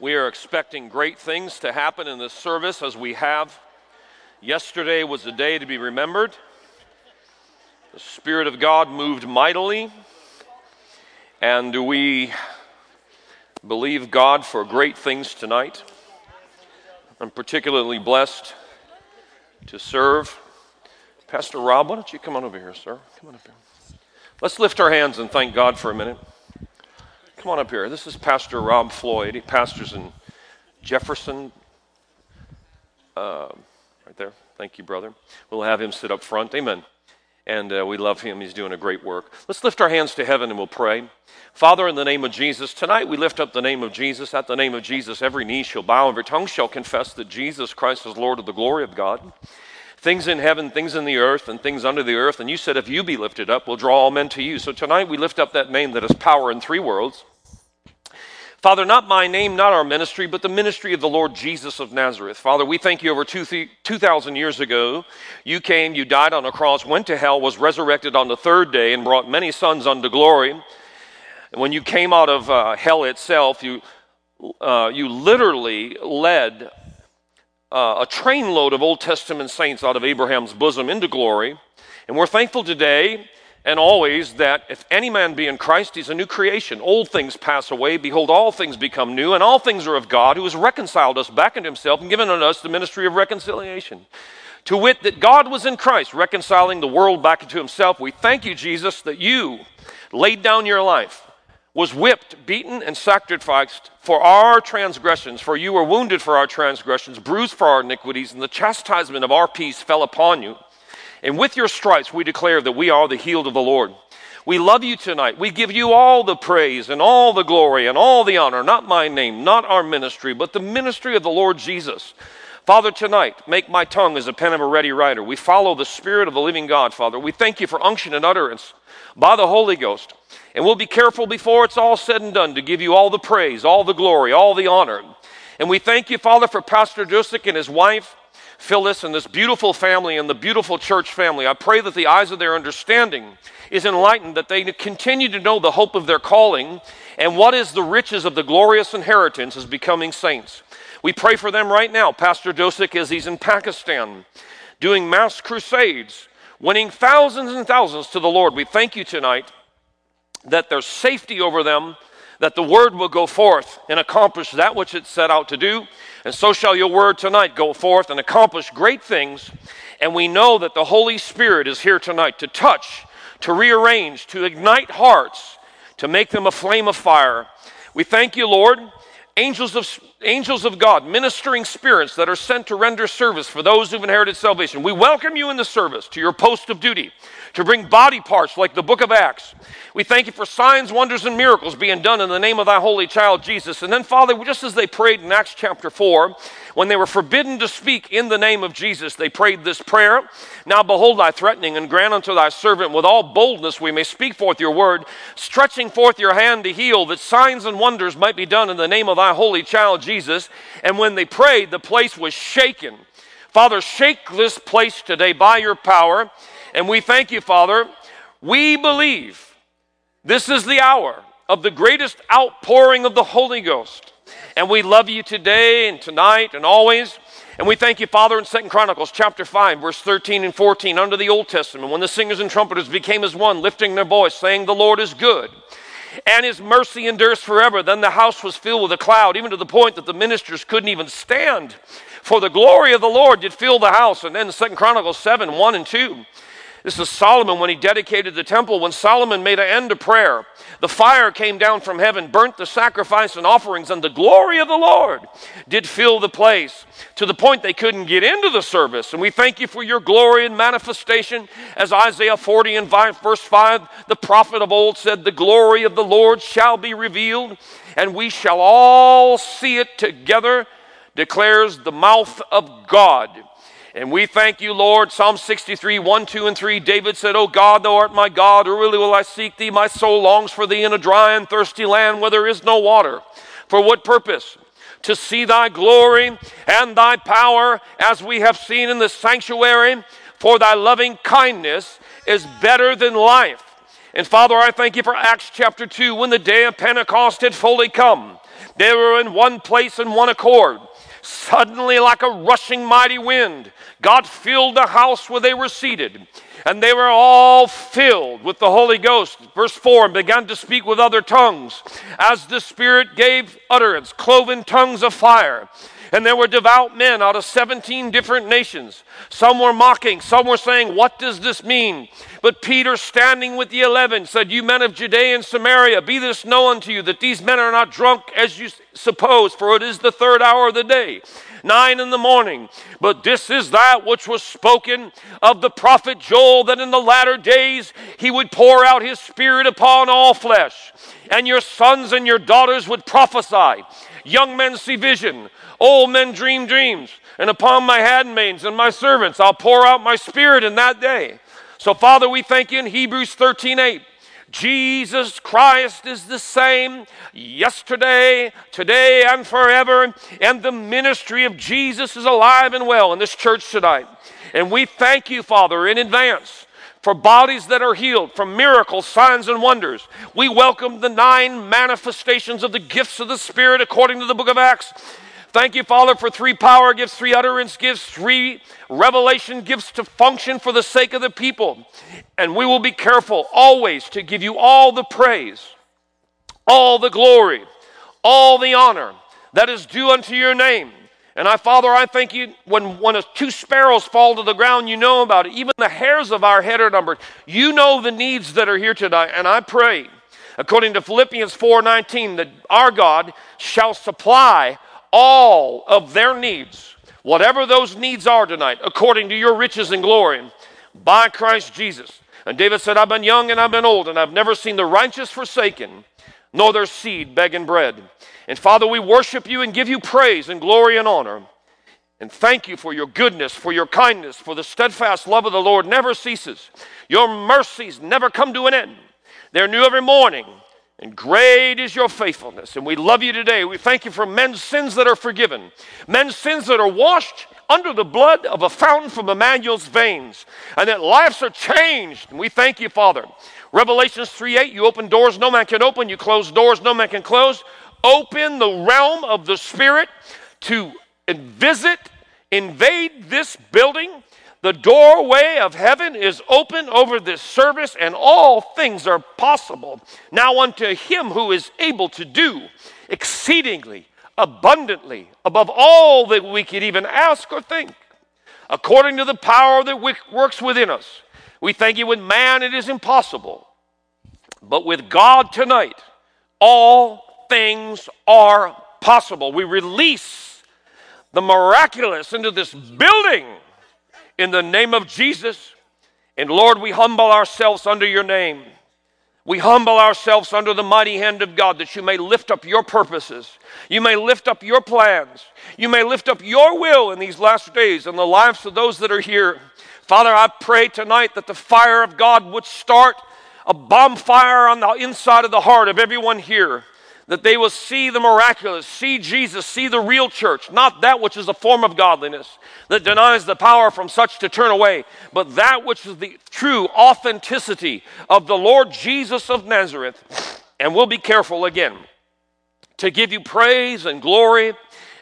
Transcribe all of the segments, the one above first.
We are expecting great things to happen in this service as we have. Yesterday was a day to be remembered. The Spirit of God moved mightily. And do we believe God for great things tonight? I'm particularly blessed to serve. Pastor Rob, why don't you come on over here, sir? Come on up here. Let's lift our hands and thank God for a minute. Come on up here. This is Pastor Rob Floyd. He pastors in Jefferson. Uh, right there. Thank you, brother. We'll have him sit up front. Amen. And uh, we love him. He's doing a great work. Let's lift our hands to heaven and we'll pray. Father, in the name of Jesus, tonight we lift up the name of Jesus. At the name of Jesus, every knee shall bow, and every tongue shall confess that Jesus Christ is Lord of the glory of God things in heaven, things in the earth, and things under the earth. And you said, if you be lifted up, we'll draw all men to you. So tonight we lift up that name that has power in three worlds. Father, not my name, not our ministry, but the ministry of the Lord Jesus of Nazareth. Father, we thank you over 2,000 years ago. You came, you died on a cross, went to hell, was resurrected on the third day, and brought many sons unto glory. And when you came out of uh, hell itself, you, uh, you literally led uh, a trainload of Old Testament saints out of Abraham's bosom into glory. And we're thankful today and always that if any man be in Christ, he's a new creation. Old things pass away. Behold, all things become new, and all things are of God, who has reconciled us back into himself and given unto us the ministry of reconciliation. To wit, that God was in Christ, reconciling the world back into himself. We thank you, Jesus, that you laid down your life was whipped, beaten, and sacrificed for our transgressions. For you were wounded for our transgressions, bruised for our iniquities, and the chastisement of our peace fell upon you. And with your stripes we declare that we are the healed of the Lord. We love you tonight. We give you all the praise and all the glory and all the honor, not my name, not our ministry, but the ministry of the Lord Jesus. Father, tonight, make my tongue as a pen of a ready writer. We follow the Spirit of the living God, Father. We thank you for unction and utterance by the Holy Ghost. And we'll be careful before it's all said and done to give you all the praise, all the glory, all the honor. And we thank you, Father, for Pastor Dusik and his wife, Phyllis, and this beautiful family and the beautiful church family. I pray that the eyes of their understanding is enlightened, that they continue to know the hope of their calling and what is the riches of the glorious inheritance as becoming saints. We pray for them right now. Pastor Dosik, as he's in Pakistan, doing mass crusades, winning thousands and thousands to the Lord. We thank you tonight that there's safety over them, that the word will go forth and accomplish that which it set out to do. And so shall your word tonight go forth and accomplish great things. And we know that the Holy Spirit is here tonight to touch, to rearrange, to ignite hearts, to make them a flame of fire. We thank you, Lord. Angels of, angels of God, ministering spirits that are sent to render service for those who've inherited salvation. We welcome you in the service to your post of duty to bring body parts like the book of Acts. We thank you for signs, wonders, and miracles being done in the name of thy holy child Jesus. And then, Father, just as they prayed in Acts chapter 4, when they were forbidden to speak in the name of Jesus, they prayed this prayer Now behold thy threatening, and grant unto thy servant with all boldness we may speak forth your word, stretching forth your hand to heal, that signs and wonders might be done in the name of thy holy child Jesus. And when they prayed, the place was shaken. Father, shake this place today by your power. And we thank you, Father. We believe this is the hour of the greatest outpouring of the Holy Ghost. And we love you today and tonight and always. And we thank you, Father, in Second Chronicles chapter 5, verse 13 and 14, under the Old Testament, when the singers and trumpeters became as one, lifting their voice, saying, The Lord is good, and his mercy endures forever. Then the house was filled with a cloud, even to the point that the ministers couldn't even stand. For the glory of the Lord did fill the house. And then Second Chronicles 7, 1 and 2. This is Solomon when he dedicated the temple. When Solomon made an end to prayer, the fire came down from heaven, burnt the sacrifice and offerings, and the glory of the Lord did fill the place to the point they couldn't get into the service. And we thank you for your glory and manifestation. As Isaiah 40 and verse 5, the prophet of old said, The glory of the Lord shall be revealed, and we shall all see it together, declares the mouth of God. And we thank you, Lord. Psalm 63, 1, 2, and 3. David said, O God, thou art my God. Early will I seek thee. My soul longs for thee in a dry and thirsty land where there is no water. For what purpose? To see thy glory and thy power as we have seen in the sanctuary. For thy loving kindness is better than life. And Father, I thank you for Acts chapter 2 when the day of Pentecost had fully come They were in one place in one accord. Suddenly, like a rushing mighty wind, God filled the house where they were seated and they were all filled with the Holy Ghost. Verse 4 and began to speak with other tongues as the Spirit gave utterance, cloven tongues of fire. And there were devout men out of 17 different nations. Some were mocking, some were saying, What does this mean? But Peter, standing with the eleven, said, You men of Judea and Samaria, be this known unto you that these men are not drunk as you suppose, for it is the third hour of the day nine in the morning. But this is that which was spoken of the prophet Joel, that in the latter days he would pour out his spirit upon all flesh, and your sons and your daughters would prophesy. Young men see vision, old men dream dreams, and upon my handmaids and my servants I'll pour out my spirit in that day. So, Father, we thank you in Hebrews 13 8 Jesus Christ is the same yesterday, today, and forever. And the ministry of Jesus is alive and well in this church tonight. And we thank you, Father, in advance for bodies that are healed, for miracles, signs, and wonders. We welcome the nine manifestations of the gifts of the Spirit according to the book of Acts. Thank you, Father, for three power gifts, three utterance gifts, three revelation gifts to function for the sake of the people. And we will be careful always to give you all the praise, all the glory, all the honor that is due unto your name. And I, Father, I thank you when, when two sparrows fall to the ground, you know about it. Even the hairs of our head are numbered. You know the needs that are here tonight. And I pray, according to Philippians 4:19, that our God shall supply all of their needs, whatever those needs are tonight, according to your riches and glory, by Christ Jesus. And David said, I've been young and I've been old, and I've never seen the righteous forsaken, nor their seed begging bread. And Father, we worship you and give you praise and glory and honor. And thank you for your goodness, for your kindness, for the steadfast love of the Lord never ceases. Your mercies never come to an end. They're new every morning. And great is your faithfulness. And we love you today. We thank you for men's sins that are forgiven, men's sins that are washed under the blood of a fountain from Emmanuel's veins, and that lives are changed. And we thank you, Father. Revelations 3 8, you open doors no man can open, you close doors no man can close. Open the realm of the Spirit to visit, invade this building the doorway of heaven is open over this service, and all things are possible. Now, unto him who is able to do exceedingly abundantly above all that we could even ask or think, according to the power that works within us. We thank you with man it is impossible, but with God tonight, all things are possible. We release the miraculous into this building in the name of Jesus. And Lord, we humble ourselves under your name. We humble ourselves under the mighty hand of God that you may lift up your purposes. You may lift up your plans. You may lift up your will in these last days and the lives of those that are here. Father, I pray tonight that the fire of God would start a bonfire on the inside of the heart of everyone here that they will see the miraculous, see Jesus, see the real church, not that which is a form of godliness that denies the power from such to turn away, but that which is the true authenticity of the Lord Jesus of Nazareth. And we'll be careful again to give you praise and glory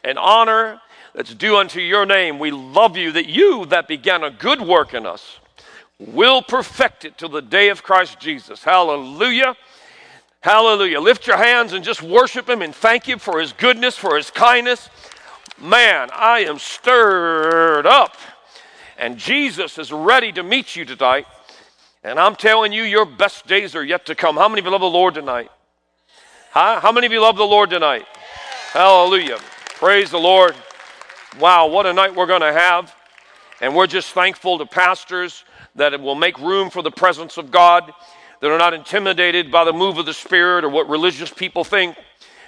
and honor that's due unto your name. We love you that you that began a good work in us will perfect it till the day of Christ Jesus. Hallelujah. Hallelujah. Lift your hands and just worship Him and thank Him for His goodness, for His kindness. Man, I am stirred up. And Jesus is ready to meet you tonight. And I'm telling you, your best days are yet to come. How many of you love the Lord tonight? Huh? How many of you love the Lord tonight? Hallelujah. Praise the Lord. Wow, what a night we're going to have. And we're just thankful to pastors that it will make room for the presence of God that are not intimidated by the move of the Spirit or what religious people think,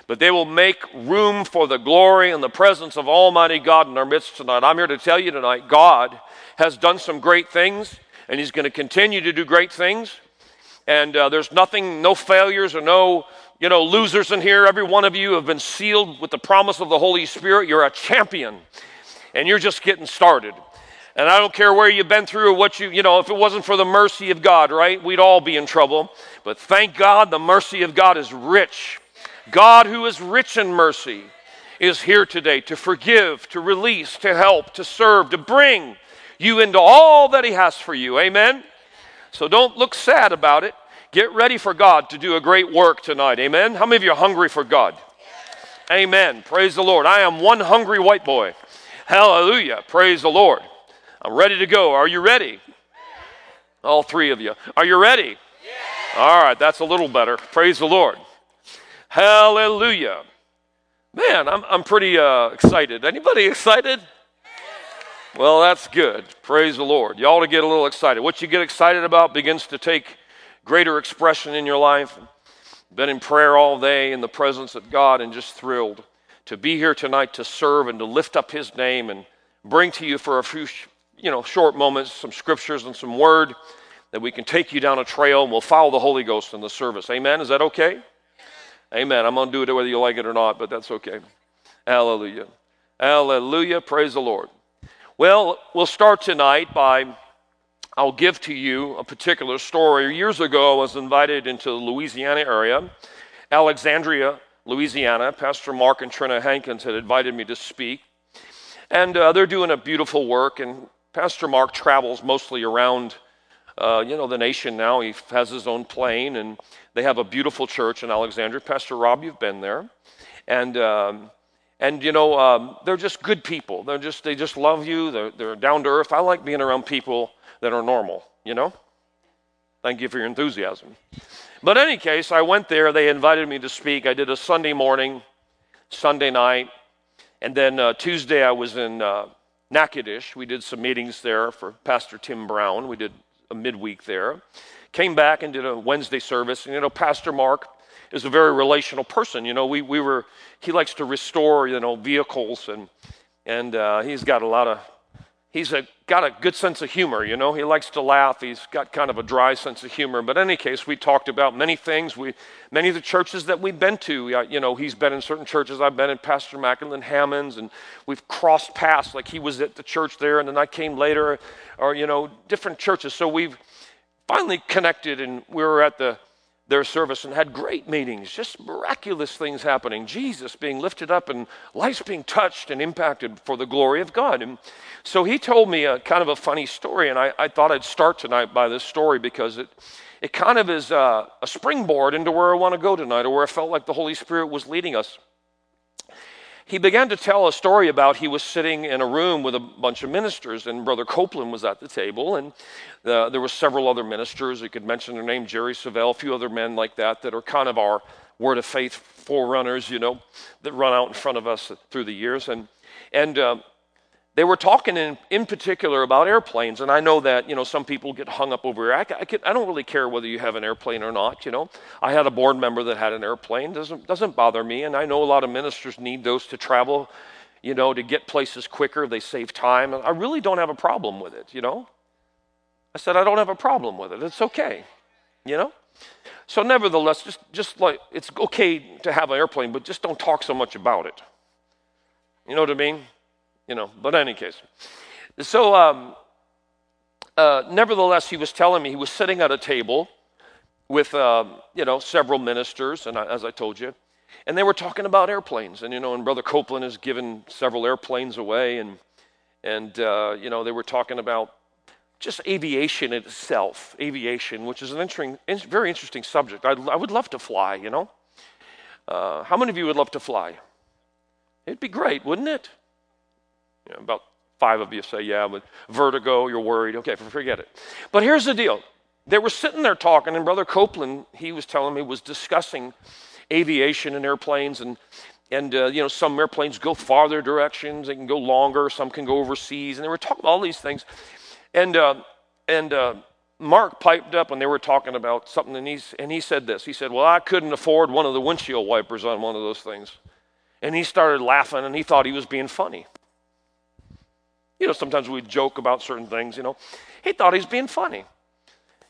but they will make room for the glory and the presence of Almighty God in our midst tonight. I'm here to tell you tonight God has done some great things, and He's going to continue to do great things. And uh, there's nothing, no failures or no, you know, losers in here. Every one of you have been sealed with the promise of the Holy Spirit. You're a champion, and you're just getting started. And I don't care where you've been through or what you, you know, if it wasn't for the mercy of God, right, we'd all be in trouble. But thank God the mercy of God is rich. God, who is rich in mercy, is here today to forgive, to release, to help, to serve, to bring you into all that He has for you. Amen? So don't look sad about it. Get ready for God to do a great work tonight. Amen? How many of you are hungry for God? Amen. Praise the Lord. I am one hungry white boy. Hallelujah. Praise the Lord. I'm ready to go. Are you ready? All three of you. Are you ready? All right, that's a little better. Praise the Lord. Hallelujah. Man, I'm, I'm pretty uh, excited. Anybody excited? Well, that's good. Praise the Lord. You ought to get a little excited. What you get excited about begins to take greater expression in your life. Been in prayer all day in the presence of God and just thrilled to be here tonight to serve and to lift up His name and bring to you for a few, you know, short moments some scriptures and some word that we can take you down a trail and we'll follow the Holy Ghost in the service. Amen. Is that okay? Amen. I'm going to do it whether you like it or not, but that's okay. Hallelujah. Hallelujah. Praise the Lord. Well, we'll start tonight by I'll give to you a particular story. Years ago, I was invited into the Louisiana area, Alexandria, Louisiana. Pastor Mark and Trina Hankins had invited me to speak. And uh, they're doing a beautiful work, and Pastor Mark travels mostly around uh, you know, the nation now. He has his own plane, and they have a beautiful church in Alexandria. Pastor Rob, you've been there, and um, and you know, um, they're just good people. They're just they just love you. They're they're down to earth. I like being around people that are normal. You know. Thank you for your enthusiasm. But in any case, I went there. They invited me to speak. I did a Sunday morning, Sunday night, and then uh, Tuesday I was in uh, Natchitoches. We did some meetings there for Pastor Tim Brown. We did a midweek there. Came back and did a Wednesday service. And, you know, Pastor Mark is a very relational person. You know, we, we were, he likes to restore, you know, vehicles and, and uh, he's got a lot of, he's a, got a good sense of humor, you know. He likes to laugh. He's got kind of a dry sense of humor. But in any case, we talked about many things. We, many of the churches that we've been to, uh, you know, he's been in certain churches. I've been in Pastor Mac and Lynne Hammond's, and we've crossed paths. Like he was at the church there, and then I came later, or, you know, different churches. So we've, finally connected and we were at the their service and had great meetings, just miraculous things happening. Jesus being lifted up and lives being touched and impacted for the glory of God. And so he told me a kind of a funny story, and I, I thought I'd start tonight by this story because it, it kind of is a, a springboard into where I want to go tonight or where I felt like the Holy Spirit was leading us he began to tell a story about he was sitting in a room with a bunch of ministers, and Brother Copeland was at the table, and uh, there were several other ministers. You could mention their name, Jerry Savelle, a few other men like that that are kind of our word of faith forerunners, you know, that run out in front of us through the years. And and uh, they were talking in, in particular about airplanes, and I know that you know some people get hung up over. I, I, I don't really care whether you have an airplane or not. You know, I had a board member that had an airplane. doesn't doesn't bother me, and I know a lot of ministers need those to travel. You know, to get places quicker, they save time. I really don't have a problem with it. You know, I said I don't have a problem with it. It's okay. You know. So, nevertheless, just just like it's okay to have an airplane, but just don't talk so much about it. You know what I mean? You know, but in any case. So, um, uh, nevertheless, he was telling me he was sitting at a table with, uh, you know, several ministers, and I, as I told you, and they were talking about airplanes. And, you know, and Brother Copeland has given several airplanes away, and, and uh, you know, they were talking about just aviation itself, aviation, which is an interesting, very interesting subject. I'd, I would love to fly, you know. Uh, how many of you would love to fly? It'd be great, wouldn't it? You know, about five of you say, yeah, but vertigo, you're worried. Okay, forget it. But here's the deal. They were sitting there talking, and Brother Copeland, he was telling me, was discussing aviation and airplanes and and uh, you know some airplanes go farther directions they can go longer some can go overseas and they were talking all these things and uh, and uh, mark piped up and they were talking about something and, he's, and he said this he said well i couldn't afford one of the windshield wipers on one of those things and he started laughing and he thought he was being funny you know, sometimes we joke about certain things, you know. He thought he was being funny.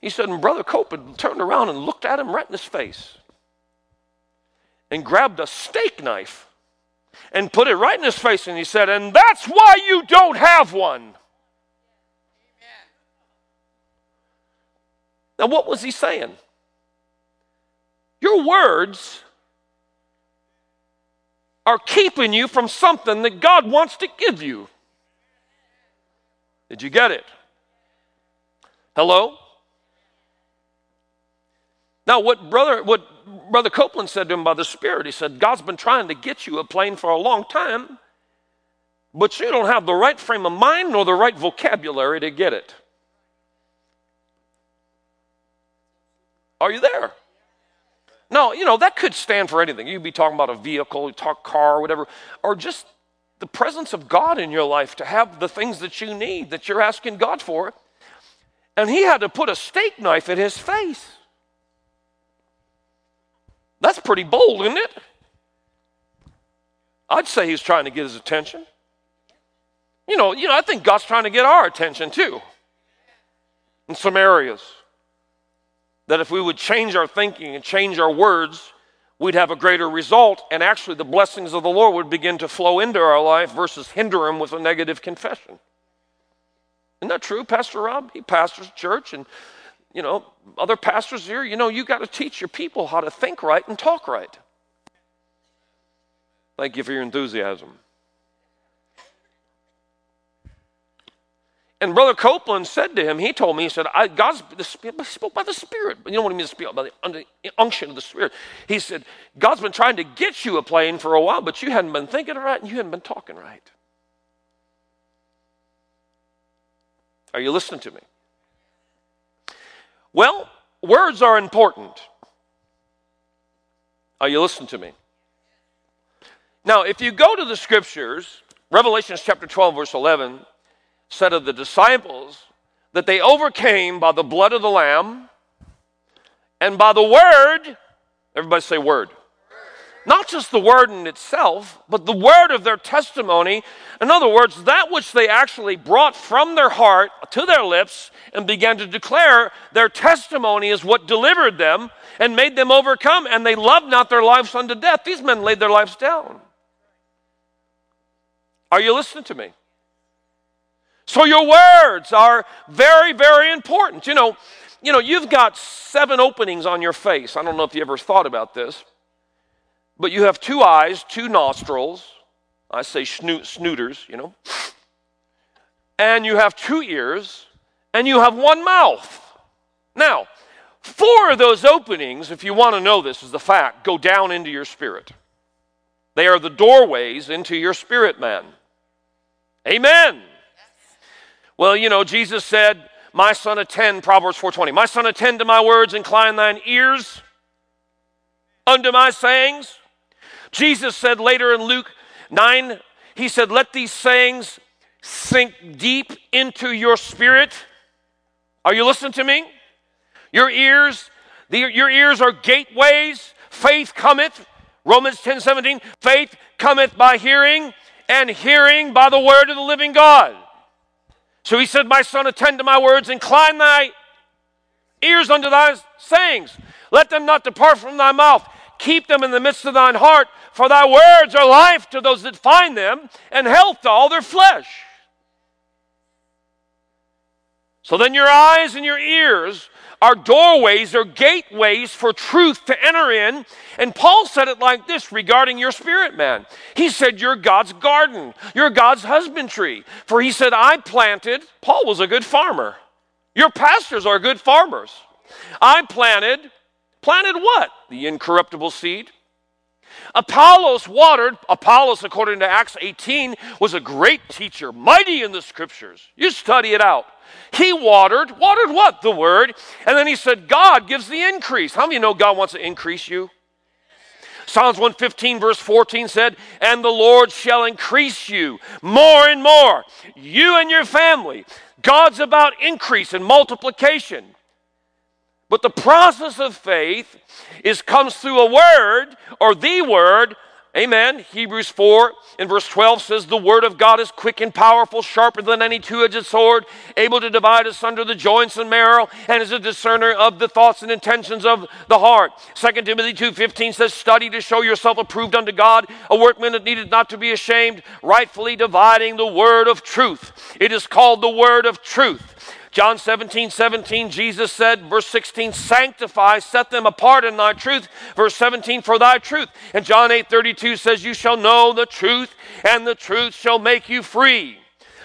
He said, and Brother Copeland turned around and looked at him right in his face and grabbed a steak knife and put it right in his face and he said, And that's why you don't have one. Now, what was he saying? Your words are keeping you from something that God wants to give you. Did you get it? Hello? Now, what brother, what brother Copeland said to him by the Spirit, he said, God's been trying to get you a plane for a long time, but you don't have the right frame of mind nor the right vocabulary to get it. Are you there? No, you know, that could stand for anything. You'd be talking about a vehicle, talk car, whatever, or just the presence of God in your life to have the things that you need that you're asking God for. And he had to put a steak knife in his face. That's pretty bold, isn't it? I'd say he's trying to get his attention. You know, you know, I think God's trying to get our attention too. In some areas. That if we would change our thinking and change our words, we'd have a greater result, and actually the blessings of the Lord would begin to flow into our life versus hinder them with a negative confession. Isn't that true, Pastor Rob? He pastors church, and you know, other pastors here, you know, you got to teach your people how to think right and talk right. Thank you for your enthusiasm. And Brother Copeland said to him, he told me, he said, I, God's the Spirit, spoke by the Spirit. You know what I mean, speak by the unction of the Spirit. He said, God's been trying to get you a plane for a while, but you hadn't been thinking right and you hadn't been talking right. Are you listening to me? Well, words are important. Are you listening to me? Now, if you go to the scriptures, Revelation chapter 12, verse 11, said of the disciples that they overcame by the blood of the Lamb and by the word, everybody say word. Not just the word in itself, but the word of their testimony. In other words, that which they actually brought from their heart to their lips and began to declare, their testimony is what delivered them and made them overcome. And they loved not their lives unto death. These men laid their lives down. Are you listening to me? So your words are very, very important. You know, you know, you've got seven openings on your face. I don't know if you ever thought about this, but you have two eyes, two nostrils. I say snoot, snooters, you know. And you have two ears, and you have one mouth. Now, four of those openings, if you want to know this, is the fact, go down into your spirit. They are the doorways into your spirit man. Amen. Well, you know, Jesus said, My son, attend, Proverbs 4.20, My son, attend to my words, incline thine ears unto my sayings. Jesus said later in Luke 9, he said, Let these sayings sink deep into your spirit. Are you listening to me? Your ears, the, your ears are gateways. Faith cometh, Romans 10 17, faith cometh by hearing, and hearing by the word of the living God. So he said, My son, attend to my words, incline thy ears unto thy sayings. Let them not depart from thy mouth. Keep them in the midst of thine heart, for thy words are life to those that find them, and health to all their flesh. So then your eyes and your ears are doorways or gateways for truth to enter in. And Paul said it like this regarding your spirit man. He said, You're God's garden, you're God's husbandry. For he said, I planted, Paul was a good farmer. Your pastors are good farmers. I planted, planted what? The incorruptible seed. Apollos watered. Apollos, according to Acts 18, was a great teacher, mighty in the scriptures. You study it out. He watered. Watered what? The word. And then he said, God gives the increase. How many know God wants to increase you? Psalms 115, verse 14 said, And the Lord shall increase you more and more, you and your family. God's about increase and multiplication. But the process of faith is comes through a word or the word Amen. Hebrews 4 in verse 12 says, The word of God is quick and powerful, sharper than any two edged sword, able to divide asunder the joints and marrow, and is a discerner of the thoughts and intentions of the heart. 2 Timothy 2.15 says, Study to show yourself approved unto God, a workman that needed not to be ashamed, rightfully dividing the word of truth. It is called the word of truth. John 17, 17, Jesus said, verse 16, sanctify, set them apart in thy truth. Verse 17, for thy truth. And John 8, 32 says, You shall know the truth, and the truth shall make you free.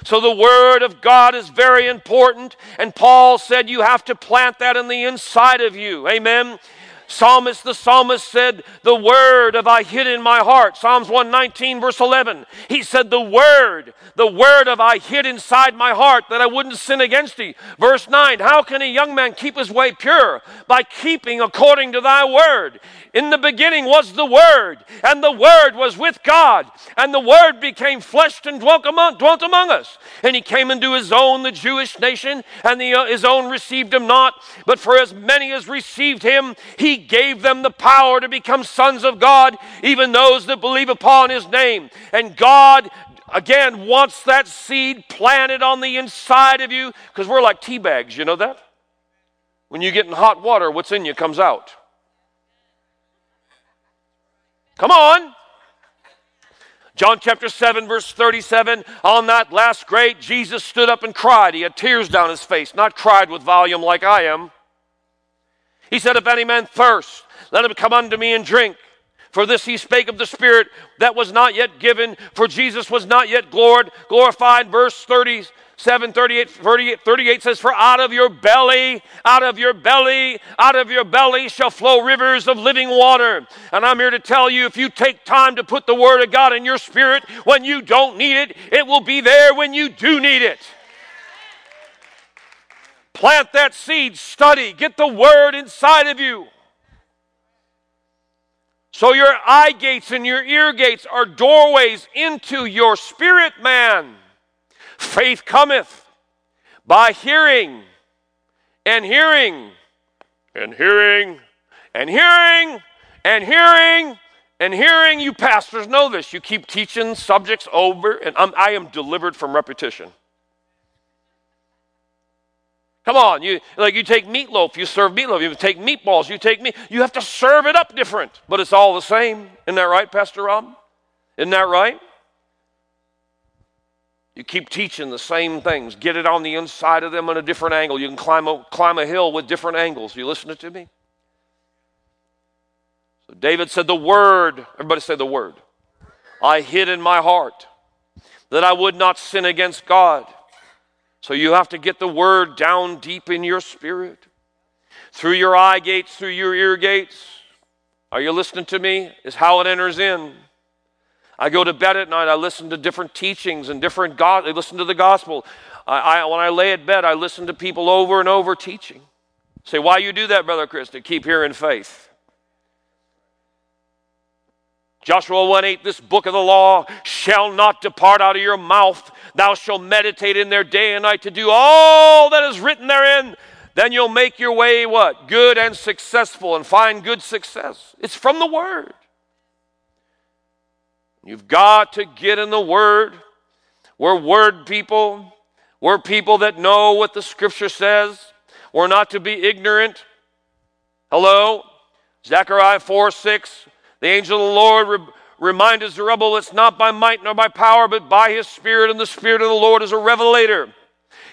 So the Word of God is very important. And Paul said you have to plant that in the inside of you. Amen. Psalmist, the psalmist said, The word have I hid in my heart. Psalms 119, verse 11. He said, The word, the word have I hid inside my heart that I wouldn't sin against thee. Verse 9, How can a young man keep his way pure? By keeping according to thy word. In the beginning was the Word, and the Word was with God, and the Word became flesh and dwelt among, dwelt among us. And he came into his own, the Jewish nation, and the, uh, his own received him not. But for as many as received him, he gave them the power to become sons of God, even those that believe upon his name. And God again wants that seed planted on the inside of you because we're like tea bags, you know that? When you get in hot water, what's in you comes out. Come on. John chapter 7, verse 37. On that last great, Jesus stood up and cried. He had tears down his face, not cried with volume like I am. He said, If any man thirst, let him come unto me and drink. For this he spake of the Spirit that was not yet given, for Jesus was not yet glorified. Verse 30 7 38, 38, 38 says, For out of your belly, out of your belly, out of your belly shall flow rivers of living water. And I'm here to tell you if you take time to put the Word of God in your spirit when you don't need it, it will be there when you do need it. Plant that seed, study, get the Word inside of you. So your eye gates and your ear gates are doorways into your spirit man. Faith cometh by hearing, and hearing, and hearing, and hearing, and hearing, and hearing. You pastors know this. You keep teaching subjects over, and I'm, I am delivered from repetition. Come on, you like you take meatloaf, you serve meatloaf. You take meatballs, you take meat. You have to serve it up different, but it's all the same. Isn't that right, Pastor Rob? Isn't that right? You keep teaching the same things. Get it on the inside of them in a different angle. You can climb a, climb a hill with different angles. You listening to me? So David said, The word, everybody say the word. I hid in my heart that I would not sin against God. So you have to get the word down deep in your spirit. Through your eye gates, through your ear gates. Are you listening to me? Is how it enters in. I go to bed at night, I listen to different teachings and different God, I listen to the gospel. I, I, when I lay at bed, I listen to people over and over teaching. Say, why you do that, Brother Chris? To keep hearing faith. Joshua 1 8, this book of the law shall not depart out of your mouth. Thou shalt meditate in there day and night to do all that is written therein. Then you'll make your way what? Good and successful and find good success. It's from the Word. You've got to get in the Word. We're Word people. We're people that know what the Scripture says. We're not to be ignorant. Hello? Zechariah 4 6. The angel of the Lord reminded Zerubbabel it's not by might nor by power, but by his Spirit, and the Spirit of the Lord is a revelator.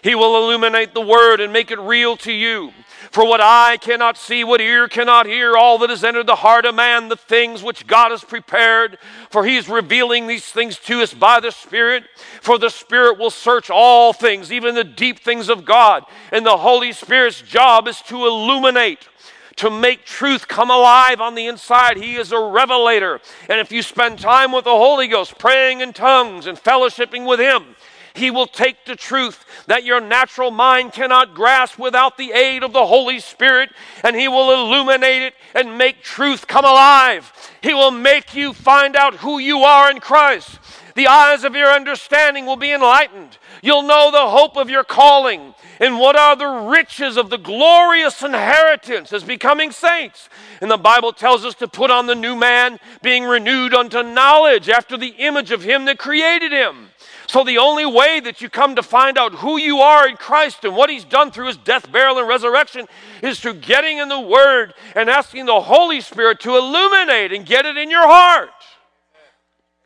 He will illuminate the Word and make it real to you. For what eye cannot see, what ear cannot hear, all that has entered the heart of man, the things which God has prepared. For he is revealing these things to us by the Spirit. For the Spirit will search all things, even the deep things of God. And the Holy Spirit's job is to illuminate to make truth come alive on the inside. He is a revelator. And if you spend time with the Holy Ghost, praying in tongues and fellowshipping with Him, he will take the truth that your natural mind cannot grasp without the aid of the Holy Spirit, and He will illuminate it and make truth come alive. He will make you find out who you are in Christ. The eyes of your understanding will be enlightened. You'll know the hope of your calling and what are the riches of the glorious inheritance as becoming saints. And the Bible tells us to put on the new man, being renewed unto knowledge after the image of him that created him. So, the only way that you come to find out who you are in Christ and what He's done through His death, burial, and resurrection is through getting in the Word and asking the Holy Spirit to illuminate and get it in your heart.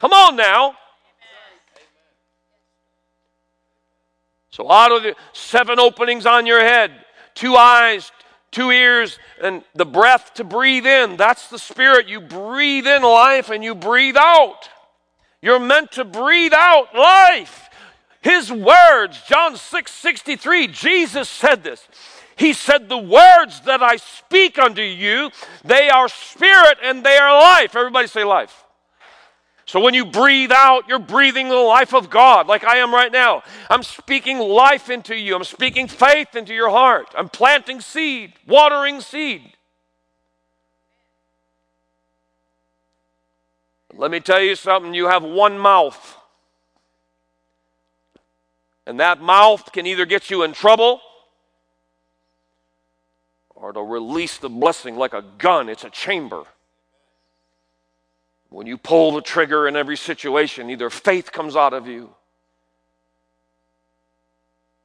Come on now. So, out of the seven openings on your head, two eyes, two ears, and the breath to breathe in, that's the Spirit. You breathe in life and you breathe out. You're meant to breathe out life. His words, John 6 63, Jesus said this. He said, The words that I speak unto you, they are spirit and they are life. Everybody say life. So when you breathe out, you're breathing the life of God, like I am right now. I'm speaking life into you. I'm speaking faith into your heart. I'm planting seed, watering seed. Let me tell you something you have one mouth. And that mouth can either get you in trouble or to release the blessing like a gun. It's a chamber. When you pull the trigger in every situation, either faith comes out of you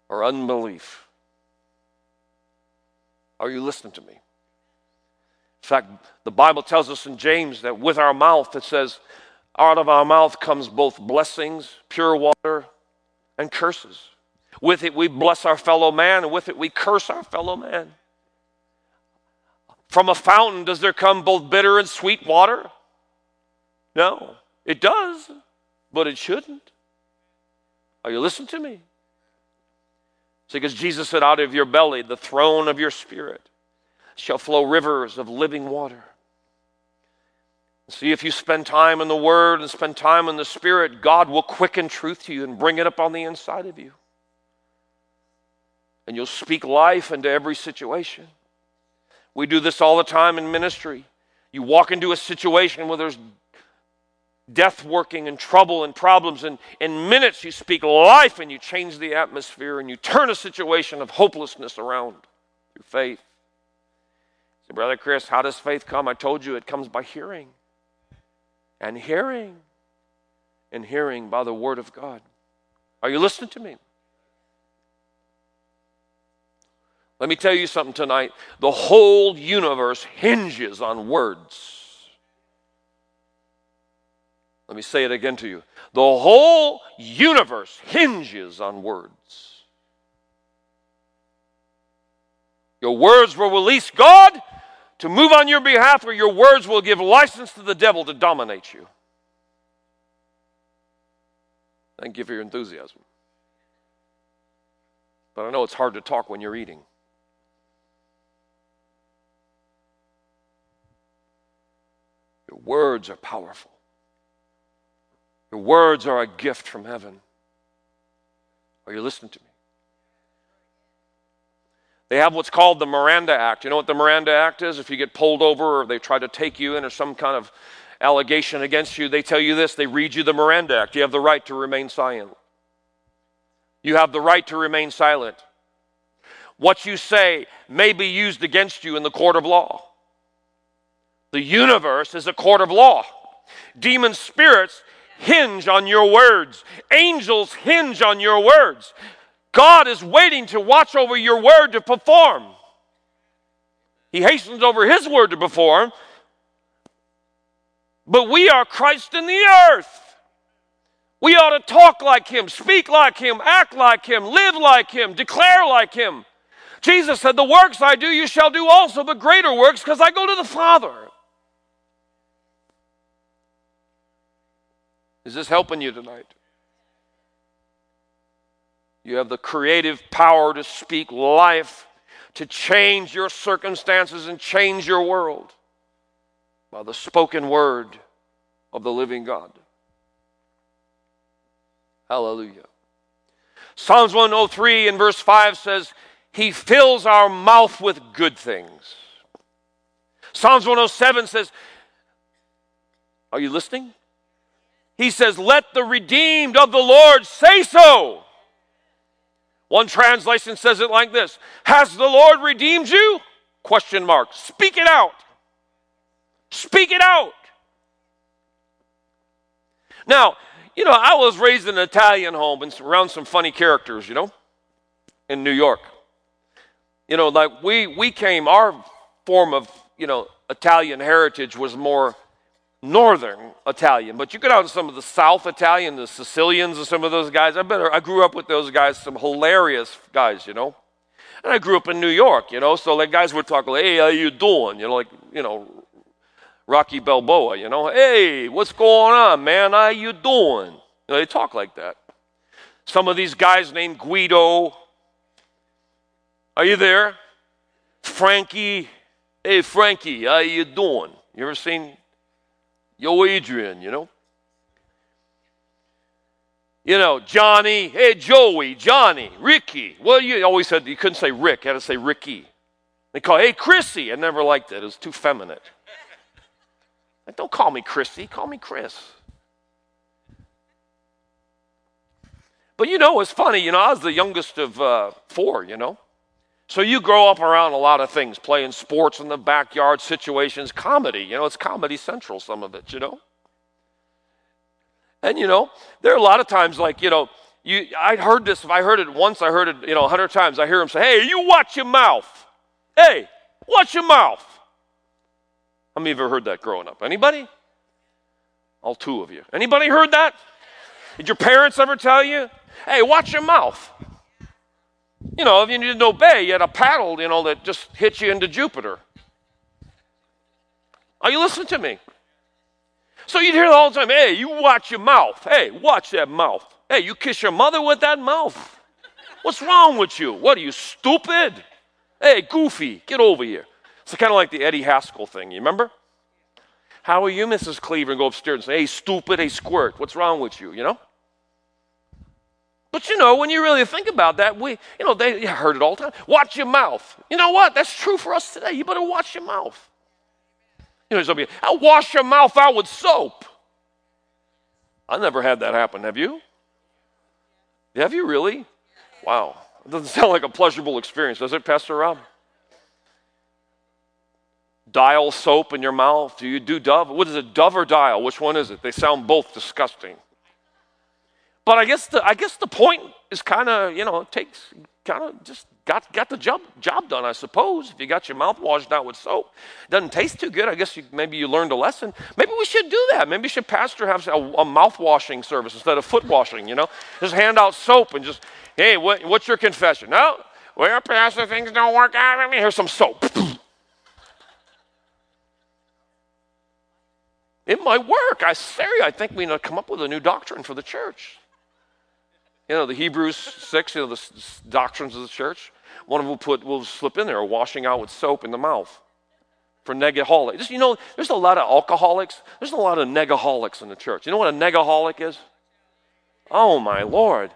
or unbelief. Are you listening to me? In fact, the Bible tells us in James that with our mouth, it says, out of our mouth comes both blessings, pure water, and curses. With it, we bless our fellow man, and with it, we curse our fellow man. From a fountain, does there come both bitter and sweet water? No, it does, but it shouldn't. Are you listening to me? See, because Jesus said, Out of your belly, the throne of your spirit, shall flow rivers of living water. See, if you spend time in the Word and spend time in the Spirit, God will quicken truth to you and bring it up on the inside of you. And you'll speak life into every situation. We do this all the time in ministry. You walk into a situation where there's death working and trouble and problems. And in minutes, you speak life and you change the atmosphere and you turn a situation of hopelessness around through faith. Say, Brother Chris, how does faith come? I told you it comes by hearing. And hearing. And hearing by the Word of God. Are you listening to me? Let me tell you something tonight. The whole universe hinges on words. Let me say it again to you. The whole universe hinges on words. Your words will release God to move on your behalf, or your words will give license to the devil to dominate you. Thank you for your enthusiasm. But I know it's hard to talk when you're eating. Your words are powerful. Your words are a gift from heaven. Are you listening to me? They have what's called the Miranda Act. You know what the Miranda Act is? If you get pulled over or they try to take you in or some kind of allegation against you, they tell you this they read you the Miranda Act. You have the right to remain silent. You have the right to remain silent. What you say may be used against you in the court of law. The universe is a court of law. Demon spirits hinge on your words. Angels hinge on your words. God is waiting to watch over your word to perform. He hastens over his word to perform. But we are Christ in the earth. We ought to talk like him, speak like him, act like him, live like him, declare like him. Jesus said, The works I do, you shall do also, but greater works, because I go to the Father. Is this helping you tonight? You have the creative power to speak life, to change your circumstances and change your world by the spoken word of the living God. Hallelujah. Psalms 103 in verse 5 says, He fills our mouth with good things. Psalms 107 says, Are you listening? He says, Let the redeemed of the Lord say so. One translation says it like this Has the Lord redeemed you? Question mark. Speak it out. Speak it out. Now, you know, I was raised in an Italian home and around some funny characters, you know, in New York. You know, like we we came, our form of, you know, Italian heritage was more northern Italian, but you go down to some of the South Italian, the Sicilians, and some of those guys. I better. I grew up with those guys, some hilarious guys, you know. And I grew up in New York, you know, so like guys would talk like, "Hey, how you doing?" You know, like you know, Rocky Balboa, you know, "Hey, what's going on, man? How you doing?" You know, they talk like that. Some of these guys named Guido. Are you there? Frankie. Hey, Frankie, how you doing? You ever seen Yo, Adrian, you know? You know, Johnny, hey, Joey, Johnny, Ricky. Well, you always said you couldn't say Rick, you had to say Ricky. They call, hey, Chrissy. I never liked it, it was too feminine. Like, don't call me Chrissy, call me Chris. But you know, it's funny, you know, I was the youngest of uh, four, you know? So you grow up around a lot of things, playing sports in the backyard situations, comedy. You know, it's comedy central, some of it, you know? And, you know, there are a lot of times like, you know, you, I heard this, if I heard it once, I heard it, you know, a hundred times. I hear him say, hey, you watch your mouth. Hey, watch your mouth. How many of you heard that growing up? Anybody? All two of you. Anybody heard that? Did your parents ever tell you? Hey, watch your mouth. You know, if you didn't obey, you had a paddle, you know, that just hit you into Jupiter. Are you listening to me? So you'd hear all the time, hey, you watch your mouth. Hey, watch that mouth. Hey, you kiss your mother with that mouth. What's wrong with you? What are you, stupid? Hey, goofy, get over here. It's kind of like the Eddie Haskell thing, you remember? How are you, Mrs. Cleaver? And go upstairs and say, hey, stupid, hey, squirt, what's wrong with you, you know? But you know, when you really think about that, we, you know, they heard it all the time. Watch your mouth. You know what? That's true for us today. You better watch your mouth. You know, somebody, I'll wash your mouth out with soap. I never had that happen. Have you? Have you really? Wow. It doesn't sound like a pleasurable experience, does it, Pastor Rob? Dial soap in your mouth. Do you do Dove? What is it, Dove or Dial? Which one is it? They sound both disgusting. But I guess the, I guess the point is kind of, you know, takes kind of just got, got the job, job done, I suppose. If you got your mouth washed out with soap, doesn't taste too good. I guess you, maybe you learned a lesson. Maybe we should do that. Maybe we should pastor have a, a mouth washing service instead of foot washing, you know? Just hand out soap and just, hey, what, what's your confession? No, well, pastor, things don't work out for me. Here's some soap. it might work. I say, I think we need to come up with a new doctrine for the church. You know, the Hebrews 6, you know, the doctrines of the church. One of them will put, will slip in there, washing out with soap in the mouth for negaholic. Just, you know, there's a lot of alcoholics. There's a lot of negaholics in the church. You know what a negaholic is? Oh, my Lord.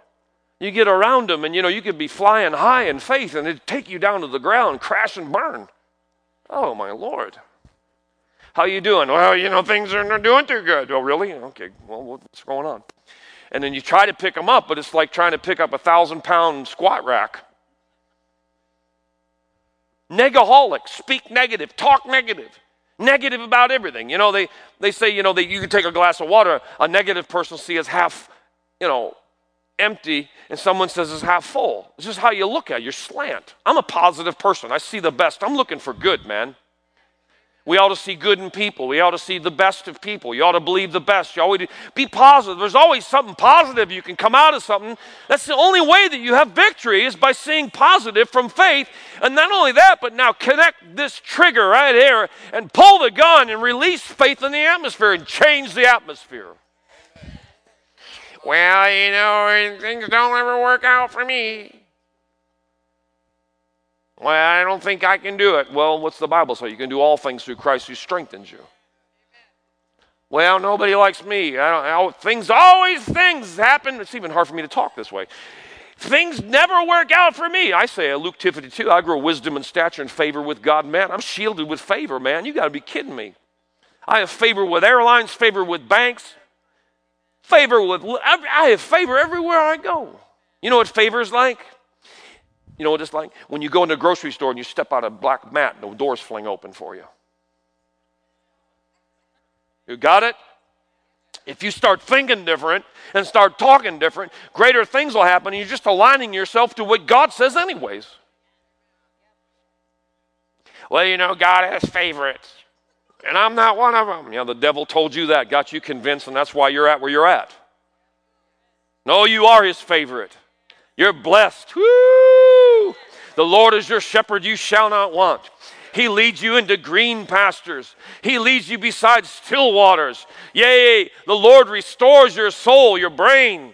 You get around them and, you know, you could be flying high in faith and it'd take you down to the ground, crash and burn. Oh, my Lord. How you doing? Well, you know, things are not doing too good. Oh, really? Okay, well, what's going on? And then you try to pick them up, but it's like trying to pick up a thousand pound squat rack. Negaholics speak negative, talk negative, negative about everything. You know, they, they say, you know, that you can take a glass of water, a negative person sees as half, you know, empty, and someone says it's half full. It's just how you look at it. You're slant. I'm a positive person. I see the best. I'm looking for good, man. We ought to see good in people. We ought to see the best of people. You ought to believe the best. You always be positive. There's always something positive you can come out of something. That's the only way that you have victory is by seeing positive from faith. And not only that, but now connect this trigger right here and pull the gun and release faith in the atmosphere and change the atmosphere. Well, you know, things don't ever work out for me. Well, I don't think I can do it. Well, what's the Bible say? You can do all things through Christ who strengthens you. Well, nobody likes me. I don't, I, things always things happen. It's even hard for me to talk this way. Things never work out for me. I say, uh, Luke 52, I grow wisdom and stature and favor with God, man. I'm shielded with favor, man. You got to be kidding me. I have favor with airlines, favor with banks, favor with, I have favor everywhere I go. You know what favor is like? You know what it's like? When you go into a grocery store and you step out a black mat and the doors fling open for you. You got it? If you start thinking different and start talking different, greater things will happen. You're just aligning yourself to what God says, anyways. Well, you know, God has favorites. And I'm not one of them. You know, the devil told you that, got you convinced, and that's why you're at where you're at. No, you are his favorite. You're blessed. Woo! The Lord is your shepherd, you shall not want. He leads you into green pastures. He leads you beside still waters. Yea, the Lord restores your soul, your brain,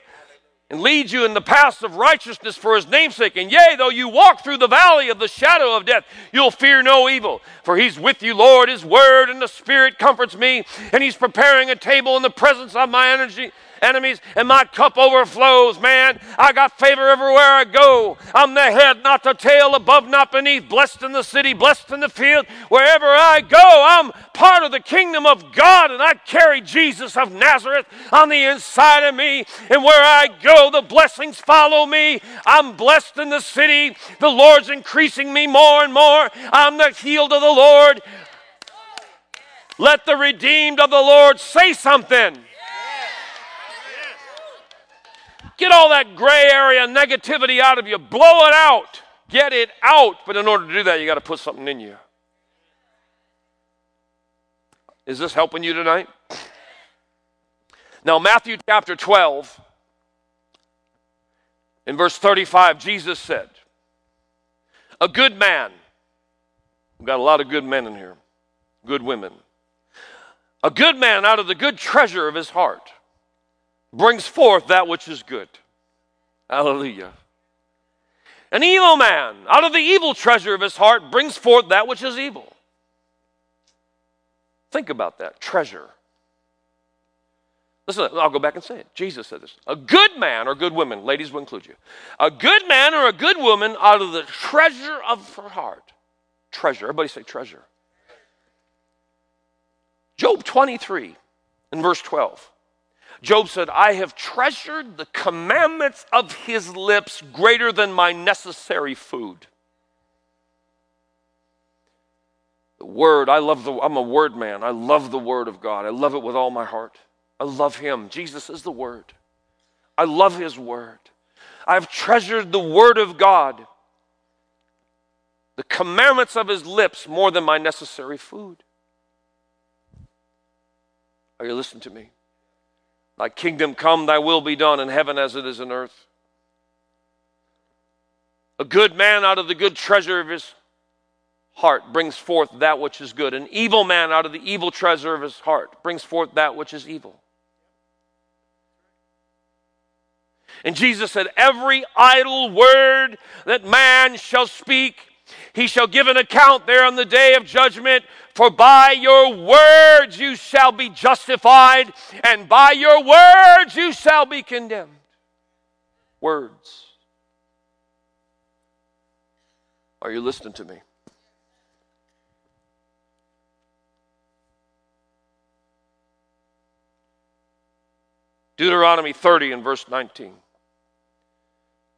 and leads you in the paths of righteousness for his namesake. And yea, though you walk through the valley of the shadow of death, you'll fear no evil. For he's with you, Lord. His word and the Spirit comforts me. And he's preparing a table in the presence of my energy enemies, and my cup overflows, man. I got favor everywhere I go. I'm the head, not the tail, above, not beneath, blessed in the city, blessed in the field. Wherever I go, I'm part of the kingdom of God, and I carry Jesus of Nazareth on the inside of me. And where I go, the blessings follow me. I'm blessed in the city. The Lord's increasing me more and more. I'm the healed of the Lord. Let the redeemed of the Lord say something. Get all that gray area negativity out of you. Blow it out. Get it out. But in order to do that, you got to put something in you. Is this helping you tonight? Now, Matthew chapter 12, in verse 35, Jesus said, A good man, we've got a lot of good men in here, good women. A good man out of the good treasure of his heart brings forth that which is good. Hallelujah. An evil man, out of the evil treasure of his heart, brings forth that which is evil. Think about that treasure. Listen, I'll go back and say it. Jesus said this. A good man or good woman, ladies will include you. A good man or a good woman out of the treasure of her heart. Treasure. Everybody say treasure. Job 23 in verse 12. Job said, I have treasured the commandments of his lips greater than my necessary food. The word, I love the, I'm a word man. I love the word of God. I love it with all my heart. I love him. Jesus is the word. I love his word. I've treasured the word of God, the commandments of his lips more than my necessary food. Are you listening to me? Thy kingdom come, thy will be done in heaven as it is in earth. A good man out of the good treasure of his heart brings forth that which is good. An evil man out of the evil treasure of his heart brings forth that which is evil. And Jesus said, Every idle word that man shall speak, he shall give an account there on the day of judgment. For by your words you shall be justified, and by your words you shall be condemned. Words. Are you listening to me? Deuteronomy 30 and verse 19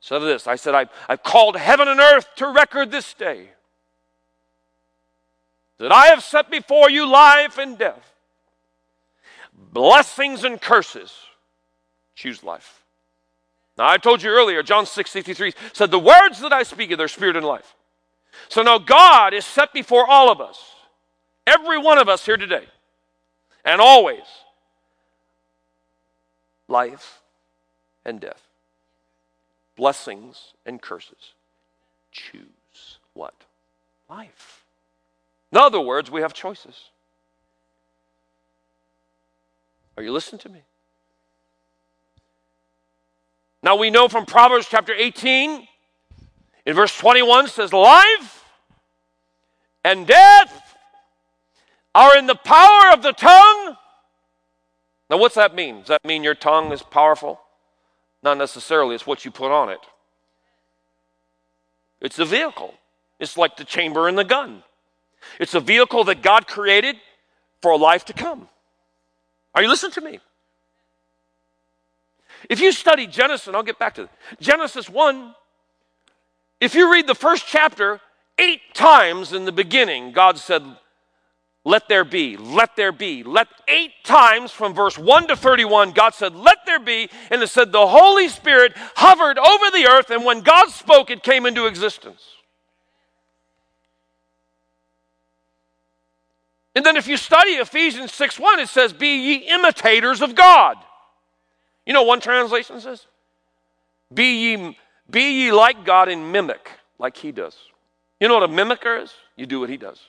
said this I said, I've, I've called heaven and earth to record this day that I have set before you life and death, blessings and curses. Choose life. Now, I told you earlier, John 6 63 said, The words that I speak are their spirit and life. So now God is set before all of us, every one of us here today, and always life and death, blessings and curses. Choose what? Life. In other words, we have choices. Are you listening to me? Now we know from Proverbs chapter 18, in verse 21 says, Life and death are in the power of the tongue. Now, what's that mean? Does that mean your tongue is powerful? Not necessarily, it's what you put on it. It's the vehicle, it's like the chamber in the gun. It's a vehicle that God created for a life to come. Are you listening to me? If you study Genesis, I'll get back to it. Genesis 1, if you read the first chapter, eight times in the beginning, God said, Let there be, let there be. Let eight times from verse 1 to 31, God said, Let there be. And it said, The Holy Spirit hovered over the earth, and when God spoke, it came into existence. And then if you study Ephesians 6 1, it says, Be ye imitators of God. You know, one translation says, Be ye, be ye like God and mimic like he does. You know what a mimicker is? You do what he does.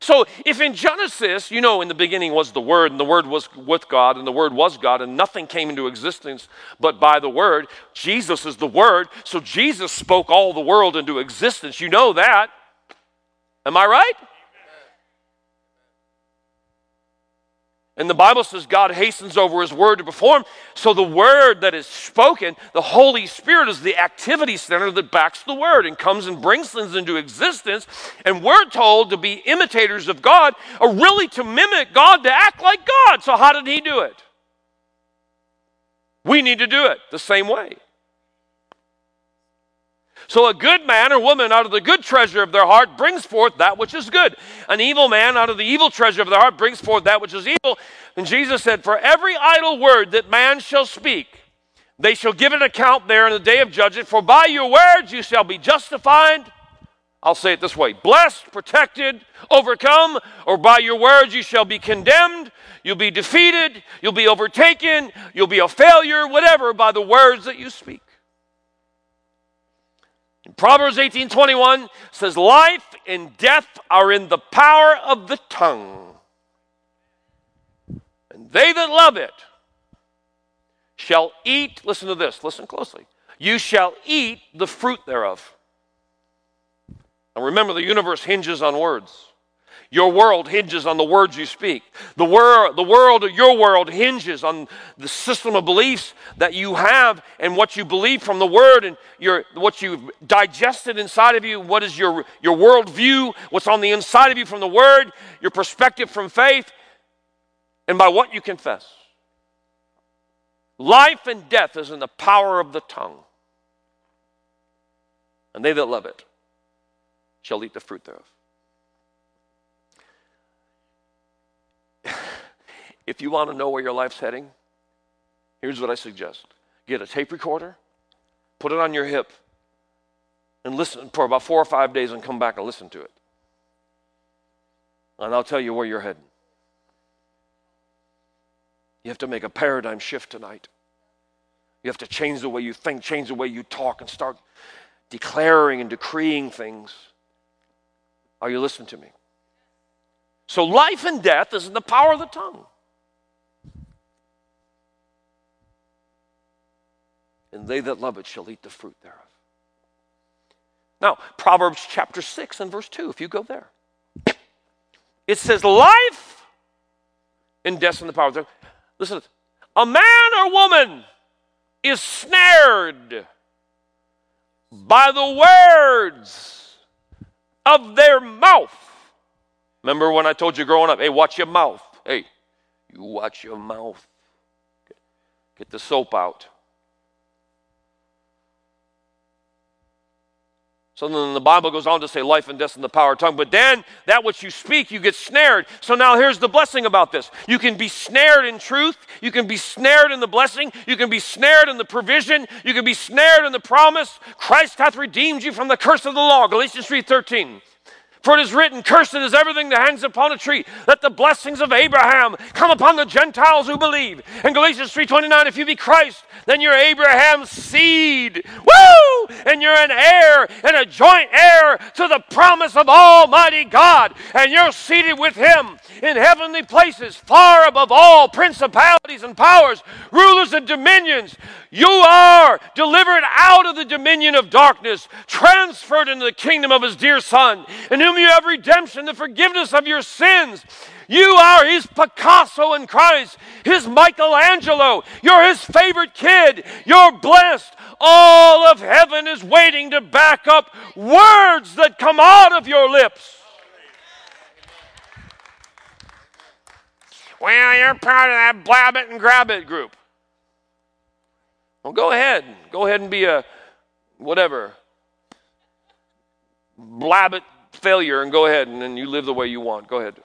So, if in Genesis, you know, in the beginning was the Word, and the Word was with God, and the Word was God, and nothing came into existence but by the Word, Jesus is the Word, so Jesus spoke all the world into existence. You know that. Am I right? And the Bible says God hastens over his word to perform. So the word that is spoken, the Holy Spirit is the activity center that backs the word and comes and brings things into existence. And we're told to be imitators of God, or really to mimic God, to act like God. So how did he do it? We need to do it the same way. So a good man or woman out of the good treasure of their heart brings forth that which is good. An evil man out of the evil treasure of their heart brings forth that which is evil. And Jesus said, For every idle word that man shall speak, they shall give an account there in the day of judgment. For by your words you shall be justified. I'll say it this way blessed, protected, overcome, or by your words you shall be condemned. You'll be defeated. You'll be overtaken. You'll be a failure, whatever, by the words that you speak. Proverbs 18:21 says life and death are in the power of the tongue. And they that love it shall eat, listen to this, listen closely. You shall eat the fruit thereof. And remember the universe hinges on words. Your world hinges on the words you speak. The, wor- the world, your world, hinges on the system of beliefs that you have and what you believe from the Word and your, what you've digested inside of you. What is your, your worldview? What's on the inside of you from the Word? Your perspective from faith? And by what you confess. Life and death is in the power of the tongue. And they that love it shall eat the fruit thereof. If you want to know where your life's heading, here's what I suggest get a tape recorder, put it on your hip, and listen for about four or five days and come back and listen to it. And I'll tell you where you're heading. You have to make a paradigm shift tonight. You have to change the way you think, change the way you talk, and start declaring and decreeing things. Are you listening to me? So, life and death is in the power of the tongue. And they that love it shall eat the fruit thereof. Now, Proverbs chapter 6 and verse 2, if you go there, it says, Life and death in the power of the. Listen, a man or woman is snared by the words of their mouth. Remember when I told you growing up, hey, watch your mouth. Hey, you watch your mouth. Get the soap out. So then the Bible goes on to say life and death in the power of tongue. But then that which you speak, you get snared. So now here's the blessing about this. You can be snared in truth. You can be snared in the blessing. You can be snared in the provision. You can be snared in the promise. Christ hath redeemed you from the curse of the law. Galatians 3.13. For it is written, Cursed is everything that hangs upon a tree. Let the blessings of Abraham come upon the Gentiles who believe. In Galatians 3.29, if you be Christ, then you're Abraham's seed. Woo! And you're an heir and a joint heir to the promise of Almighty God. And you're seated with him in heavenly places, far above all principalities and powers, rulers and dominions. You are delivered out of the dominion of darkness, transferred into the kingdom of his dear Son, in whom you have redemption, the forgiveness of your sins. You are his Picasso in Christ, his Michelangelo. You're his favorite kid. You're blessed. All of heaven is waiting to back up words that come out of your lips. Well, you're part of that blab it and grab it group. Well, go ahead. Go ahead and be a whatever. Blab it failure and go ahead and then you live the way you want. Go ahead.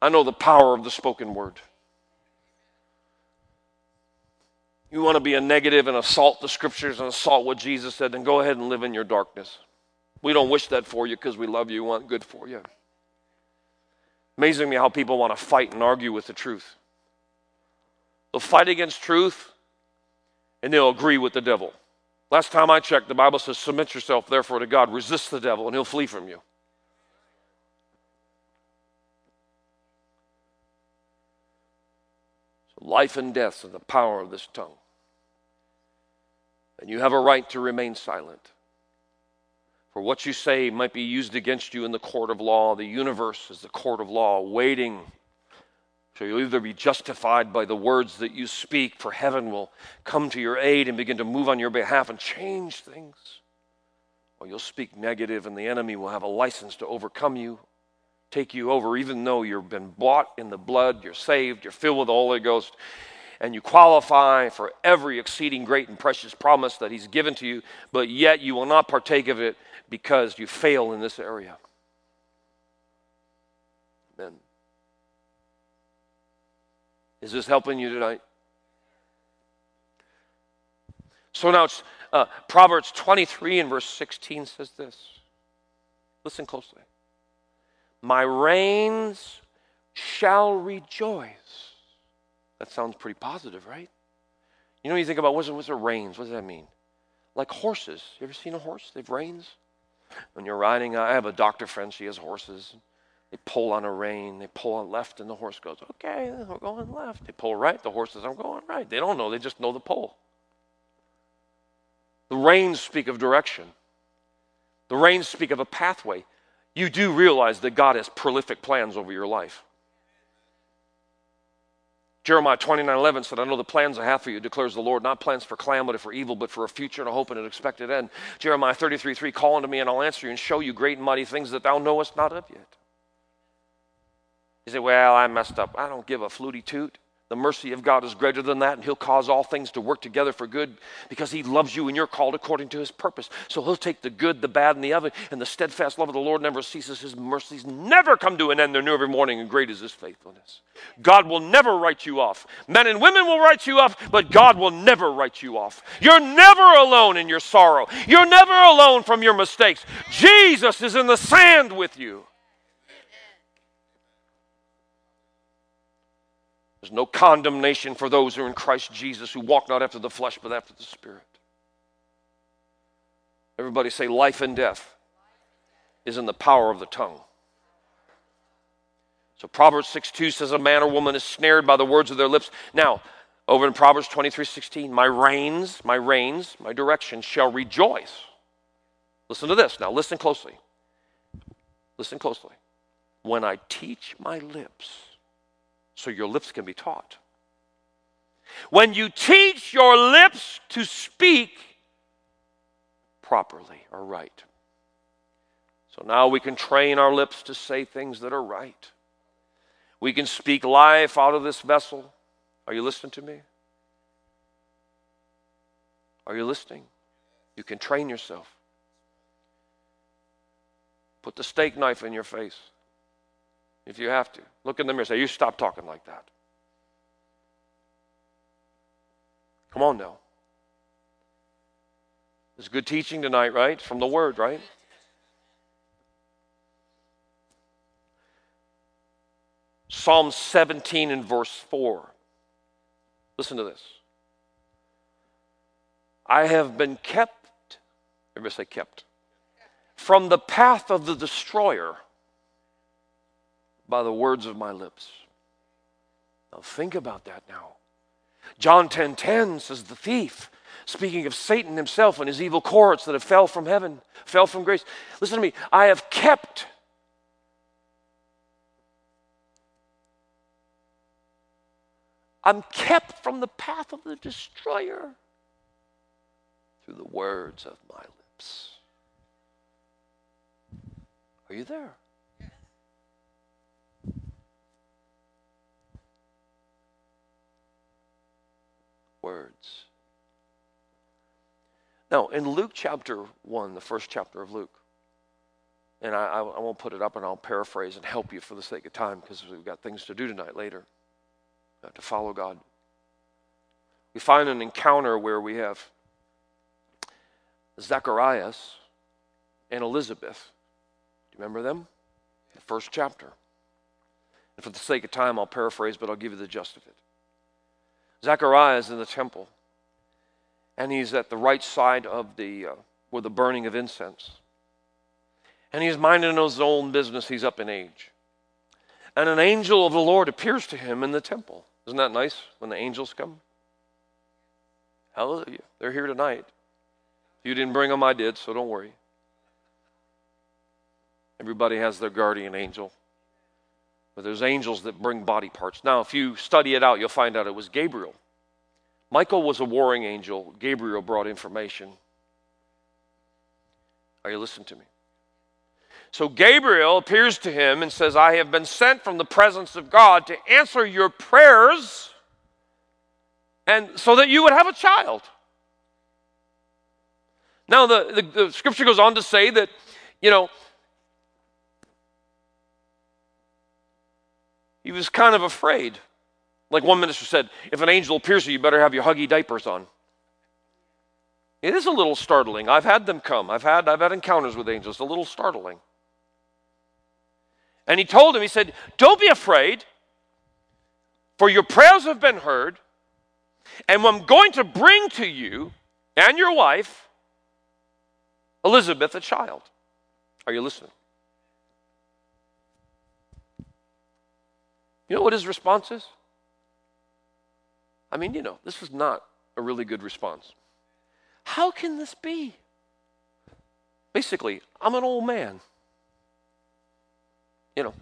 I know the power of the spoken word. You want to be a negative and assault the scriptures and assault what Jesus said, then go ahead and live in your darkness. We don't wish that for you because we love you want good for you. Amazing me how people want to fight and argue with the truth. They'll fight against truth and they'll agree with the devil. Last time I checked, the Bible says, Submit yourself therefore to God, resist the devil, and he'll flee from you. So life and death are the power of this tongue. And you have a right to remain silent. For what you say might be used against you in the court of law. The universe is the court of law, waiting. So you'll either be justified by the words that you speak, for heaven will come to your aid and begin to move on your behalf and change things, or you'll speak negative and the enemy will have a license to overcome you, take you over, even though you've been bought in the blood, you're saved, you're filled with the Holy Ghost, and you qualify for every exceeding great and precious promise that He's given to you, but yet you will not partake of it because you fail in this area. Is this helping you tonight? So now it's uh, Proverbs 23 and verse 16 says this. Listen closely. My reins shall rejoice. That sounds pretty positive, right? You know, you think about what's, what's a reins? What does that mean? Like horses. You ever seen a horse? They've reins. When you're riding, I have a doctor friend, she has horses. They pull on a rein, they pull on left, and the horse goes, Okay, we're going left. They pull right, the horse says, I'm going right. They don't know, they just know the pull. The reins speak of direction, the reins speak of a pathway. You do realize that God has prolific plans over your life. Jeremiah 29 11 said, I know the plans I have for you, declares the Lord, not plans for calamity, for evil, but for a future and a hope and an expected end. Jeremiah 33 3, call unto me, and I'll answer you and show you great and mighty things that thou knowest not of yet. You say, Well, I messed up. I don't give a fluty toot. The mercy of God is greater than that, and He'll cause all things to work together for good because He loves you and you're called according to His purpose. So He'll take the good, the bad, and the other, and the steadfast love of the Lord never ceases. His mercies never come to an end. They're new every morning, and great is His faithfulness. God will never write you off. Men and women will write you off, but God will never write you off. You're never alone in your sorrow, you're never alone from your mistakes. Jesus is in the sand with you. There's no condemnation for those who are in Christ Jesus who walk not after the flesh but after the Spirit. Everybody say, life and death is in the power of the tongue. So Proverbs 6 2 says, A man or woman is snared by the words of their lips. Now, over in Proverbs 23 16, my reins, my reins, my direction shall rejoice. Listen to this. Now, listen closely. Listen closely. When I teach my lips, so your lips can be taught. When you teach your lips to speak properly or right. So now we can train our lips to say things that are right. We can speak life out of this vessel. Are you listening to me? Are you listening? You can train yourself. Put the steak knife in your face if you have to. Look in the mirror say, You stop talking like that. Come on now. It's good teaching tonight, right? From the Word, right? Psalm 17 and verse 4. Listen to this. I have been kept, everybody say kept, from the path of the destroyer by the words of my lips. Now think about that now. John 10:10 10, 10 says the thief speaking of Satan himself and his evil courts that have fell from heaven, fell from grace. Listen to me. I have kept I'm kept from the path of the destroyer through the words of my lips. Are you there? Words. Now, in Luke chapter 1, the first chapter of Luke, and I, I, won't put it up and I'll paraphrase and help you for the sake of time because we've got things to do tonight later uh, to follow God. We find an encounter where we have Zacharias and Elizabeth. Do you remember them? The first chapter. And for the sake of time, I'll paraphrase, but I'll give you the gist of it. Zechariah is in the temple, and he's at the right side of the, uh, where the burning of incense. And he's minding his own business. He's up in age. And an angel of the Lord appears to him in the temple. Isn't that nice when the angels come? Hallelujah. They're here tonight. You didn't bring them, I did, so don't worry. Everybody has their guardian angel. But there's angels that bring body parts. Now, if you study it out, you'll find out it was Gabriel. Michael was a warring angel, Gabriel brought information. Are you listening to me? So Gabriel appears to him and says, I have been sent from the presence of God to answer your prayers and so that you would have a child. Now, the, the, the scripture goes on to say that, you know, he was kind of afraid. Like one minister said, if an angel appears to you, you better have your huggy diapers on. It is a little startling. I've had them come. I've had, I've had encounters with angels. It's a little startling. And he told him, he said, Don't be afraid, for your prayers have been heard, and I'm going to bring to you and your wife, Elizabeth, a child. Are you listening? You know what his response is? I mean, you know, this is not a really good response. How can this be? Basically, I'm an old man you know,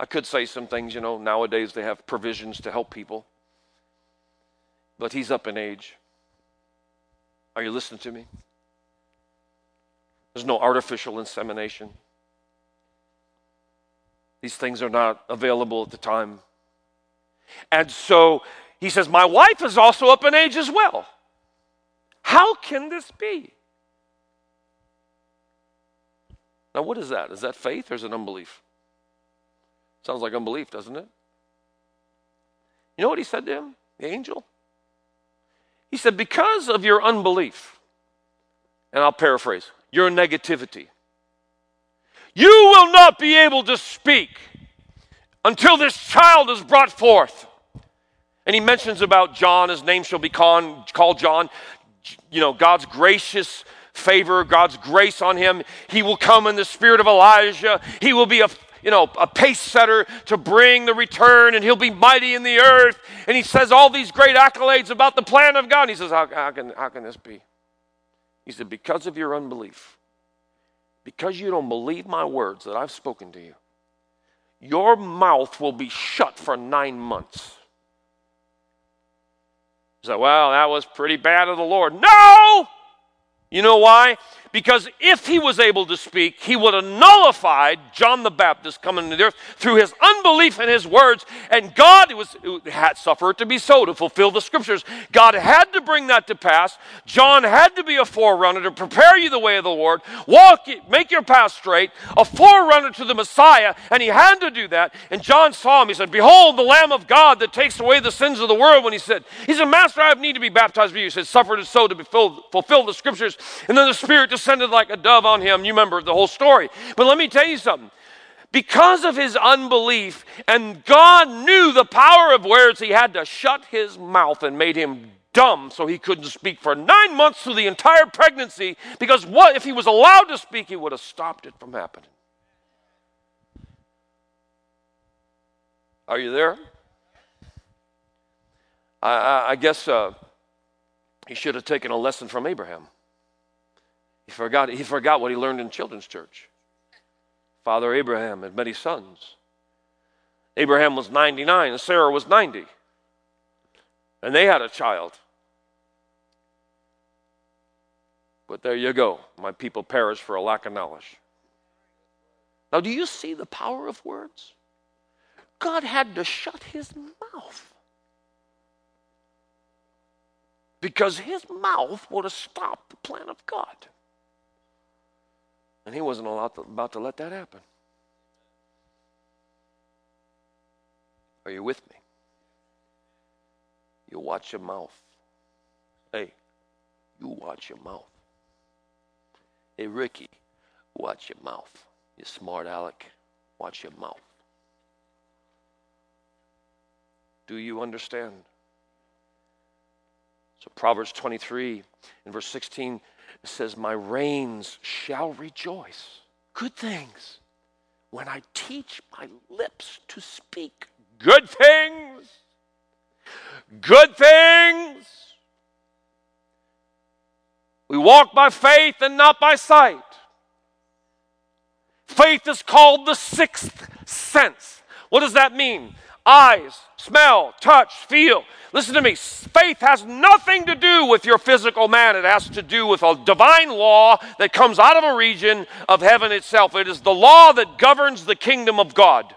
I could say some things, you know, nowadays they have provisions to help people. But he's up in age. Are you listening to me? There's no artificial insemination. These things are not available at the time. And so he says, My wife is also up in age as well. How can this be? Now, what is that? Is that faith or is it unbelief? Sounds like unbelief, doesn't it? You know what he said to him, the angel? He said, Because of your unbelief, and I'll paraphrase, your negativity, you will not be able to speak until this child is brought forth. And he mentions about John, his name shall be called John. You know, God's gracious favor, God's grace on him. He will come in the spirit of Elijah. He will be a you know, a pace setter to bring the return, and he'll be mighty in the earth. And he says all these great accolades about the plan of God. And he says, how, how, can, how can this be? He said, Because of your unbelief, because you don't believe my words that I've spoken to you, your mouth will be shut for nine months. So, Well, that was pretty bad of the Lord. No! You know why? Because if he was able to speak, he would have nullified John the Baptist coming to the earth through his unbelief in his words. And God was had suffered to be so to fulfill the scriptures. God had to bring that to pass. John had to be a forerunner to prepare you the way of the Lord, walk, make your path straight, a forerunner to the Messiah, and he had to do that. And John saw him. He said, "Behold, the Lamb of God that takes away the sins of the world." When he said, "He said, Master, I need to be baptized by you." He said, "Suffered it so to fulfill, fulfill the scriptures." And then the Spirit descended like a dove on him. You remember the whole story. But let me tell you something. Because of his unbelief, and God knew the power of words, he had to shut his mouth and made him dumb so he couldn't speak for nine months through the entire pregnancy. Because what if he was allowed to speak, he would have stopped it from happening. Are you there? I, I guess uh, he should have taken a lesson from Abraham. He forgot, he forgot what he learned in children's church. Father Abraham had many sons. Abraham was 99 and Sarah was 90. And they had a child. But there you go. My people perish for a lack of knowledge. Now, do you see the power of words? God had to shut his mouth because his mouth would have stopped the plan of God. And he wasn't about to let that happen. Are you with me? You watch your mouth. Hey, you watch your mouth. Hey, Ricky, Watch your mouth. You smart aleck. Watch your mouth. Do you understand? So, Proverbs 23 in verse 16 says, My reins shall rejoice. Good things when I teach my lips to speak good things. Good things. We walk by faith and not by sight. Faith is called the sixth sense. What does that mean? Eyes, smell, touch, feel. Listen to me. Faith has nothing to do with your physical man. It has to do with a divine law that comes out of a region of heaven itself. It is the law that governs the kingdom of God.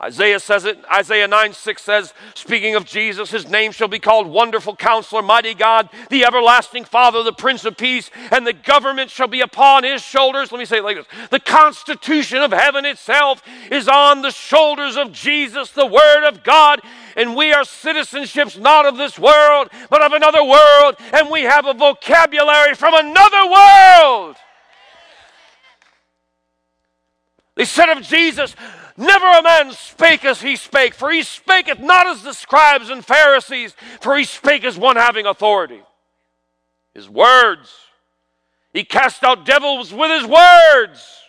Isaiah says it, Isaiah 9 6 says, speaking of Jesus, his name shall be called Wonderful Counselor, Mighty God, the Everlasting Father, the Prince of Peace, and the government shall be upon his shoulders. Let me say it like this The Constitution of heaven itself is on the shoulders of Jesus, the Word of God, and we are citizenships not of this world, but of another world, and we have a vocabulary from another world. They said of Jesus, Never a man spake as he spake, for he spaketh not as the scribes and Pharisees, for he spake as one having authority. His words. He cast out devils with his words.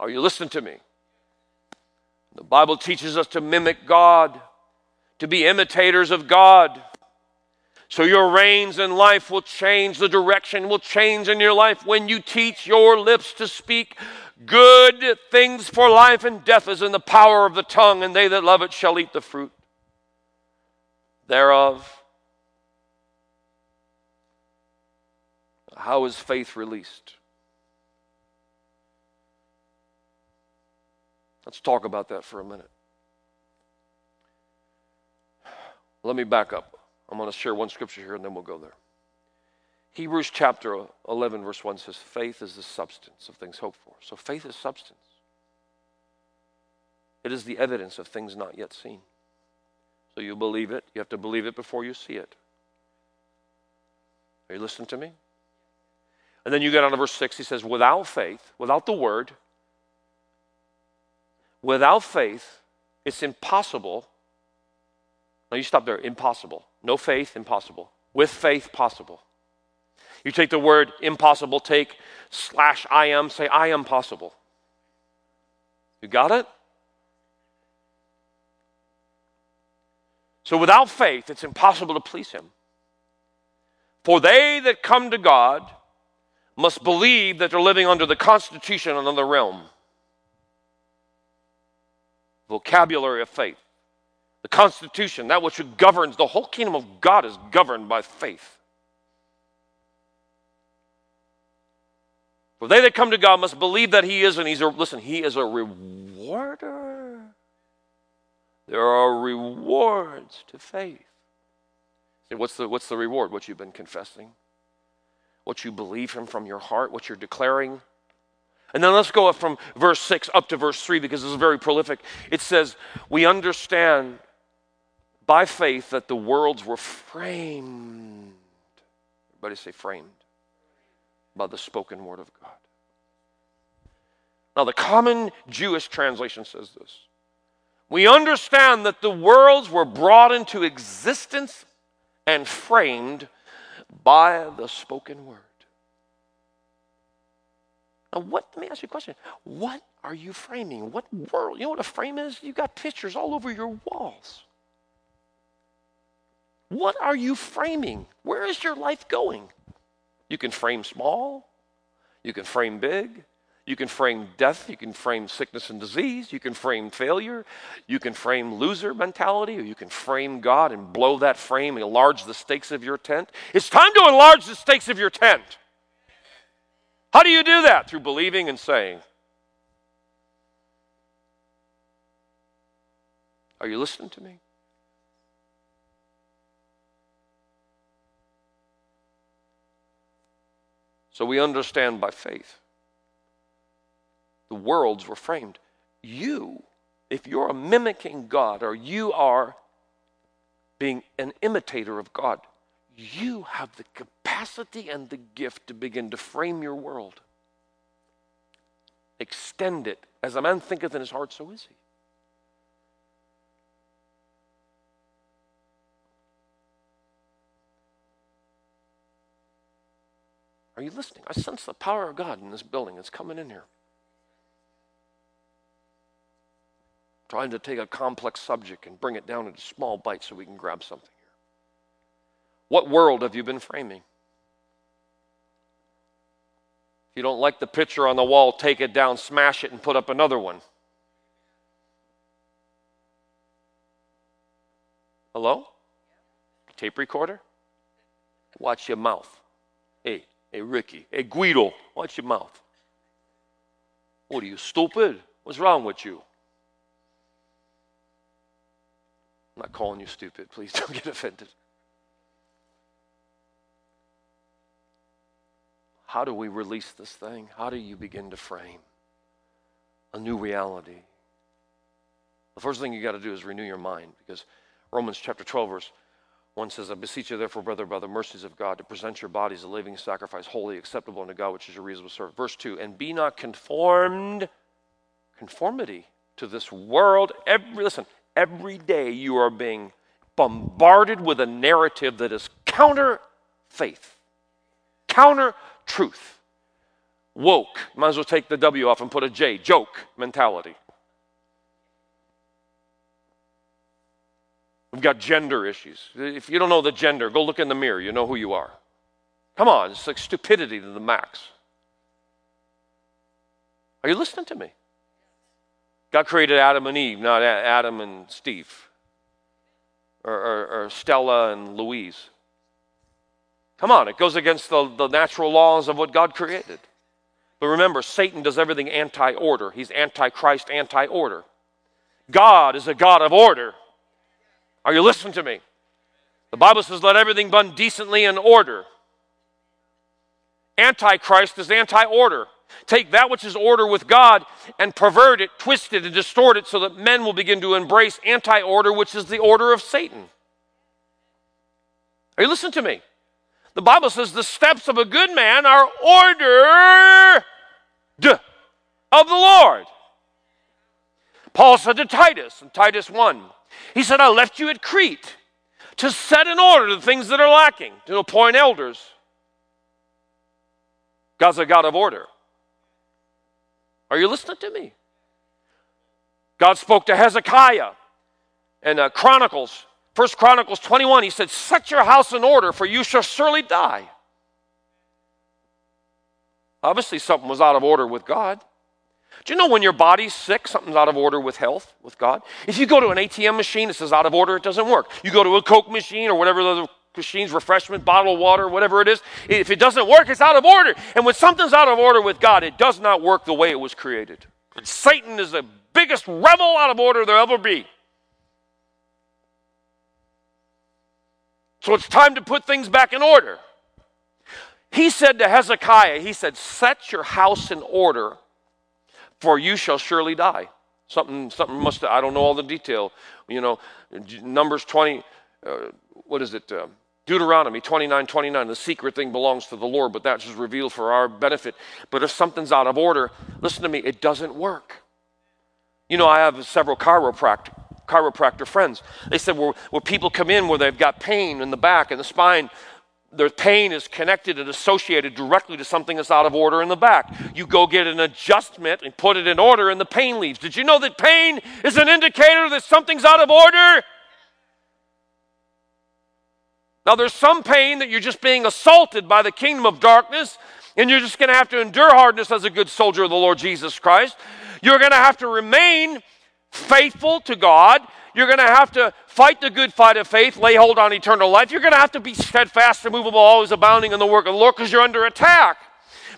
Are you listening to me? The Bible teaches us to mimic God, to be imitators of God. So your reins in life will change, the direction will change in your life when you teach your lips to speak Good things for life and death is in the power of the tongue, and they that love it shall eat the fruit thereof. How is faith released? Let's talk about that for a minute. Let me back up. I'm going to share one scripture here and then we'll go there. Hebrews chapter 11, verse 1 says, Faith is the substance of things hoped for. So faith is substance, it is the evidence of things not yet seen. So you believe it, you have to believe it before you see it. Are you listening to me? And then you get on to verse 6, he says, Without faith, without the word, without faith, it's impossible. Now you stop there. Impossible. No faith, impossible. With faith, possible. You take the word impossible, take slash I am, say I am possible. You got it? So without faith, it's impossible to please Him. For they that come to God must believe that they're living under the constitution of another realm. Vocabulary of faith. The constitution, that which governs the whole kingdom of God, is governed by faith. For they that come to God must believe that He is, and He's a, listen, He is a rewarder. There are rewards to faith. What's the, what's the reward? What you've been confessing, what you believe Him from your heart, what you're declaring. And then let's go up from verse 6 up to verse 3 because this is very prolific. It says, We understand by faith that the worlds were framed. Everybody say framed by the spoken word of God. Now, the common Jewish translation says this We understand that the worlds were brought into existence and framed by the spoken word. Now, what, let me ask you a question. What are you framing? What world? You know what a frame is? You've got pictures all over your walls. What are you framing? Where is your life going? You can frame small, you can frame big, you can frame death, you can frame sickness and disease, you can frame failure, you can frame loser mentality, or you can frame God and blow that frame enlarge the stakes of your tent. It's time to enlarge the stakes of your tent. How do you do that? Through believing and saying. Are you listening to me? So we understand by faith. The worlds were framed. You, if you're mimicking God or you are being an imitator of God, you have the capacity and the gift to begin to frame your world. Extend it. As a man thinketh in his heart, so is he. Are you listening? I sense the power of God in this building. It's coming in here. Trying to take a complex subject and bring it down into small bites so we can grab something here. What world have you been framing? If you don't like the picture on the wall, take it down, smash it, and put up another one. Hello? Tape recorder? Watch your mouth. Hey, Hey, Ricky. Hey, Guido, watch your mouth. What are you, stupid? What's wrong with you? I'm not calling you stupid. Please don't get offended. How do we release this thing? How do you begin to frame a new reality? The first thing you got to do is renew your mind because Romans chapter 12, verse one says, I beseech you, therefore, brother, by the mercies of God, to present your bodies a living sacrifice, holy, acceptable unto God, which is your reasonable service. Verse 2 And be not conformed, conformity to this world. Every, listen, every day you are being bombarded with a narrative that is counter faith, counter truth. Woke, might as well take the W off and put a J, joke mentality. We've got gender issues. If you don't know the gender, go look in the mirror. You know who you are. Come on, it's like stupidity to the max. Are you listening to me? God created Adam and Eve, not Adam and Steve, or, or, or Stella and Louise. Come on, it goes against the, the natural laws of what God created. But remember, Satan does everything anti order. He's anti Christ, anti order. God is a God of order. Are you listening to me? The Bible says, let everything be done decently in order. Antichrist is anti order. Take that which is order with God and pervert it, twist it, and distort it so that men will begin to embrace anti order, which is the order of Satan. Are you listening to me? The Bible says the steps of a good man are ordered of the Lord. Paul said to Titus in Titus 1 he said, I left you at Crete to set in order the things that are lacking, to appoint elders. God's a God of order. Are you listening to me? God spoke to Hezekiah in uh, Chronicles, First Chronicles 21. He said, Set your house in order, for you shall surely die. Obviously, something was out of order with God. Do you know when your body's sick, something's out of order with health, with God? If you go to an ATM machine, it says out of order, it doesn't work. You go to a Coke machine or whatever the machines, refreshment, bottled water, whatever it is, if it doesn't work, it's out of order. And when something's out of order with God, it does not work the way it was created. And Satan is the biggest rebel out of order there'll ever be. So it's time to put things back in order. He said to Hezekiah, he said, Set your house in order for you shall surely die. Something, something must, I don't know all the detail. You know, Numbers 20, uh, what is it? Uh, Deuteronomy 29 29, the secret thing belongs to the Lord, but that's just revealed for our benefit. But if something's out of order, listen to me, it doesn't work. You know, I have several chiropractor, chiropractor friends. They said where, where people come in where they've got pain in the back and the spine, their pain is connected and associated directly to something that's out of order in the back. You go get an adjustment and put it in order, and the pain leaves. Did you know that pain is an indicator that something's out of order? Now, there's some pain that you're just being assaulted by the kingdom of darkness, and you're just going to have to endure hardness as a good soldier of the Lord Jesus Christ. You're going to have to remain faithful to God. You're going to have to fight the good fight of faith, lay hold on eternal life. You're going to have to be steadfast, immovable, always abounding in the work of the Lord because you're under attack.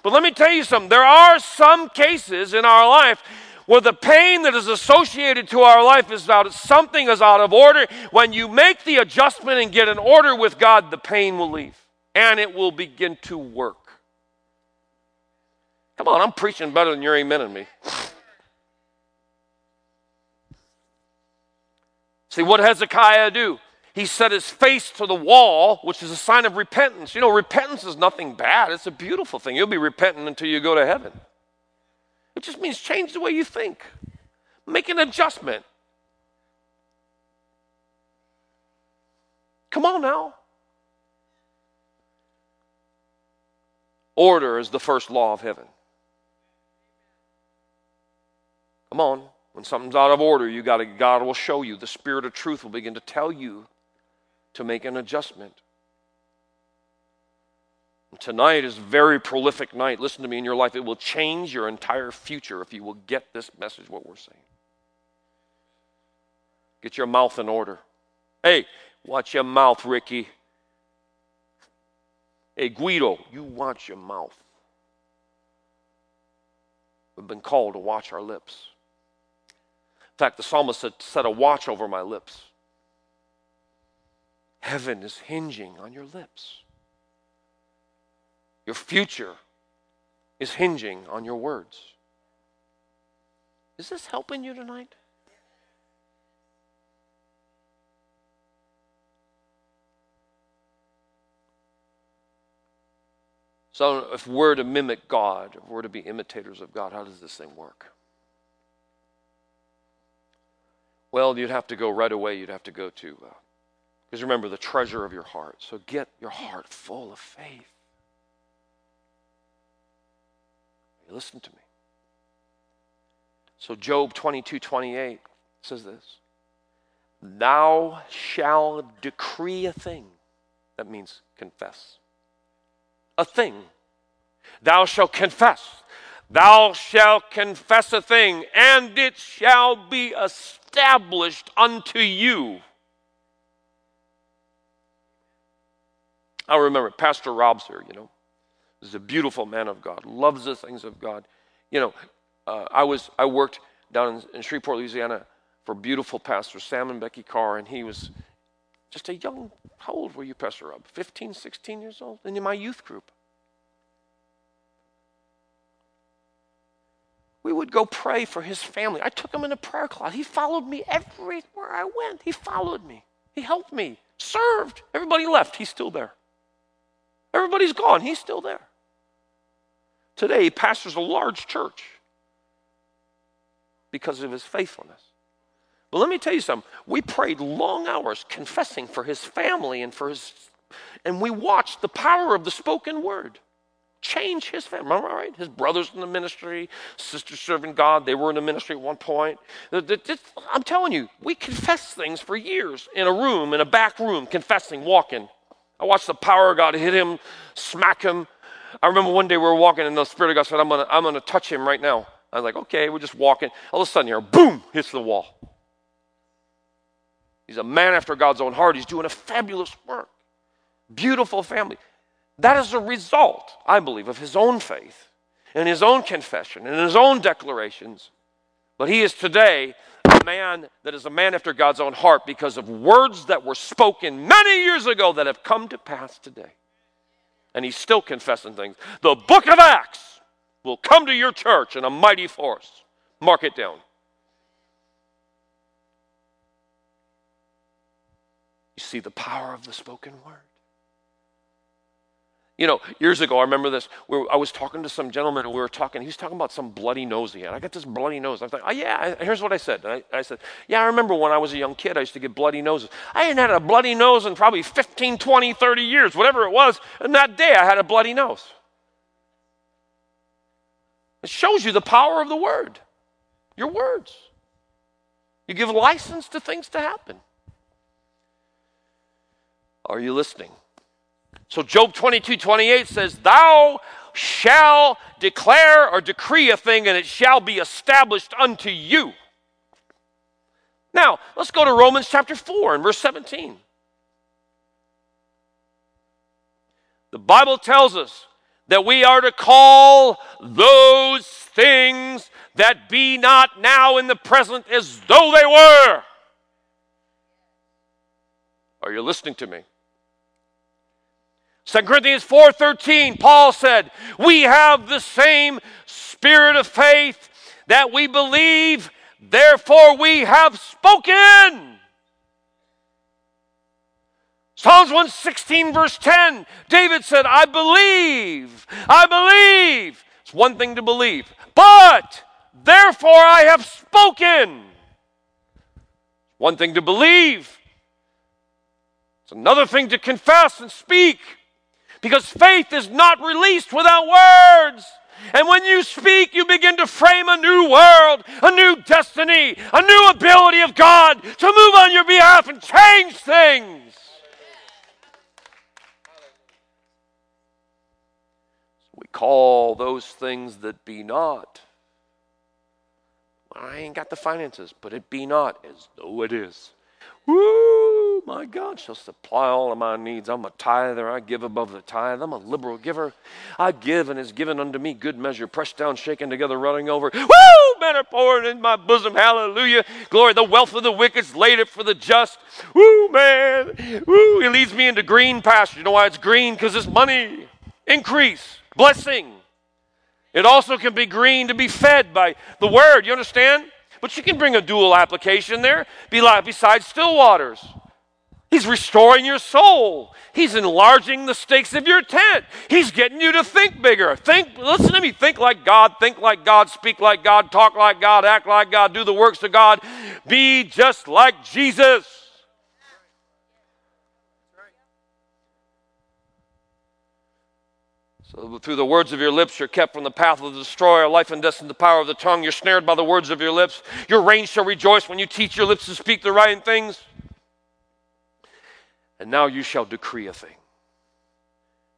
But let me tell you something. There are some cases in our life where the pain that is associated to our life is out something is out of order. When you make the adjustment and get an order with God, the pain will leave and it will begin to work. Come on, I'm preaching better than you're amen me. See, what Hezekiah do? he set his face to the wall, which is a sign of repentance. You know, repentance is nothing bad, it's a beautiful thing. You'll be repentant until you go to heaven. It just means change the way you think, make an adjustment. Come on now. Order is the first law of heaven. Come on. When something's out of order, you got God will show you. The spirit of truth will begin to tell you to make an adjustment. Tonight is a very prolific night. Listen to me in your life. It will change your entire future if you will get this message, what we're saying. Get your mouth in order. Hey, watch your mouth, Ricky. Hey, Guido, you watch your mouth. We've been called to watch our lips. In fact, the psalmist said, set a watch over my lips. Heaven is hinging on your lips. Your future is hinging on your words. Is this helping you tonight? So, if we're to mimic God, if we're to be imitators of God, how does this thing work? Well, you'd have to go right away. You'd have to go to, because uh, remember, the treasure of your heart. So get your heart full of faith. Listen to me. So, Job 22 28 says this Thou shalt decree a thing. That means confess a thing. Thou shalt confess. Thou shalt confess a thing, and it shall be established unto you. I remember Pastor Rob's here, you know. He's a beautiful man of God, loves the things of God. You know, uh, I was I worked down in, in Shreveport, Louisiana, for beautiful pastor Sam and Becky Carr, and he was just a young, how old were you, Pastor Rob? 15, 16 years old? And in my youth group. We would go pray for his family. I took him in a prayer class. He followed me everywhere I went. He followed me. He helped me, served. Everybody left. He's still there. Everybody's gone. He's still there. Today, he pastors a large church because of his faithfulness. But let me tell you something. We prayed long hours confessing for his family and for his, and we watched the power of the spoken word change his family. Remember, right? His brothers in the ministry, sisters serving God, they were in the ministry at one point. I'm telling you, we confess things for years in a room, in a back room, confessing, walking. I watched the power of God hit him, smack him. I remember one day we were walking, and the Spirit of God said, I'm to I'm gonna touch him right now. I was like, okay, we're just walking. All of a sudden, here, boom, hits the wall. He's a man after God's own heart. He's doing a fabulous work. Beautiful family. That is a result, I believe, of his own faith and his own confession and his own declarations. But he is today a man that is a man after God's own heart because of words that were spoken many years ago that have come to pass today. And he's still confessing things. The book of Acts will come to your church in a mighty force. Mark it down. You see the power of the spoken word. You know, years ago, I remember this. Where I was talking to some gentleman, and we were talking. He was talking about some bloody nose he had. I got this bloody nose. I was like, oh yeah. Here's what I said. I, I, said, yeah, I remember when I was a young kid, I used to get bloody noses. I hadn't had a bloody nose in probably 15, 20, 30 years, whatever it was. And that day, I had a bloody nose. It shows you the power of the word, your words. You give license to things to happen. Are you listening? So Job 22 28 says, Thou shall declare or decree a thing, and it shall be established unto you. Now, let's go to Romans chapter 4 and verse 17. The Bible tells us that we are to call those things that be not now in the present as though they were. Are you listening to me? 2 Corinthians 4:13 Paul said, "We have the same spirit of faith that we believe, therefore we have spoken." Psalms 116, verse 10, David said, I believe, I believe. It's one thing to believe, but therefore I have spoken. One thing to believe, it's another thing to confess and speak because faith is not released without words. And when you speak, you begin to frame a new world, a new destiny, a new ability of God to move on your behalf and change things. We call those things that be not. I ain't got the finances, but it be not as though it is. Woo, my God shall supply all of my needs. I'm a tither. I give above the tithe. I'm a liberal giver. I give and is given unto me good measure, pressed down, shaken together, running over. Woo, are pouring in my bosom. Hallelujah. Glory. The wealth of the wicked is laid up for the just. Woo, man. Woo, he leads me into green pasture. You know why it's green? Because it's money, increase, blessing. It also can be green to be fed by the word. You understand? But you can bring a dual application there, be like besides still waters. He's restoring your soul. He's enlarging the stakes of your tent. He's getting you to think bigger. Think, listen to me, think like God, think like God, speak like God, talk like God, act like God, do the works of God. Be just like Jesus. So through the words of your lips, you're kept from the path of the destroyer, life and death in the power of the tongue. You're snared by the words of your lips. Your reign shall rejoice when you teach your lips to speak the right things. And now you shall decree a thing.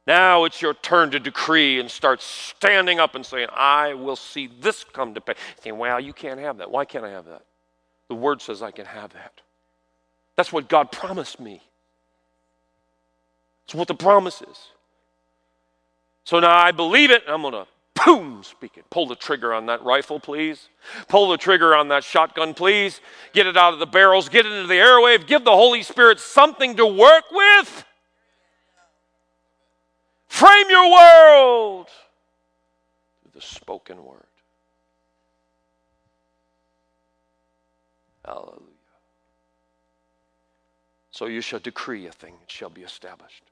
Now it's your turn to decree and start standing up and saying, I will see this come to pass. Saying, well, you can't have that. Why can't I have that? The word says I can have that. That's what God promised me. It's what the promise is. So now I believe it, I'm going to boom, speak it. Pull the trigger on that rifle, please. Pull the trigger on that shotgun, please. Get it out of the barrels, get it into the airwave. Give the Holy Spirit something to work with. Frame your world through the spoken word. Hallelujah. So you shall decree a thing, it shall be established.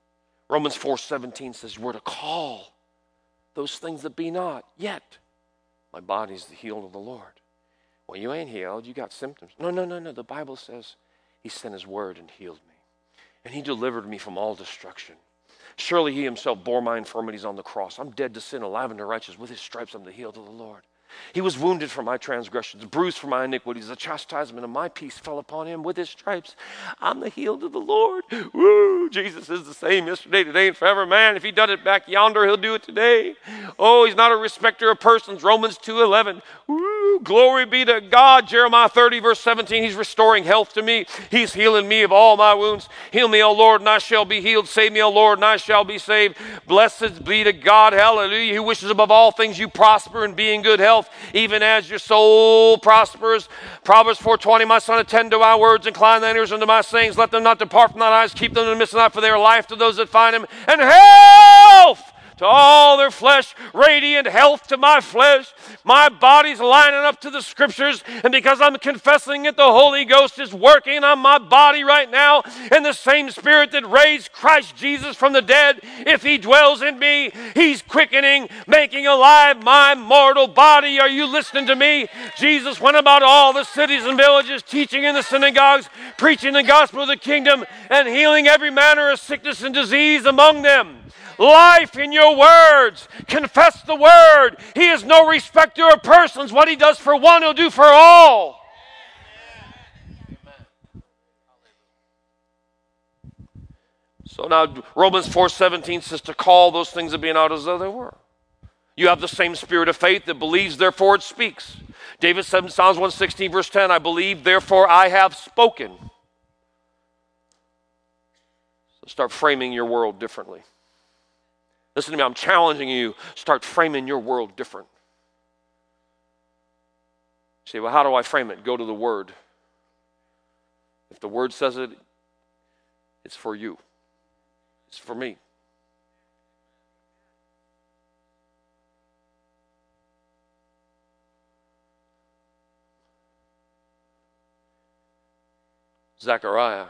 Romans 4:17 says we're to call those things that be not. Yet my body's the healed of the Lord. Well, you ain't healed, you got symptoms. No, no, no, no. The Bible says he sent his word and healed me. And he delivered me from all destruction. Surely he himself bore my infirmities on the cross. I'm dead to sin, alive unto righteousness. With his stripes I'm the healed of the Lord. He was wounded for my transgressions, bruised for my iniquities. The chastisement of my peace fell upon him. With his stripes, I'm the healed of the Lord. Woo! Jesus is the same yesterday, today, and forever. Man, if he done it back yonder, he'll do it today. Oh, he's not a respecter of persons. Romans 2.11. Woo! Glory be to God. Jeremiah 30, verse 17. He's restoring health to me. He's healing me of all my wounds. Heal me, O Lord, and I shall be healed. Save me, O Lord, and I shall be saved. Blessed be to God. Hallelujah. Who wishes above all things you prosper and be in good health health, even as your soul prospers. Proverbs 4.20, my son, attend to my words, incline thine ears unto my sayings. Let them not depart from thine eyes, keep them in the midst of night, for they are life to those that find them, and health to all their flesh, radiant health to my flesh. My body's lining up to the scriptures, and because I'm confessing it, the Holy Ghost is working on my body right now. And the same Spirit that raised Christ Jesus from the dead, if He dwells in me, He's quickening, making alive my mortal body. Are you listening to me? Jesus went about all the cities and villages, teaching in the synagogues, preaching the gospel of the kingdom, and healing every manner of sickness and disease among them life in your words. Confess the word. He is no respecter of persons. What he does for one, he'll do for all. So now Romans 4:17 says to call those things that be not as though they were. You have the same spirit of faith that believes, therefore it speaks. David said in Psalms 116, verse 10, I believe, therefore I have spoken. So start framing your world differently. Listen to me, I'm challenging you. Start framing your world different. You say, well, how do I frame it? Go to the Word. If the Word says it, it's for you, it's for me. Zechariah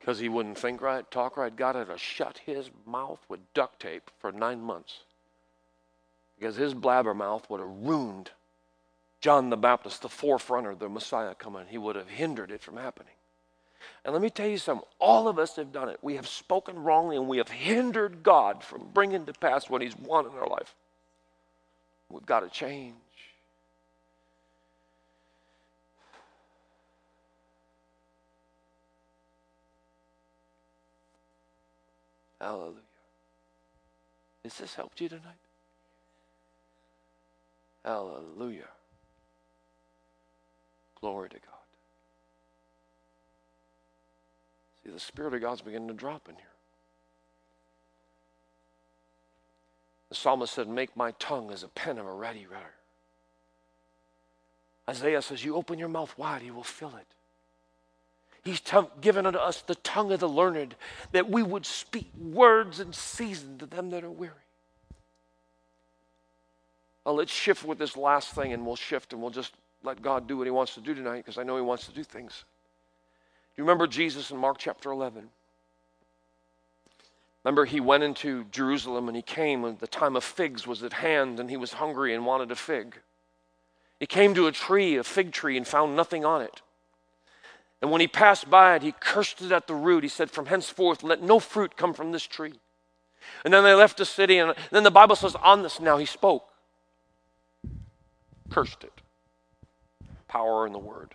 Because he wouldn't think right, talk right. God had to shut his mouth with duct tape for nine months. Because his blabbermouth would have ruined John the Baptist, the forefronter, the Messiah coming. He would have hindered it from happening. And let me tell you something all of us have done it. We have spoken wrongly and we have hindered God from bringing to pass what He's wanted in our life. We've got to change. Hallelujah. Has this helped you tonight? Hallelujah. Glory to God. See, the Spirit of God's beginning to drop in here. The psalmist said, Make my tongue as a pen of a ready writer. Isaiah says, You open your mouth wide, he will fill it. He's t- given unto us the tongue of the learned, that we would speak words in season to them that are weary. Well, let's shift with this last thing, and we'll shift and we'll just let God do what He wants to do tonight because I know He wants to do things. Do you remember Jesus in Mark chapter 11? Remember, he went into Jerusalem and he came, and the time of figs was at hand, and he was hungry and wanted a fig. He came to a tree, a fig tree, and found nothing on it. And when he passed by it, he cursed it at the root. He said, From henceforth, let no fruit come from this tree. And then they left the city, and then the Bible says, On this now he spoke, cursed it. Power in the word.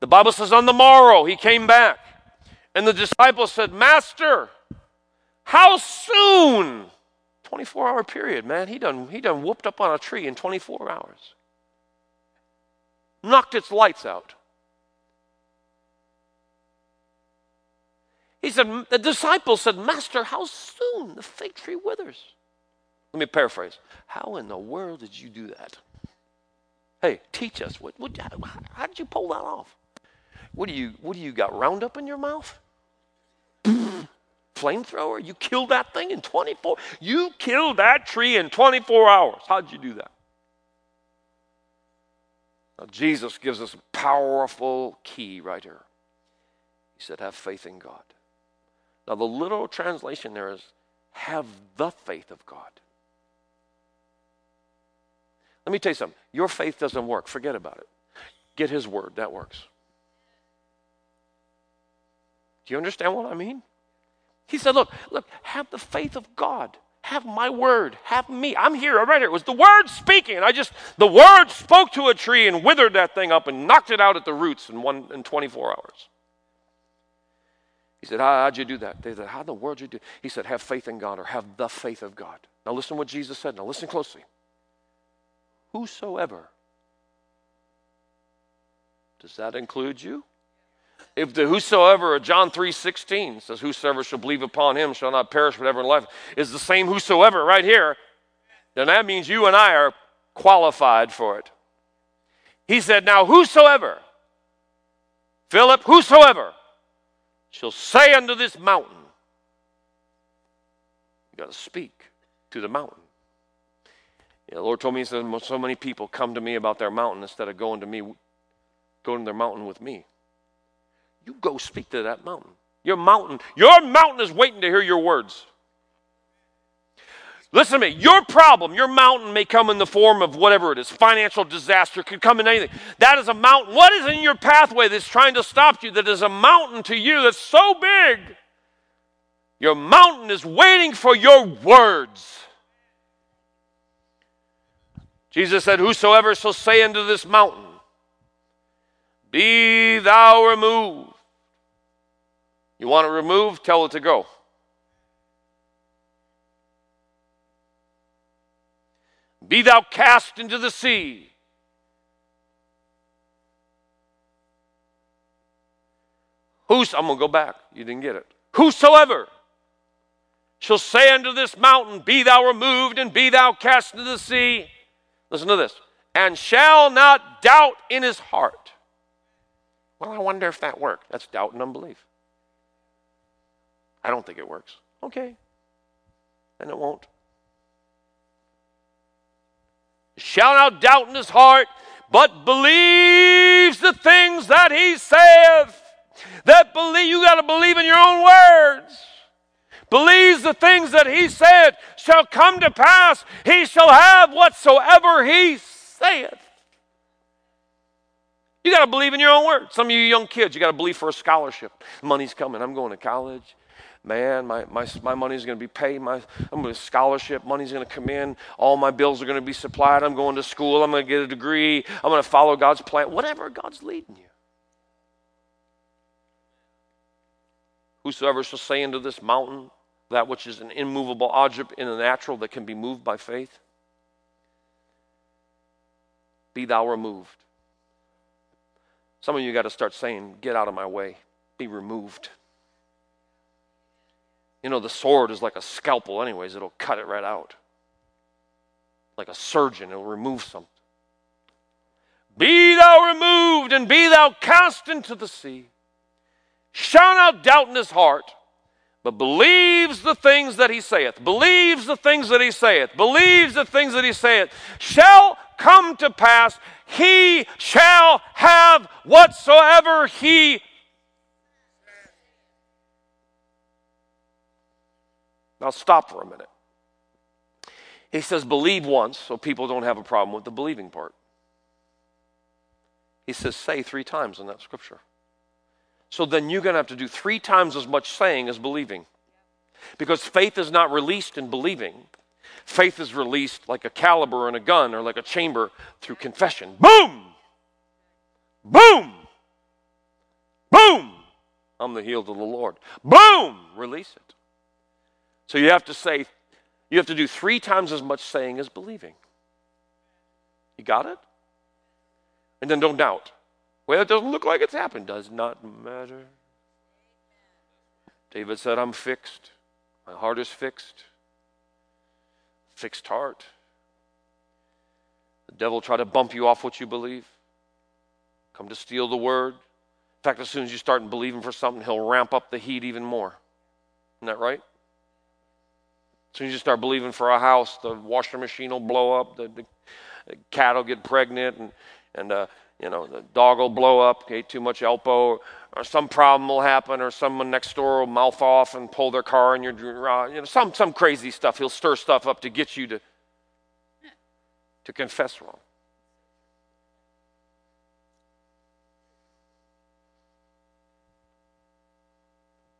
The Bible says, On the morrow he came back, and the disciples said, Master, how soon? 24 hour period, man. He done, he done whooped up on a tree in 24 hours knocked its lights out. He said, The disciples said, Master, how soon the fig tree withers? Let me paraphrase. How in the world did you do that? Hey, teach us. What, what, how, how did you pull that off? What do you, what do you got? Roundup in your mouth? Flamethrower? You killed that thing in 24? You killed that tree in 24 hours. How'd you do that? Now, Jesus gives us a powerful key right here. He said, Have faith in God. Now, the literal translation there is, Have the faith of God. Let me tell you something. Your faith doesn't work. Forget about it. Get His word. That works. Do you understand what I mean? He said, Look, look, have the faith of God. Have my word. Have me. I'm here. I read it. It was the word speaking. I just, the word spoke to a tree and withered that thing up and knocked it out at the roots in, one, in 24 hours. He said, How, would you do that? They said, How the world you do He said, Have faith in God or have the faith of God. Now listen what Jesus said. Now listen closely. Whosoever. Does that include you? If the whosoever John 3:16 says whosoever shall believe upon him shall not perish but ever in life is the same whosoever right here, then that means you and I are qualified for it. He said, Now whosoever, Philip, whosoever shall say unto this mountain, you got to speak to the mountain. The Lord told me, He said, so many people come to me about their mountain instead of going to me, going to their mountain with me. You go speak to that mountain. Your mountain, your mountain is waiting to hear your words. Listen to me. Your problem, your mountain may come in the form of whatever it is. Financial disaster could come in anything. That is a mountain. What is in your pathway that's trying to stop you that is a mountain to you that's so big? Your mountain is waiting for your words. Jesus said, Whosoever shall say unto this mountain, Be thou removed you want it removed? Tell it to go. Be thou cast into the sea. Who's, I'm going to go back. You didn't get it. Whosoever shall say unto this mountain, Be thou removed and be thou cast into the sea. Listen to this. And shall not doubt in his heart. Well, I wonder if that worked. That's doubt and unbelief. I don't think it works. Okay. Then it won't. Shall not doubt in his heart, but believes the things that he saith. that believe you got to believe in your own words. Believes the things that he said shall come to pass. He shall have whatsoever he saith. You got to believe in your own word. Some of you young kids, you got to believe for a scholarship. Money's coming. I'm going to college. Man, my, my, my money's going to be paid. My, I'm going to scholarship. Money's going to come in. All my bills are going to be supplied. I'm going to school. I'm going to get a degree. I'm going to follow God's plan. Whatever God's leading you. Whosoever shall say unto this mountain, that which is an immovable object in the natural that can be moved by faith, be thou removed. Some of you got to start saying, Get out of my way, be removed. You know, the sword is like a scalpel, anyways, it'll cut it right out. Like a surgeon, it'll remove something. Be thou removed and be thou cast into the sea. Shall not doubt in his heart, but believes the things that he saith, believes the things that he saith, believes the things that he saith, shall come to pass. He shall have whatsoever he Now stop for a minute. He says, believe once, so people don't have a problem with the believing part. He says, say three times in that scripture. So then you're going to have to do three times as much saying as believing. Because faith is not released in believing. Faith is released like a caliber in a gun or like a chamber through confession. Boom! Boom! Boom! I'm the healed of the Lord. Boom! Release it. So you have to say, you have to do three times as much saying as believing. You got it? And then don't doubt. Well, it doesn't look like it's happened. Does not matter. David said, I'm fixed. My heart is fixed. Fixed heart. The devil try to bump you off what you believe. Come to steal the word. In fact, as soon as you start believing for something, he'll ramp up the heat even more. Isn't that right? As you start believing for a house, the washing machine will blow up, the, the, cat will get pregnant, and, and uh, you know, the dog will blow up, ate too much Alpo, or some problem will happen, or someone next door will mouth off and pull their car in your, uh, you know, some, some crazy stuff. He'll stir stuff up to get you to, to confess wrong.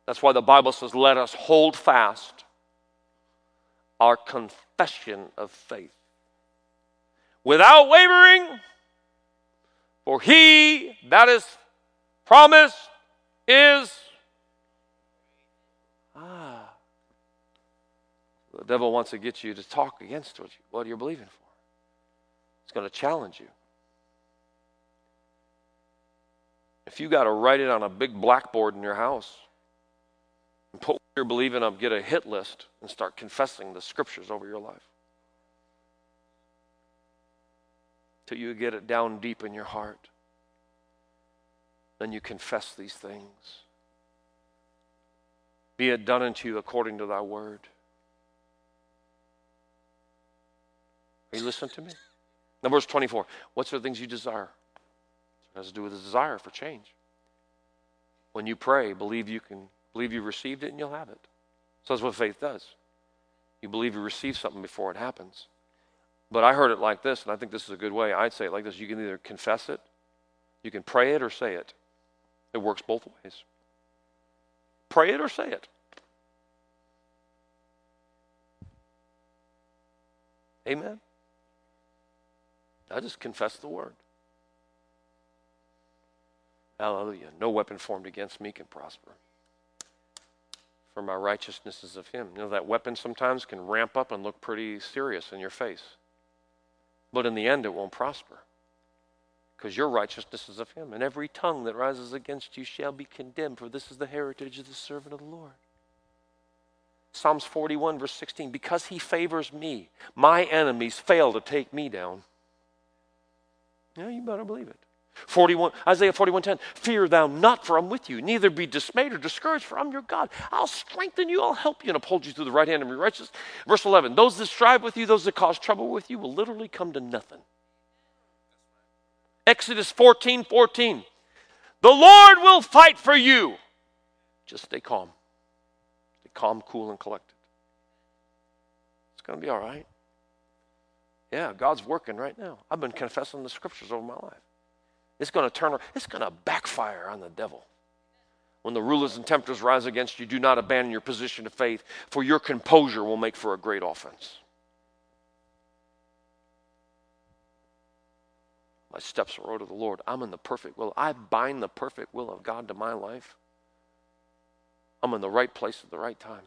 That's why the Bible says, let us hold fast our confession of faith. Without wavering, for he that is promised is. Ah. The devil wants to get you to talk against what, you, what you're believing for. It's going to challenge you. If you got to write it on a big blackboard in your house, and put you're believing get a hit list, and start confessing the scriptures over your life. Till you get it down deep in your heart. Then you confess these things. Be it done unto you according to thy word. Are you listening to me? Now, verse 24. What's the things you desire? It has to do with a desire for change. When you pray, believe you can Believe you received it and you'll have it. So that's what faith does. You believe you receive something before it happens. But I heard it like this, and I think this is a good way. I'd say it like this you can either confess it, you can pray it, or say it. It works both ways. Pray it or say it. Amen. I just confess the word. Hallelujah. No weapon formed against me can prosper for my righteousness is of him. You know, that weapon sometimes can ramp up and look pretty serious in your face. But in the end, it won't prosper because your righteousness is of him. And every tongue that rises against you shall be condemned, for this is the heritage of the servant of the Lord. Psalms 41, verse 16 Because he favors me, my enemies fail to take me down. Yeah, you better believe it. 41, Isaiah 41:10, fear thou not, for I'm with you. Neither be dismayed or discouraged, for I'm your God. I'll strengthen you, I'll help you, and uphold you through the right hand of your righteousness. Verse 11, those that strive with you, those that cause trouble with you, will literally come to nothing. Exodus 14, 14. The Lord will fight for you. Just stay calm. Stay calm, cool, and collected. It's going to be all right. Yeah, God's working right now. I've been confessing the scriptures over my life. It's going to turn, it's going to backfire on the devil. When the rulers and tempters rise against you, do not abandon your position of faith, for your composure will make for a great offense. My steps are ordered of the Lord. I'm in the perfect will. I bind the perfect will of God to my life. I'm in the right place at the right time.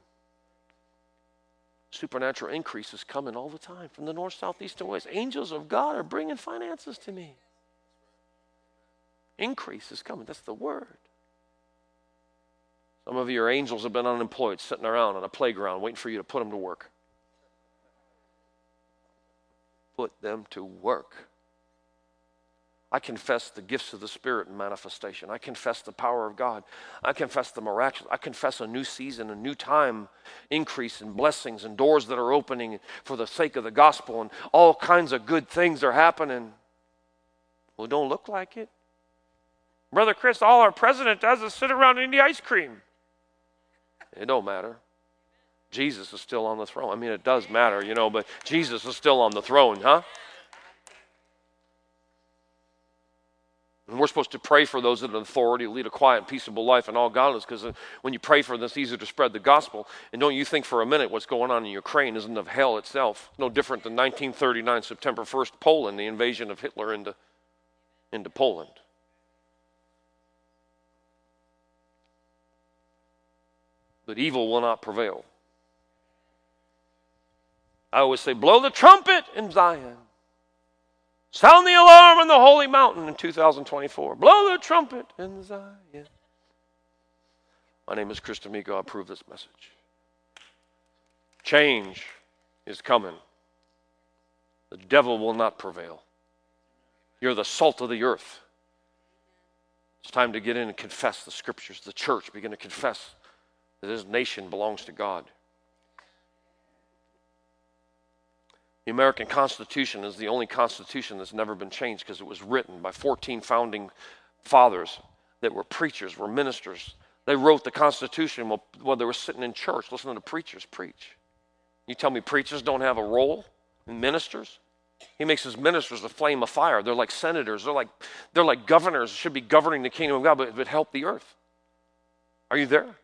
Supernatural increase is coming all the time from the north, south, east, and west. Angels of God are bringing finances to me. Increase is coming. That's the word. Some of your angels have been unemployed, sitting around on a playground waiting for you to put them to work. Put them to work. I confess the gifts of the Spirit in manifestation. I confess the power of God. I confess the miraculous. I confess a new season, a new time, increase in blessings and doors that are opening for the sake of the gospel, and all kinds of good things are happening. Well, don't look like it. Brother Chris, all our president does is sit around and eat ice cream. It don't matter. Jesus is still on the throne. I mean, it does matter, you know, but Jesus is still on the throne, huh? And we're supposed to pray for those in authority, lead a quiet, peaceable life and all godliness, because uh, when you pray for them, it's easier to spread the gospel. And don't you think for a minute what's going on in Ukraine isn't of hell itself. No different than 1939, September 1st, Poland, the invasion of Hitler into, into Poland. But evil will not prevail. I always say, blow the trumpet in Zion. Sound the alarm on the holy mountain in 2024. Blow the trumpet in Zion. My name is Chris D'Amico. I approve this message. Change is coming. The devil will not prevail. You're the salt of the earth. It's time to get in and confess the scriptures. The church begin to confess that this nation belongs to God. The American Constitution is the only Constitution that's never been changed because it was written by 14 founding fathers that were preachers, were ministers. They wrote the Constitution while, while they were sitting in church listening to preachers preach. You tell me preachers don't have a role in ministers? He makes his ministers a flame of fire. They're like senators. They're like, they're like governors, should be governing the kingdom of God, but, but help the earth. Are you there?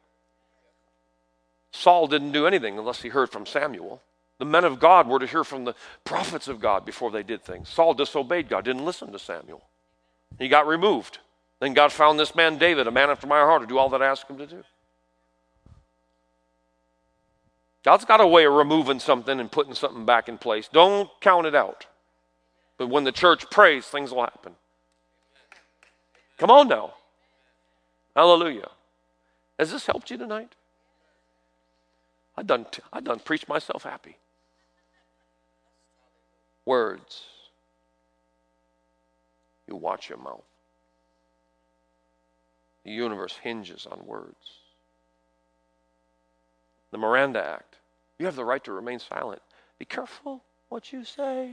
Saul didn't do anything unless he heard from Samuel. The men of God were to hear from the prophets of God before they did things. Saul disobeyed God, didn't listen to Samuel. He got removed. Then God found this man, David, a man after my heart, to do all that I asked him to do. God's got a way of removing something and putting something back in place. Don't count it out. But when the church prays, things will happen. Come on now. Hallelujah. Has this helped you tonight? I done, I done preached myself happy words. You watch your mouth. The universe hinges on words. The Miranda Act. You have the right to remain silent. Be careful what you say.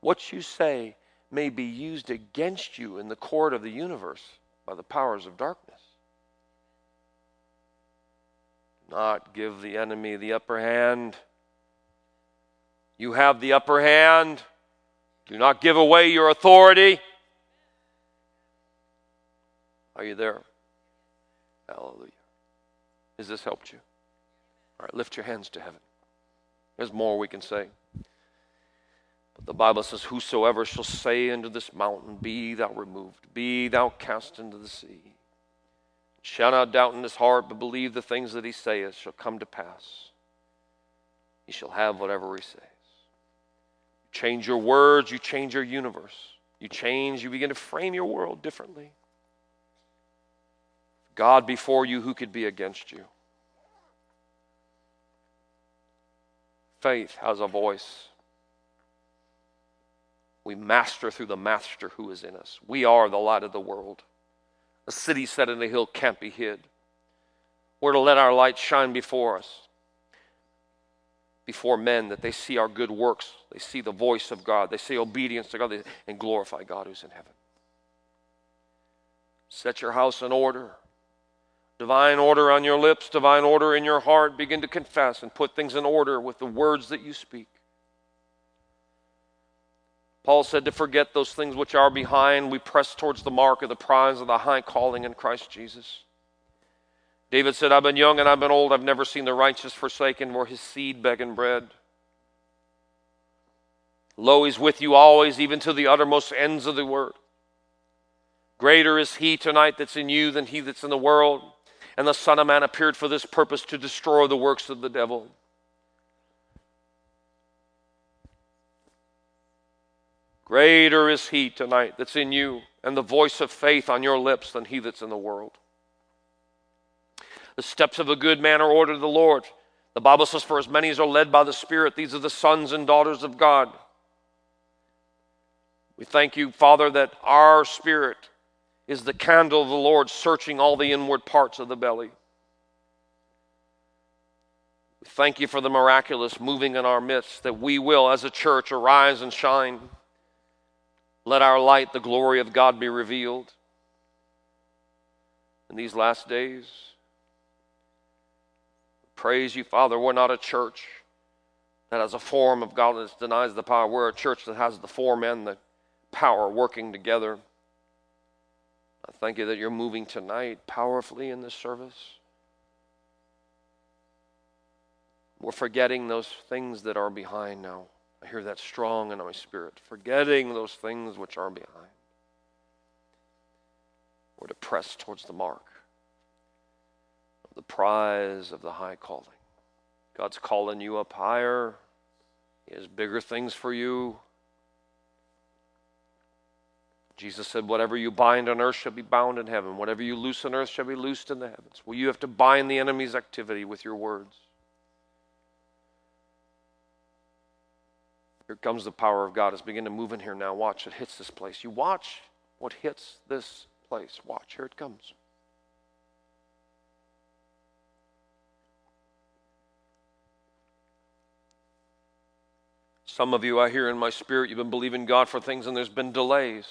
What you say may be used against you in the court of the universe by the powers of darkness. Not give the enemy the upper hand. You have the upper hand. Do not give away your authority. Are you there? Hallelujah. Has this helped you? All right, lift your hands to heaven. There's more we can say. But the Bible says, Whosoever shall say unto this mountain, Be thou removed, be thou cast into the sea, shall not doubt in his heart, but believe the things that he saith shall come to pass. He shall have whatever he says change your words, you change your universe. You change, you begin to frame your world differently. God before you, who could be against you? Faith has a voice. We master through the master who is in us. We are the light of the world. A city set in a hill can't be hid. We're to let our light shine before us before men that they see our good works, they see the voice of God, they see obedience to God, and glorify God who's in heaven. Set your house in order. Divine order on your lips, divine order in your heart. Begin to confess and put things in order with the words that you speak. Paul said to forget those things which are behind. We press towards the mark of the prize of the high calling in Christ Jesus. David said, I've been young and I've been old. I've never seen the righteous forsaken or his seed begging bread. Lo, he's with you always, even to the uttermost ends of the world. Greater is he tonight that's in you than he that's in the world. And the Son of Man appeared for this purpose to destroy the works of the devil. Greater is he tonight that's in you and the voice of faith on your lips than he that's in the world. The steps of a good man are ordered of the Lord. The Bible says, For as many as are led by the Spirit, these are the sons and daughters of God. We thank you, Father, that our spirit is the candle of the Lord searching all the inward parts of the belly. We thank you for the miraculous moving in our midst, that we will, as a church, arise and shine. Let our light, the glory of God, be revealed in these last days. Praise you, Father. We're not a church that has a form of godliness denies the power. We're a church that has the form and the power working together. I thank you that you're moving tonight powerfully in this service. We're forgetting those things that are behind now. I hear that strong in my spirit. Forgetting those things which are behind. We're to press towards the mark of the prize of the high calling. God's calling you up higher. He has bigger things for you. Jesus said, Whatever you bind on earth shall be bound in heaven. Whatever you loose on earth shall be loosed in the heavens. Well, you have to bind the enemy's activity with your words. Here comes the power of God. It's beginning to move in here now. Watch, it hits this place. You watch what hits this place. Watch, here it comes. Some of you, I hear in my spirit, you've been believing God for things and there's been delays.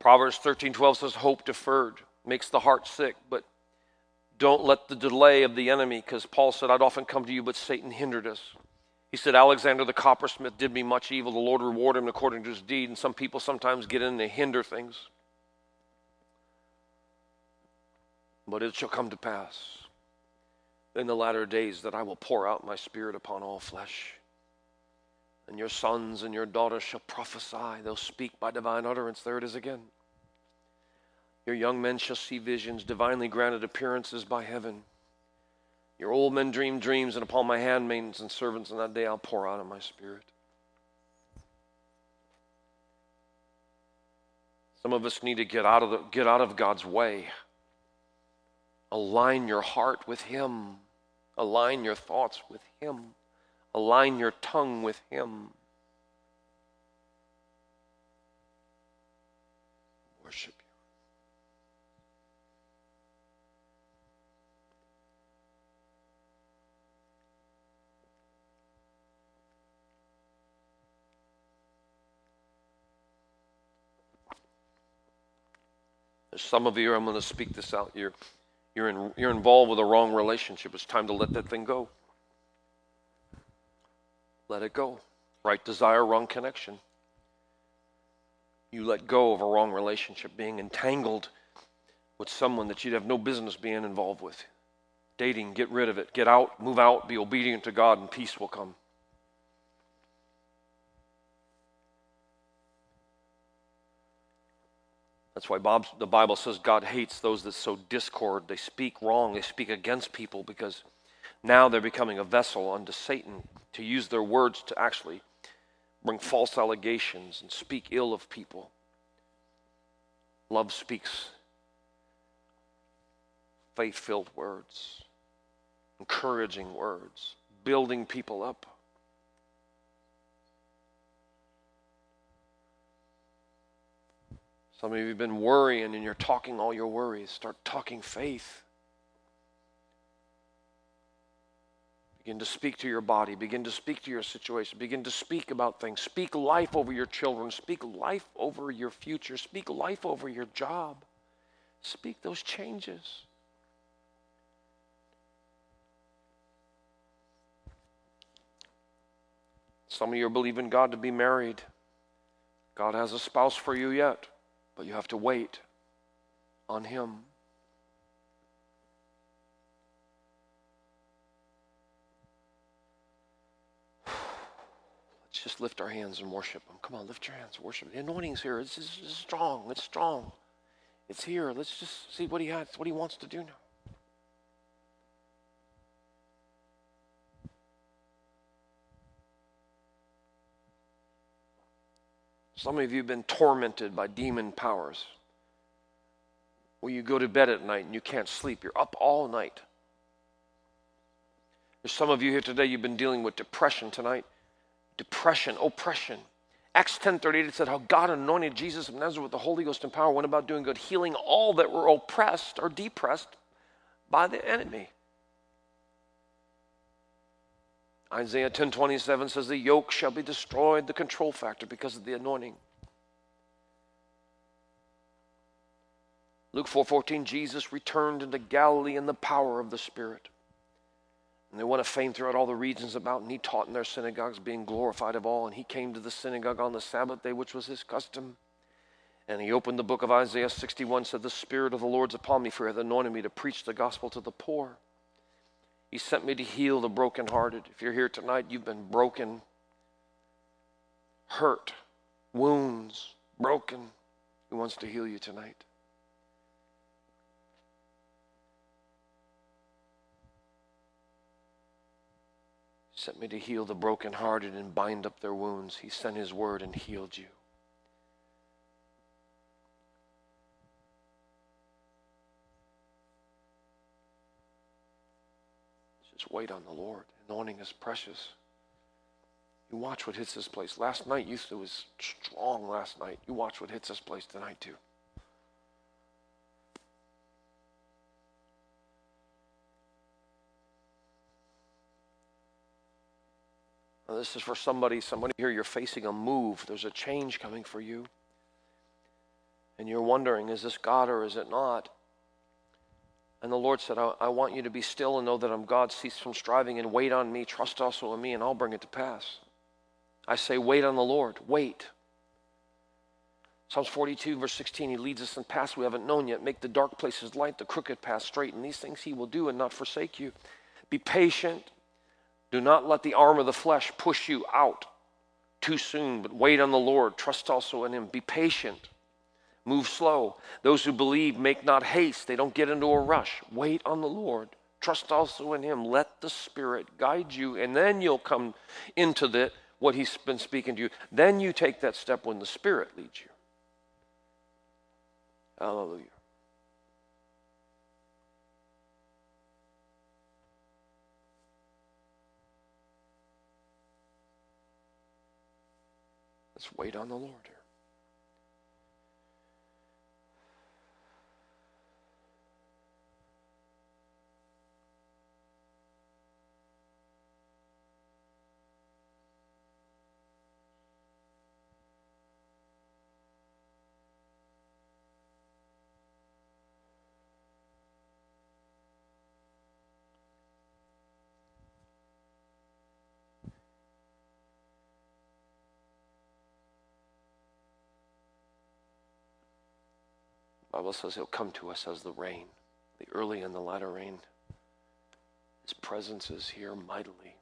Proverbs 13 12 says, Hope deferred makes the heart sick, but don't let the delay of the enemy, because Paul said, I'd often come to you, but Satan hindered us. He said, Alexander the coppersmith did me much evil. The Lord reward him according to his deed. And some people sometimes get in and hinder things. But it shall come to pass in the latter days that I will pour out my spirit upon all flesh. And your sons and your daughters shall prophesy. They'll speak by divine utterance. There it is again. Your young men shall see visions, divinely granted appearances by heaven. Your old men dream dreams, and upon my handmaidens and servants in that day I'll pour out of my spirit. Some of us need to get out of, the, get out of God's way. Align your heart with Him, align your thoughts with Him. Align your tongue with Him. Worship you. There's some of you, I'm going to speak this out. You're, you're, in, you're involved with a wrong relationship. It's time to let that thing go. Let it go. Right desire, wrong connection. You let go of a wrong relationship, being entangled with someone that you'd have no business being involved with. Dating, get rid of it. Get out, move out, be obedient to God, and peace will come. That's why Bob, the Bible says God hates those that sow discord. They speak wrong, they speak against people because now they're becoming a vessel unto Satan to use their words to actually bring false allegations and speak ill of people. Love speaks faith filled words, encouraging words, building people up. Some of you have been worrying and you're talking all your worries. Start talking faith. Begin to speak to your body. Begin to speak to your situation. Begin to speak about things. Speak life over your children. Speak life over your future. Speak life over your job. Speak those changes. Some of you are believing God to be married. God has a spouse for you yet, but you have to wait on Him. Let's just lift our hands and worship Him. Come on, lift your hands, worship. The anointing's here. It's, it's, it's strong. It's strong. It's here. Let's just see what He has, what He wants to do now. Some of you have been tormented by demon powers. Well, you go to bed at night and you can't sleep. You're up all night. There's some of you here today, you've been dealing with depression tonight. Depression, oppression. Acts 10:38 it said how God anointed Jesus of Nazareth with the Holy Ghost and power, went about doing good, healing all that were oppressed or depressed by the enemy. Isaiah 10:27 says the yoke shall be destroyed, the control factor because of the anointing. Luke 4:14 Jesus returned into Galilee in the power of the Spirit. And they went a fame throughout all the regions about, and he taught in their synagogues, being glorified of all. And he came to the synagogue on the Sabbath day, which was his custom. And he opened the book of Isaiah 61, said, The Spirit of the Lord's upon me, for he hath anointed me to preach the gospel to the poor. He sent me to heal the brokenhearted. If you're here tonight, you've been broken, hurt, wounds, broken. He wants to heal you tonight. He sent me to heal the brokenhearted and bind up their wounds. He sent his word and healed you. Wait on the Lord. Anointing is precious. You watch what hits this place. Last night, you it was strong last night. You watch what hits this place tonight, too. Now, this is for somebody, somebody here, you're facing a move. There's a change coming for you. And you're wondering, is this God or is it not? And the Lord said, I, I, want you to be still and know that I'm God. Cease from striving and wait on me. Trust also in me, and I'll bring it to pass. I say, wait on the Lord. Wait. Psalms 42, verse 16, He leads us in paths we haven't known yet. Make the dark places light, the crooked paths straight. And these things He will do and not forsake you. Be patient. Do not let the arm of the flesh push you out too soon, but wait on the Lord. Trust also in Him. Be patient. Move slow. Those who believe make not haste. They don't get into a rush. Wait on the Lord. Trust also in Him. Let the Spirit guide you, and then you'll come into the, what He's been speaking to you. Then you take that step when the Spirit leads you. Hallelujah. Let's wait on the Lord Bible says he'll come to us as the rain, the early and the latter rain. His presence is here mightily.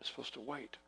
You're supposed to wait.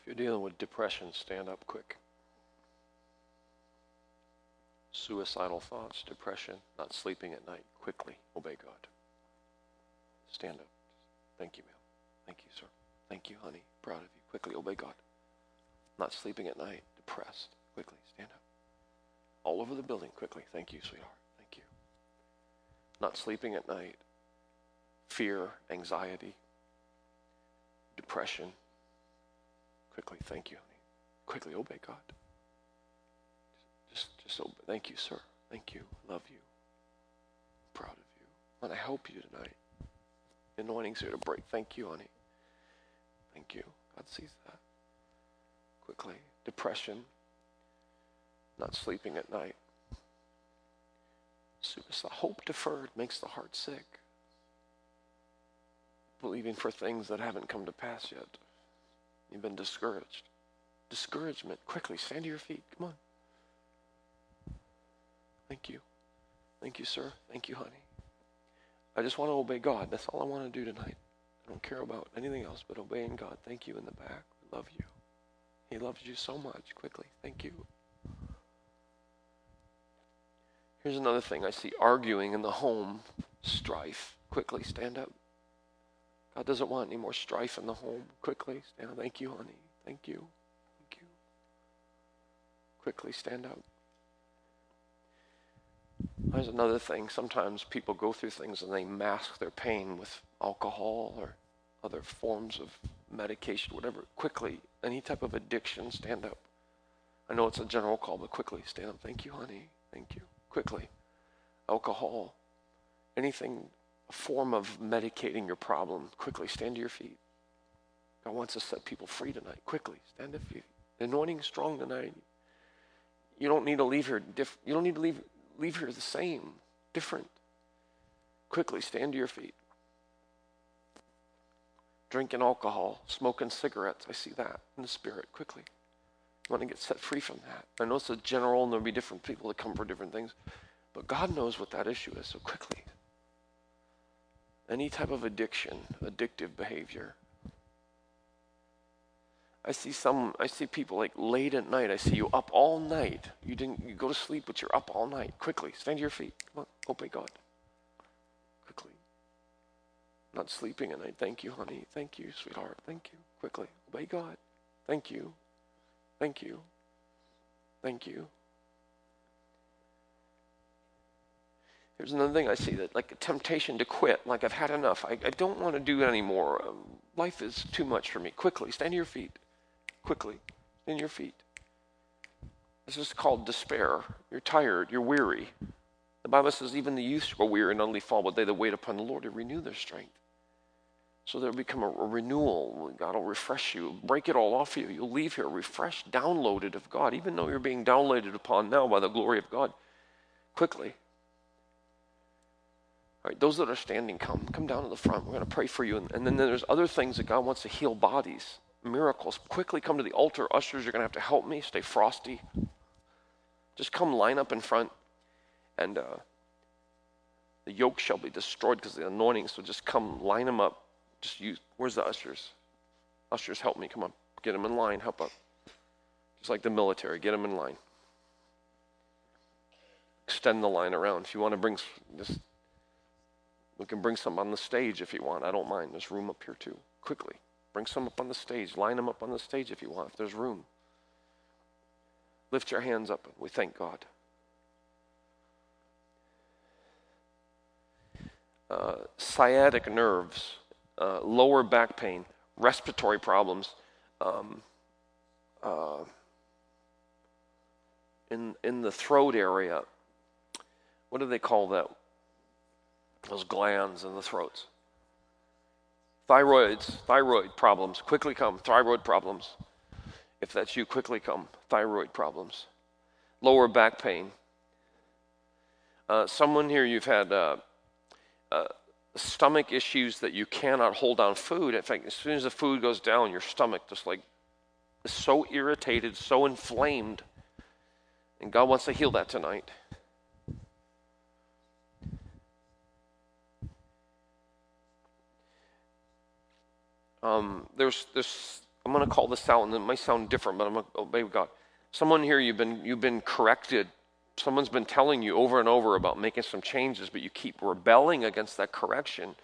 If you're dealing with depression, stand up quick. Suicidal thoughts, depression, not sleeping at night, quickly obey God. Stand up. Thank you, ma'am. Thank you, sir. Thank you, honey. Proud of you. Quickly obey God. Not sleeping at night, depressed. Quickly stand up. All over the building, quickly. Thank you, sweetheart. Thank you. Not sleeping at night, fear, anxiety, depression. Quickly, thank you, honey. Quickly obey God. Just, just obey. Thank you, sir. Thank you. Love you. proud of you. Want to help you tonight. The anointing's here to break. Thank you, honey. Thank you. God sees that. Quickly. Depression. Not sleeping at night. Suicide. Hope deferred makes the heart sick. Believing for things that haven't come to pass yet. You've been discouraged. Discouragement. Quickly, stand to your feet. Come on. Thank you. Thank you, sir. Thank you, honey. I just want to obey God. That's all I want to do tonight. I don't care about anything else but obeying God. Thank you in the back. I love you. He loves you so much. Quickly. Thank you. Here's another thing I see arguing in the home, strife. Quickly, stand up. God doesn't want any more strife in the home. Quickly, stand up. Thank you, honey. Thank you. Thank you. Quickly, stand up. There's another thing. Sometimes people go through things and they mask their pain with alcohol or other forms of medication, whatever. Quickly, any type of addiction, stand up. I know it's a general call, but quickly, stand up. Thank you, honey. Thank you. Quickly. Alcohol, anything, form of medicating your problem, quickly, stand to your feet. God wants to set people free tonight. Quickly, stand to your feet. The anointing is strong tonight. You don't need to leave here. Diff- you don't need to leave leave here the same, different. Quickly stand to your feet. Drinking alcohol, smoking cigarettes. I see that in the spirit. Quickly. You want to get set free from that. I know it's a general and there'll be different people that come for different things, but God knows what that issue is. So quickly. Any type of addiction, addictive behavior, I see some, I see people like late at night. I see you up all night. You didn't, you go to sleep, but you're up all night. Quickly, stand to your feet. Come on, obey God. Quickly. Not sleeping at night. Thank you, honey. Thank you, sweetheart. Thank you. Quickly, obey God. Thank you. Thank you. Thank you. Here's another thing I see that like a temptation to quit. Like I've had enough. I, I don't want to do it anymore. Um, life is too much for me. Quickly, stand to your feet quickly in your feet. This is called despair. You're tired, you're weary. The Bible says even the youths shall weary and only fall, but they that wait upon the Lord to renew their strength. So there'll become a, a renewal. God will refresh you, break it all off you. You'll leave here refreshed, downloaded of God, even though you're being downloaded upon now by the glory of God. Quickly. All right, those that are standing, come. Come down to the front. We're going to pray for you. And, and then there's other things that God wants to heal bodies miracles. Quickly come to the altar. Ushers, you're going to have to help me. Stay frosty. Just come line up in front, and uh, the yoke shall be destroyed because the anointing. So just come line them up. Just use. Where's the ushers? Ushers, help me. Come on. Get them in line. Help up. Just like the military, get them in line. Extend the line around. If you want to bring this, we can bring some on the stage if you want. I don't mind. There's room up here too. Quickly. Bring some up on the stage. Line them up on the stage if you want, if there's room. Lift your hands up. We thank God. Uh, sciatic nerves, uh, lower back pain, respiratory problems, um, uh, in in the throat area. What do they call that? Those glands in the throats. Thyroids, thyroid problems, quickly come. Thyroid problems. If that's you, quickly come. Thyroid problems. Lower back pain. Uh, someone here, you've had uh, uh, stomach issues that you cannot hold down food. In fact, as soon as the food goes down, your stomach just like is so irritated, so inflamed. And God wants to heal that tonight. Um, there's, there's I'm going to call this out, and it might sound different, but I'm going to obey God. Someone here, you've been, you've been corrected. Someone's been telling you over and over about making some changes, but you keep rebelling against that correction.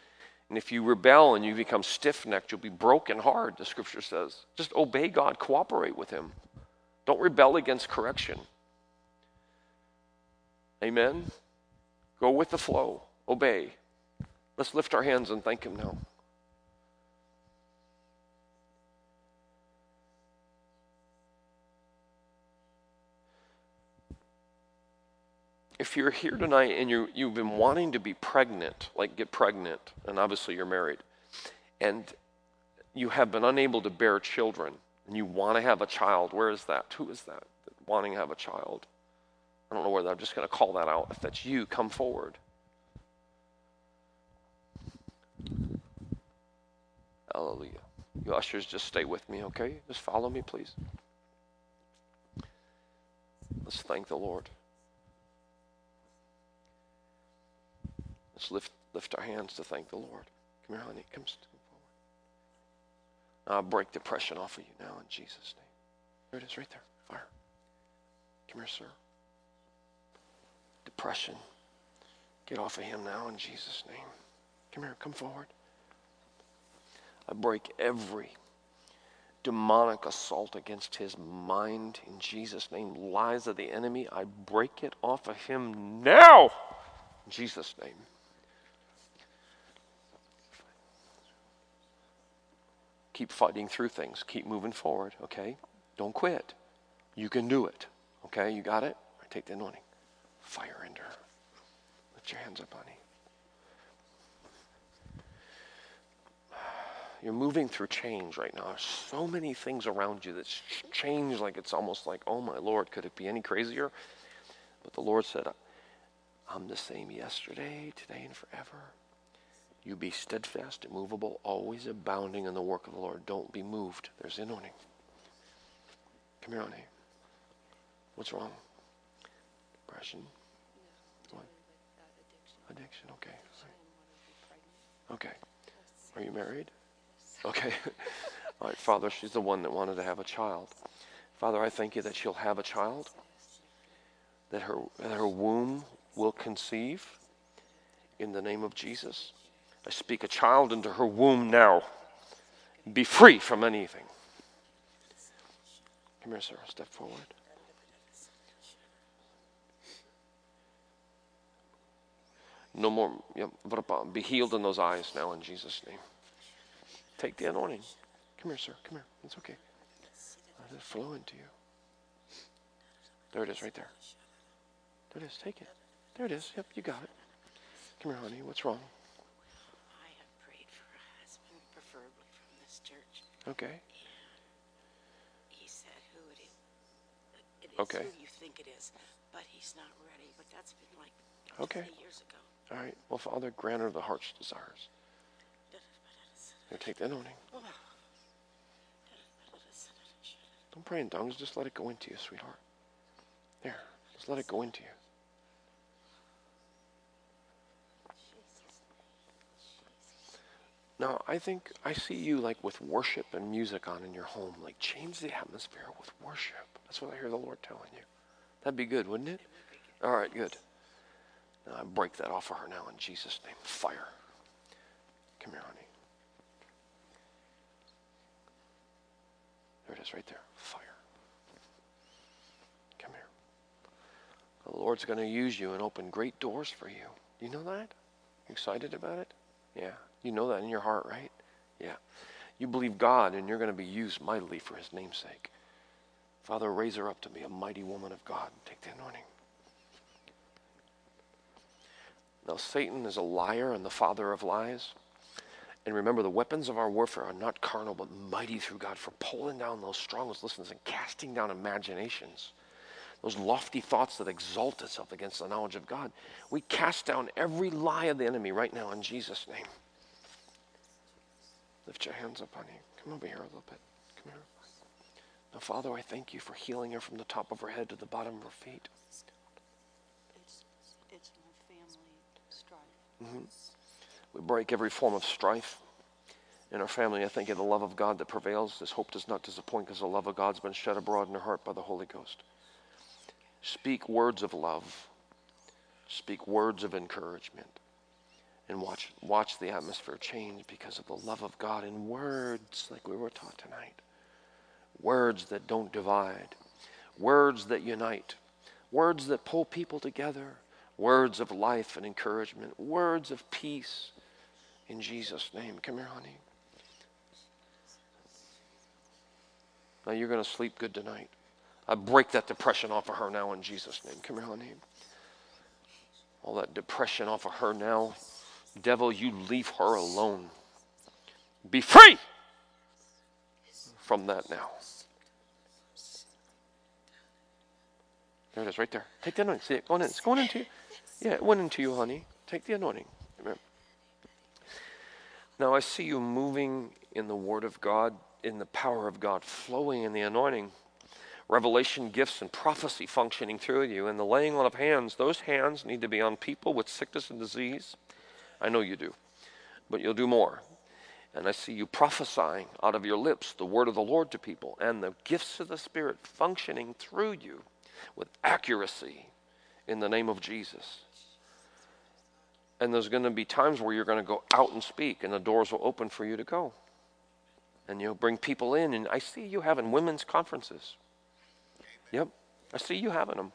And if you rebel and you become stiff necked, you'll be broken hard, the scripture says. Just obey God, cooperate with Him. Don't rebel against correction. Amen? Go with the flow, obey. Let's lift our hands and thank Him now. If you're here tonight and you you've been wanting to be pregnant, like get pregnant, and obviously you're married, and you have been unable to bear children, and you want to have a child, where is that? Who is that? Wanting to have a child? I don't know where that. I'm just going to call that out. If that's you, come forward. Hallelujah. You ushers, just stay with me, okay? Just follow me, please. Let's thank the Lord. Let's lift, lift our hands to thank the Lord. Come here, honey. Come forward. I'll break depression off of you now in Jesus' name. There it is, right there. Fire. Come here, sir. Depression. Get off of him now in Jesus' name. Come here, come forward. I break every demonic assault against his mind in Jesus' name. Lies of the enemy, I break it off of him now in Jesus' name. Keep fighting through things. Keep moving forward, okay? Don't quit. You can do it, okay? You got it? I take the anointing. Fire into her. Lift your hands up, honey. You're moving through change right now. There's so many things around you that's changed like it's almost like, oh my Lord, could it be any crazier? But the Lord said, I'm the same yesterday, today, and forever. You be steadfast, immovable, always abounding in the work of the Lord. Don't be moved. There's the anointing. Come here, honey. What's wrong? Depression? What? Addiction, okay. Okay. Are you married? Okay. All right, Father, she's the one that wanted to have a child. Father, I thank you that she'll have a child, that her, that her womb will conceive in the name of Jesus. I speak a child into her womb now. Be free from anything. Come here, Sarah. Step forward. No more. Be healed in those eyes now in Jesus' name. Take the anointing. Come here, sir. Come here. It's okay. Let it flow into you. There it is, right there. There it is. Take it. There it is. Yep, you got it. Come here, honey. What's wrong? Okay. He said who it is. It is Okay. who you think it is, but he's not ready. But that's been like Okay. 20 years ago. All right. Well, Father, grant her the heart's desires. Here, take the anointing. Don't pray in tongues. Just let it go into you, sweetheart. There. Just let it go into you. Now, I think I see you like with worship and music on in your home. Like, change the atmosphere with worship. That's what I hear the Lord telling you. That'd be good, wouldn't it? All right, good. Now, I break that off of her now in Jesus' name. Fire. Come here, honey. There it is right there. Fire. Come here. The Lord's going to use you and open great doors for you. You know that? You excited about it? Yeah. You know that in your heart, right? Yeah. You believe God and you're going to be used mightily for his namesake. Father, raise her up to be a mighty woman of God. Take the anointing. Now, Satan is a liar and the father of lies. And remember, the weapons of our warfare are not carnal, but mighty through God for pulling down those strongest listens and casting down imaginations, those lofty thoughts that exalt itself against the knowledge of God. We cast down every lie of the enemy right now in Jesus' name. Lift your hands up, on honey. Come over here a little bit. Come here. Now, Father, I thank you for healing her from the top of her head to the bottom of her feet. It's, it's my family strife. Mm-hmm. We break every form of strife, In our family, I think of the love of God that prevails. This hope does not disappoint because the love of God's been shed abroad in her heart by the Holy Ghost. Speak words of love. Speak words of encouragement. And watch, watch the atmosphere change because of the love of God in words like we were taught tonight. Words that don't divide. Words that unite. Words that pull people together. Words of life and encouragement. Words of peace. In Jesus' name. Come here, honey. Now you're going to sleep good tonight. I break that depression off of her now in Jesus' name. Come here, honey. All that depression off of her now. Devil, you leave her alone. Be free from that now. There it is, right there. Take the anointing. See it going in. It's going into you. Yeah, it went into you, honey. Take the anointing. Now I see you moving in the Word of God, in the power of God, flowing in the anointing revelation gifts and prophecy functioning through you, and the laying on of hands, those hands need to be on people with sickness and disease. I know you do, but you'll do more. And I see you prophesying out of your lips the word of the Lord to people, and the gifts of the Spirit functioning through you with accuracy in the name of Jesus. And there's going to be times where you're going to go out and speak, and the doors will open for you to go. And you'll bring people in. And I see you having women's conferences. Yep, I see you having them.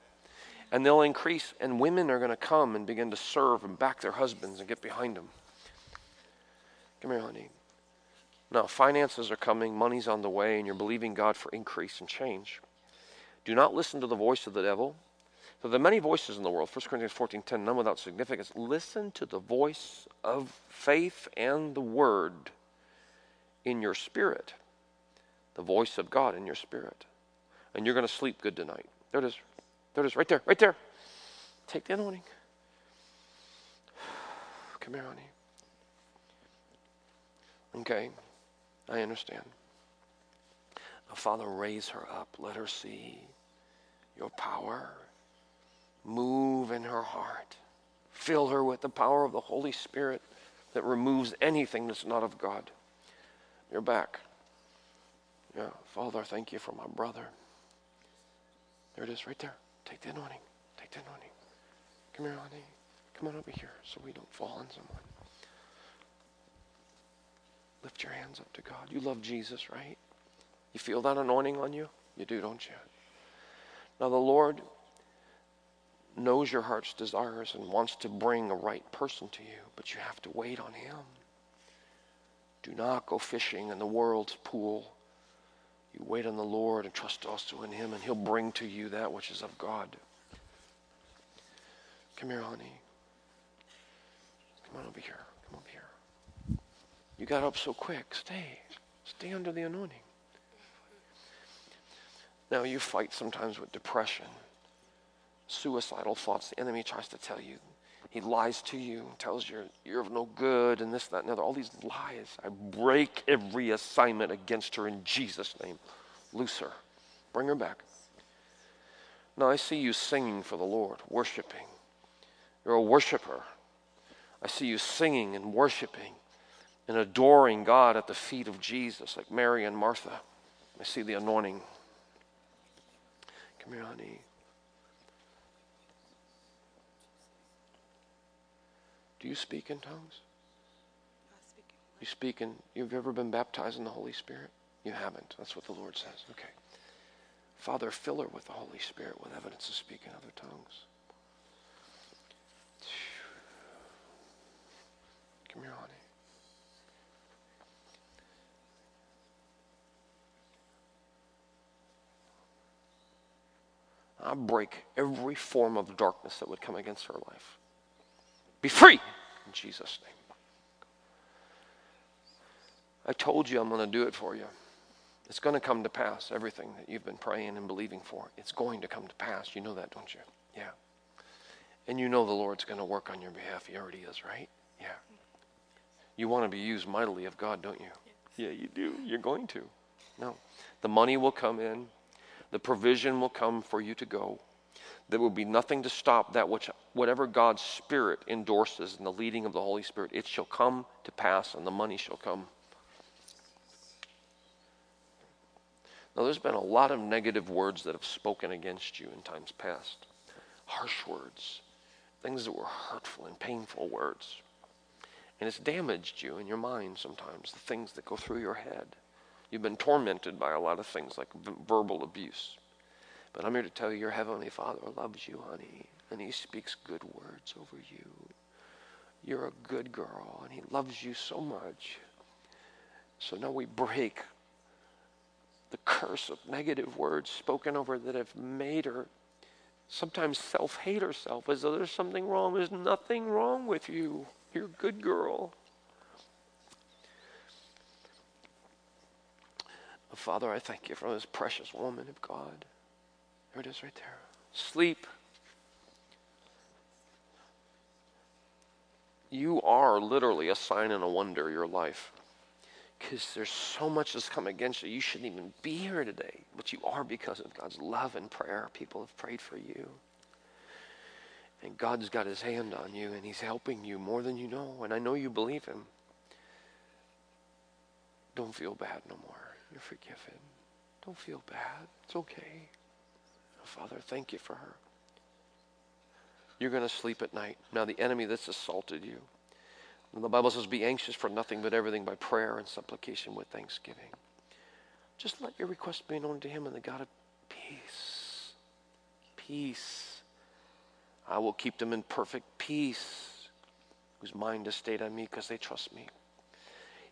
And they'll increase, and women are going to come and begin to serve and back their husbands and get behind them. Come here, honey. Now, finances are coming, money's on the way, and you're believing God for increase and change. Do not listen to the voice of the devil. So there are many voices in the world. 1 Corinthians 14.10, none without significance. Listen to the voice of faith and the word in your spirit. The voice of God in your spirit and you're going to sleep good tonight. There it is. There it is, right there, right there. Take the anointing. Come here, honey. Okay, I understand. Now, Father, raise her up. Let her see your power. Move in her heart. Fill her with the power of the Holy Spirit that removes anything that's not of God. You're back. Yeah, Father, thank you for my brother. There it is, right there. Take the anointing. Take the anointing. Come here, honey. Come on over here so we don't fall on someone. Lift your hands up to God. You love Jesus, right? You feel that anointing on you? You do, don't you? Now, the Lord knows your heart's desires and wants to bring a right person to you, but you have to wait on Him. Do not go fishing in the world's pool you wait on the Lord and trust also in Him, and He'll bring to you that which is of God. Come here, honey. Come on over here. Come over here. You got up so quick. Stay. Stay under the anointing. Now, you fight sometimes with depression, suicidal thoughts. The enemy tries to tell you. He lies to you, tells you you're of no good, and this, that, and the other. All these lies. I break every assignment against her in Jesus' name. Loose her. Bring her back. Now I see you singing for the Lord, worshiping. You're a worshiper. I see you singing and worshiping and adoring God at the feet of Jesus, like Mary and Martha. I see the anointing. Come here, honey. Do you speak in tongues? You speak in, you've ever been baptized in the Holy Spirit? You haven't. That's what the Lord says. Okay. Father, fill her with the Holy Spirit with evidence to speak in other tongues. Come here, honey. I break every form of darkness that would come against her life. Be free in Jesus' name. I told you I'm going to do it for you. It's going to come to pass, everything that you've been praying and believing for. It's going to come to pass. You know that, don't you? Yeah. And you know the Lord's going to work on your behalf. He already is, right? Yeah. You want to be used mightily of God, don't you? Yeah, you do. You're going to. No. The money will come in, the provision will come for you to go there will be nothing to stop that which whatever God's Spirit endorses in the leading of the Holy Spirit, it shall come to pass and the money shall come. Now, there's been a lot of negative words that have spoken against you in times past harsh words, things that were hurtful and painful words. And it's damaged you in your mind sometimes, the things that go through your head. You've been tormented by a lot of things like verbal abuse. But I'm here to tell you your Heavenly Father loves you, honey, and He speaks good words over you. You're a good girl, and He loves you so much. So now we break the curse of negative words spoken over that have made her sometimes self hate herself as though there's something wrong. There's nothing wrong with you. You're a good girl. Father, I thank you for this precious woman of God. There it is right there. Sleep. You are literally a sign and a wonder, your life because there's so much that's come against you. You shouldn't even be here today, but you are because of God's love and prayer. People have prayed for you. And God's got his hand on you, and he's helping you more than you know. And I know you believe him. Don't feel bad no more. You're forgiven. Don't feel bad. It's okay. Oh, Father, thank you for her. You're going to sleep at night. Now, the enemy that's assaulted you, and the Bible says, Be anxious for nothing but everything by prayer and supplication with thanksgiving. Just let your request be known to Him and the God of peace. Peace. I will keep them in perfect peace, whose mind is stayed on me because they trust me.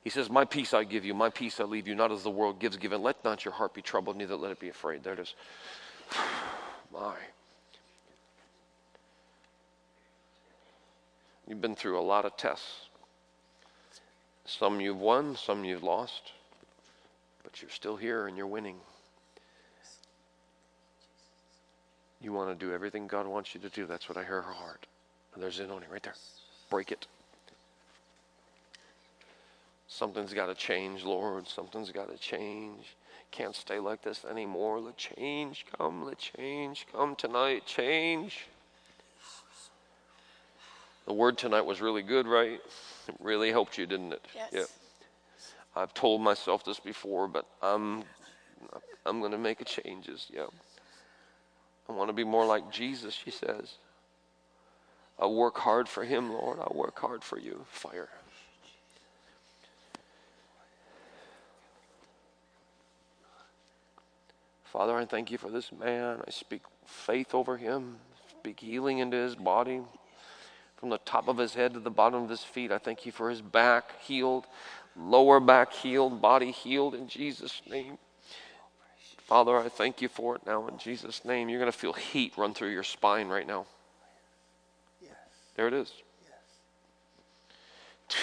He says, My peace I give you, my peace I leave you, not as the world gives given. Let not your heart be troubled, neither let it be afraid. There it is. my. You've been through a lot of tests. Some you've won, some you've lost, but you're still here and you're winning. You want to do everything God wants you to do. That's what I hear her heart. There's it on right there. Break it. Something's got to change, Lord. Something's got to change. Can't stay like this anymore. Let change come. Let change come tonight. Change. The word tonight was really good, right? It really helped you, didn't it? Yes. Yeah. I've told myself this before, but I'm I'm going to make a changes. Yeah. I want to be more like Jesus, she says. I work hard for him, Lord. I work hard for you. Fire. Father, I thank you for this man. I speak faith over him, speak healing into his body from the top of his head to the bottom of his feet. I thank you for his back healed, lower back healed, body healed in Jesus' name. Father, I thank you for it now in Jesus' name. You're going to feel heat run through your spine right now. Yes. There it is. Yes.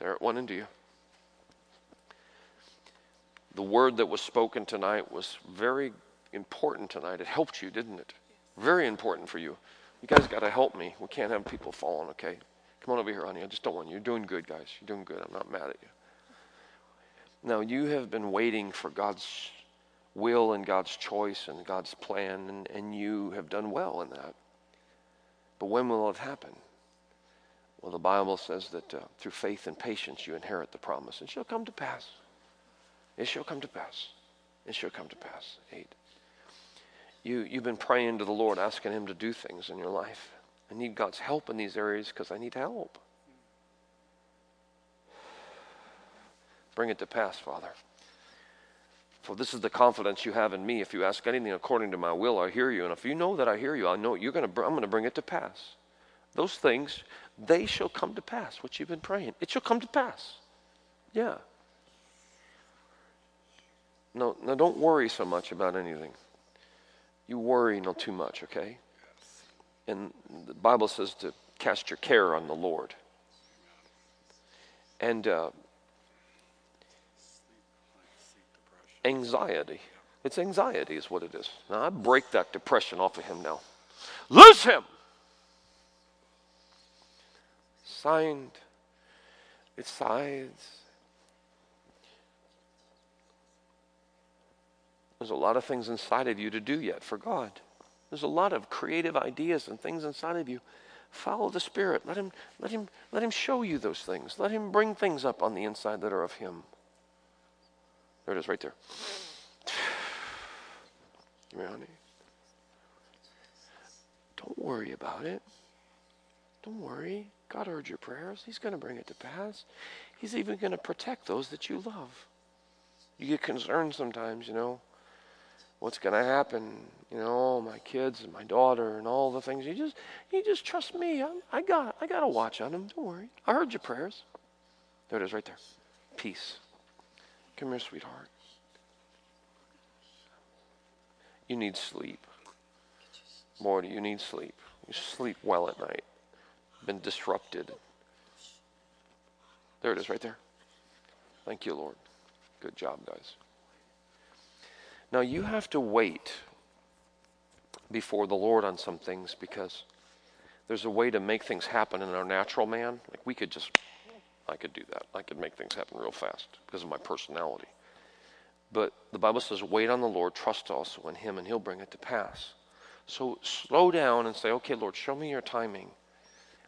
There it went into you. The word that was spoken tonight was very important tonight. It helped you, didn't it? Very important for you. You guys got to help me. We can't have people falling, okay? Come on over here, honey. I just don't want you. You're doing good, guys. You're doing good. I'm not mad at you. Now, you have been waiting for God's will and God's choice and God's plan, and, and you have done well in that. But when will it happen? Well, the Bible says that uh, through faith and patience you inherit the promise. It shall come to pass. It shall come to pass. It shall come to pass. Eight you, you've been praying to the Lord, asking Him to do things in your life. I need God's help in these areas because I need help. Bring it to pass, Father. For this is the confidence you have in me. If you ask anything according to my will, I hear you. And if you know that I hear you, I know you're going to. I'm going to bring it to pass. Those things, they shall come to pass. What you've been praying, it shall come to pass. Yeah. No, no, don't worry so much about anything you worry not too much, okay? And the Bible says to cast your care on the Lord. And uh, anxiety. It's anxiety, is what it is. Now, I break that depression off of him now. Loose him! Signed. It sides. There's a lot of things inside of you to do yet for God. There's a lot of creative ideas and things inside of you. Follow the Spirit. Let him, let him, let him show you those things. Let him bring things up on the inside that are of him. There it is, right there. Come here, honey. Don't worry about it. Don't worry. God heard your prayers. He's going to bring it to pass. He's even going to protect those that you love. You get concerned sometimes, you know. What's going to happen? You know, my kids and my daughter and all the things. You just, you just trust me. I, I got, I got to watch on them. Don't worry. I heard your prayers. There it is, right there. Peace. Come here, sweetheart. You need sleep. Do you need sleep. You sleep well at night. Been disrupted. There it is, right there. Thank you, Lord. Good job, guys. Now, you have to wait before the Lord on some things because there's a way to make things happen in our natural man. Like, we could just, I could do that. I could make things happen real fast because of my personality. But the Bible says, wait on the Lord, trust also in Him, and He'll bring it to pass. So slow down and say, okay, Lord, show me your timing.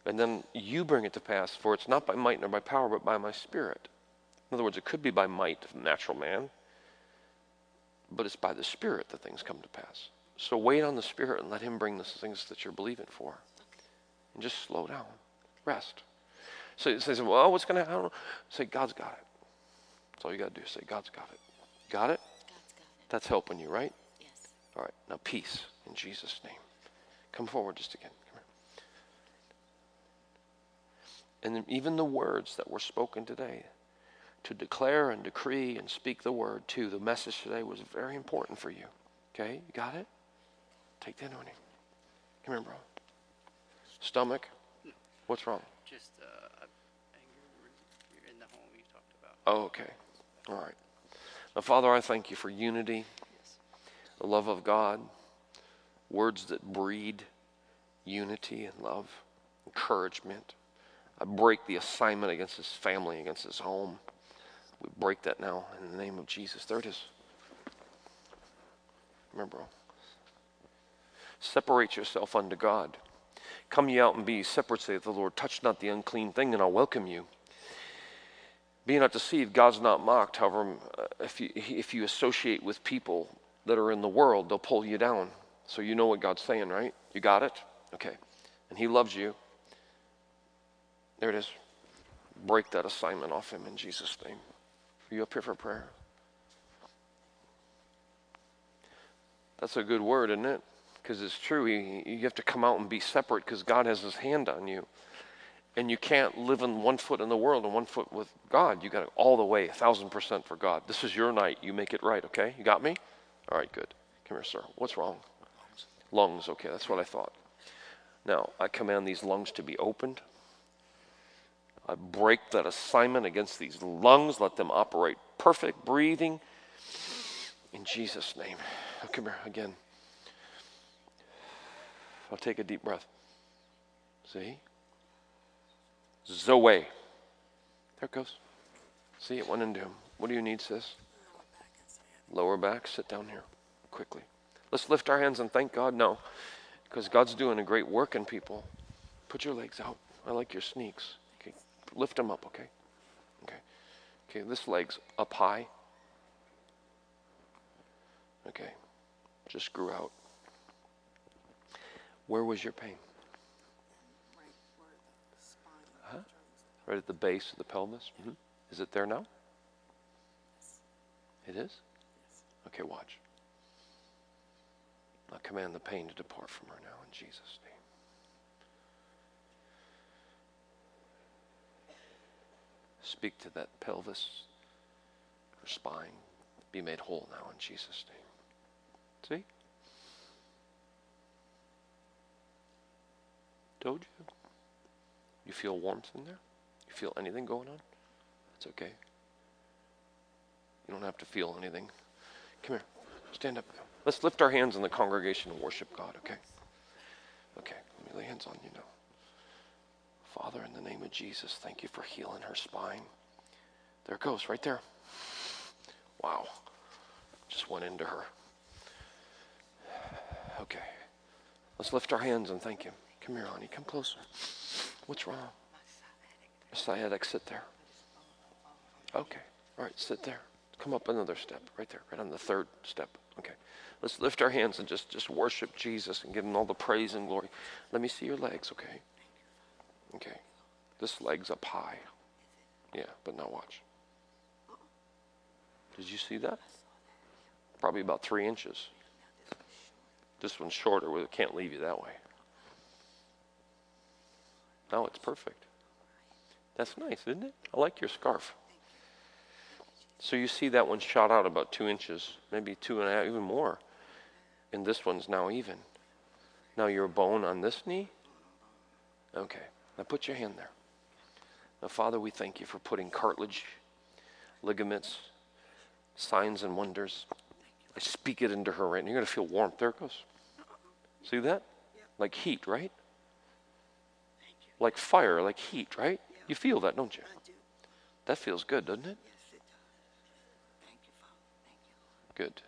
And then you bring it to pass, for it's not by might nor by power, but by my spirit. In other words, it could be by might of natural man, but it's by the spirit that things come to pass. So wait on the spirit and let him bring the things that you're believing for. And just slow down. Rest. So it says, well, what's going to happen? Say, God's got it. That's all you got to do. Say, God's got it. Got it? God's got it. That's helping you, right? Yes. All right. Now, peace in Jesus' name. Come forward just again. Come here. And even the words that were spoken today, to declare and decree and speak the word too, the message today was very important for you. Okay? You got it? Take that on you. Come here, bro. Stomach? What's wrong? Just uh, anger. You're in the home you talked about. Oh, okay. All right. Now, Father, I thank you for unity, the love of God, words that breed unity and love, encouragement. I break the assignment against his family, against his home. We break that now in the name of Jesus. There it is. Remember. Separate yourself unto God. Come ye out and be separate, saith the Lord. Touch not the unclean thing, and I'll welcome you. Be not deceived, God's not mocked. However, uh, if you, if you associate with people that are in the world, they'll pull you down. So you know what God's saying, right? You got it? Okay. And He loves you. There it is. Break that assignment off Him in Jesus' name. Are you up here for prayer? That's a good word, isn't it? Because it's true. You, have to come out and be separate because God has His hand on you and you can't live in one foot in the world and one foot with God. You got to all the way, a thousand percent for God. This is your night. You make it right, okay? You got me? All right, good. Come here, sir. What's wrong? Lungs. Okay, that's what I thought. Now, I command these lungs to be opened. I break that assignment against these lungs. Let them operate perfect breathing. In Jesus' name. Now, come here again. I'll take a deep breath. See? Zoe. There it goes. See, it went into him. What do you need, sis? Lower back. Sit down here quickly. Let's lift our hands and thank God. No, because God's doing a great work in people. Put your legs out. I like your sneaks. Lift them up. Okay, okay, okay. This leg's up high. Okay, just grew out. Where was your pain? Right where the spine Huh? Right at the base of the pelvis? hmm Is it there now? It is? Okay, watch. I command the pain to depart from her now in Jesus' name. Speak to that pelvis, or spine. Be made whole now in Jesus' name. See? Told you. You feel warmth in there? You feel anything going on? That's okay. You don't have to feel anything. Come here. Stand up. Let's lift our hands in the congregation and worship God, okay? Okay, let me lay hands on you now. Father, in the name of Jesus, thank you for healing her spine. There it goes, right there. Wow. Just went into her. Okay. Let's lift our hands and thank him. Come here, honey. Come closer. What's wrong? Sciatic. Sciatic, sit there. Okay. All right, sit there. Come up another step, right there, right on the third step. Okay. Let's lift our hands and just, just worship Jesus and give him all the praise and glory. Let me see your legs, okay? Okay. This leg's up high. Yeah, but now watch. Did you see that? Probably about three inches. This one's shorter, we can't leave you that way. Now it's perfect. That's nice, isn't it? I like your scarf. So you see that one shot out about two inches, maybe two and a half, even more. And this one's now even. Now your bone on this knee? Okay. Now put your hand there. Now, Father, we thank you for putting cartilage, ligaments, signs and wonders. I speak it into her right now. You're going to feel warmth. There it goes. See that? Like heat, right? Like fire, like heat, right? You feel that, don't you? Do. That feels good, doesn't it? Yes, it does. Thank you, Father. Thank you, Good.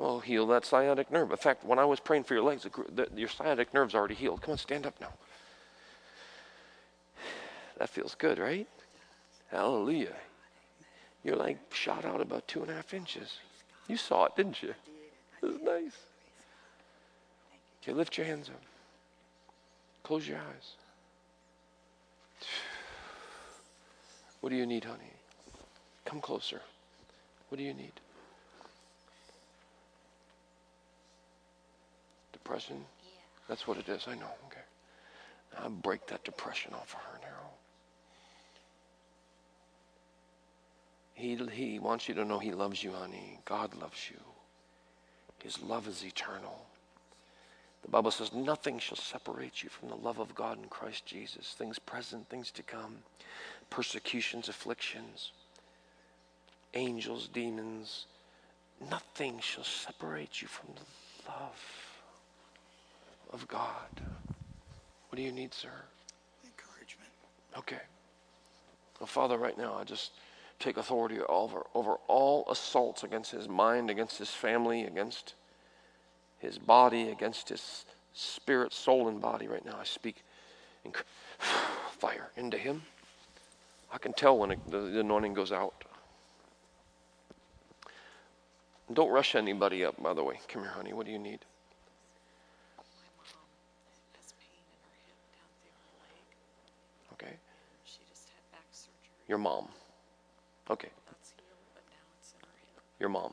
Well, heal that sciatic nerve. In fact, when I was praying for your legs, the, the, your sciatic nerve's already healed. Come on, stand up now. That feels good, right? Hallelujah. You're like shot out about two and a half inches. You saw it, didn't you? It was nice. Okay, lift your hands up. Close your eyes. What do you need, honey? Come closer. What do you need? Depression? That's what it is, I know. Okay. Now break that depression off of her now. He, he wants you to know he loves you, honey. God loves you. His love is eternal. The Bible says nothing shall separate you from the love of God in Christ Jesus. Things present, things to come, persecutions, afflictions, angels, demons. Nothing shall separate you from the love of God. What do you need, sir? Encouragement. Okay. Well, Father, right now, I just take authority over, over all assaults against his mind, against his family, against his body, against his spirit, soul, and body right now. I speak inc- fire into him. I can tell when it, the, the anointing goes out. Don't rush anybody up, by the way. Come here, honey. What do you need? My mom has pain in her hip down through her leg. Okay. She just had back surgery. Your mom. Okay. That's healed, but now it's in her hip. Your mom.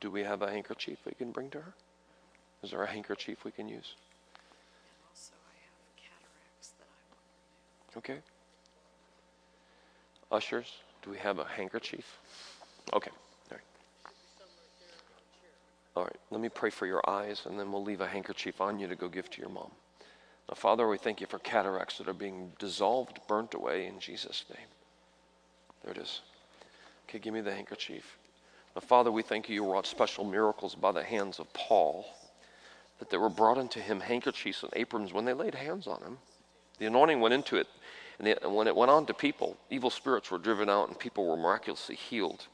Do we have a handkerchief we can bring to her? Is there a handkerchief we can use? And also, I have cataracts that I want removed. Okay. Ushers, do we have a handkerchief? Okay. All right. All right. Let me pray for your eyes, and then we'll leave a handkerchief on you to go give to your mom. Now, Father, we thank you for cataracts that are being dissolved, burnt away in Jesus' name. There it is. Okay, give me the handkerchief. Now, Father, we thank you. You wrought special miracles by the hands of Paul, that there were brought into him handkerchiefs and aprons when they laid hands on him. The anointing went into it, and, the, and when it went on to people, evil spirits were driven out and people were miraculously healed.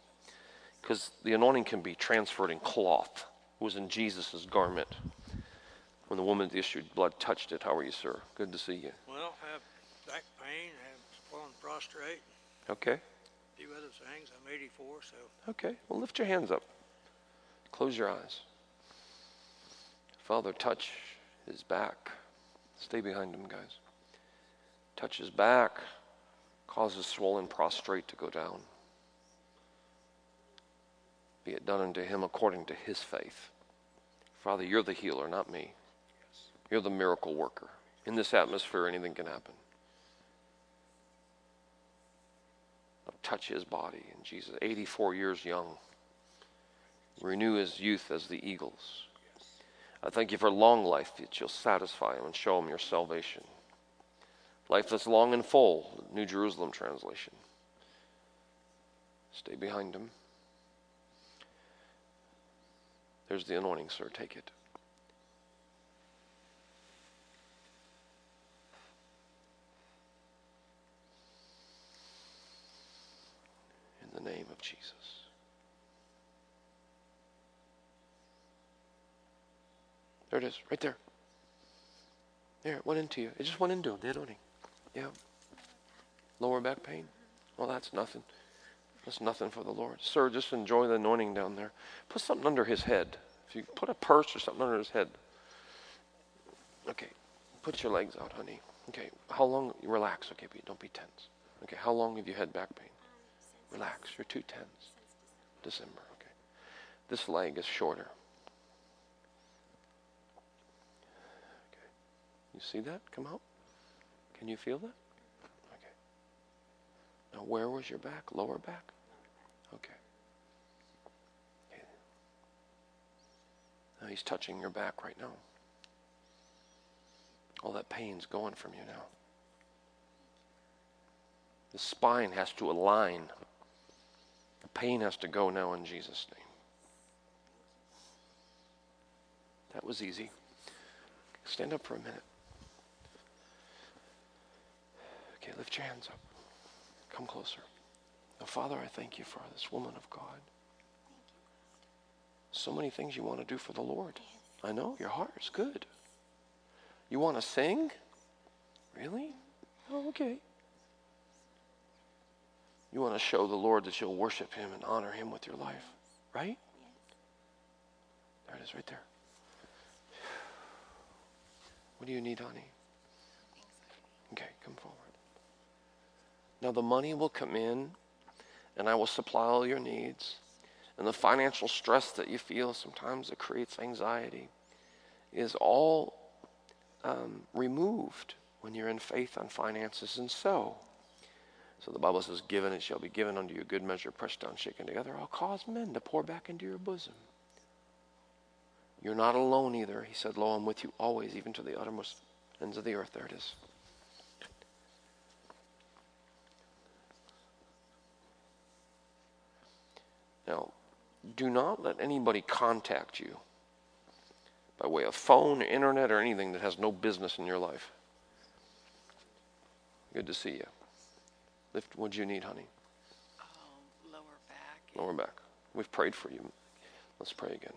Because the anointing can be transferred in cloth. It was in Jesus' garment. When the woman with the issue of blood touched it, how are you, sir? Good to see you. Well, I have back pain, I have fallen prostrate, Okay. A few other things. I'm 84, so Okay. Well, lift your hands up. Close your eyes. Father, touch his back. Stay behind him, guys. Touch his back. Cause his swollen prostrate to go down. Be it done unto him according to his faith. Father, you're the healer, not me. You're the miracle worker. In this atmosphere, anything can happen. Touch his body in Jesus. 84 years young. Renew his youth as the eagles. I thank you for long life that you'll satisfy him and show him your salvation. Life that's long and full, New Jerusalem translation. Stay behind him. There's the anointing, sir. Take it. In the name of Jesus. There it is, right there. There, it went into you. It just went into him, the anointing. Yeah. Lower back pain? Well, that's nothing. That's nothing for the Lord. Sir, just enjoy the anointing down there. Put something under his head. If you put a purse or something under his head. Okay. Put your legs out, honey. Okay. How long? Relax. Okay, but don't be tense. Okay. How long have you had back pain? Relax. You're too tense. December. Okay. This leg is shorter. Okay. You see that come out? Can you feel that? Okay. Now, where was your back? Lower back? Okay. okay. Now he's touching your back right now. All that pain's going from you now. The spine has to align. Pain has to go now in Jesus' name. That was easy. Stand up for a minute. Okay, lift your hands up. Come closer. Now, Father, I thank you for this woman of God. So many things you want to do for the Lord. I know your heart is good. You want to sing? Really? Oh, okay. You want to show the Lord that you'll worship Him and honor Him with your life, right? There it is, right there. What do you need, honey? Okay, come forward. Now, the money will come in, and I will supply all your needs. And the financial stress that you feel sometimes it creates anxiety is all um, removed when you're in faith on finances and so. So the Bible says, Given it shall be given unto you, good measure, pressed down, shaken together. I'll cause men to pour back into your bosom. You're not alone either. He said, Lo, I'm with you always, even to the uttermost ends of the earth. There it is. Now, do not let anybody contact you by way of phone, internet, or anything that has no business in your life. Good to see you. Lift, what'd you need, honey? Um, lower back. Lower back. We've prayed for you. Let's pray again.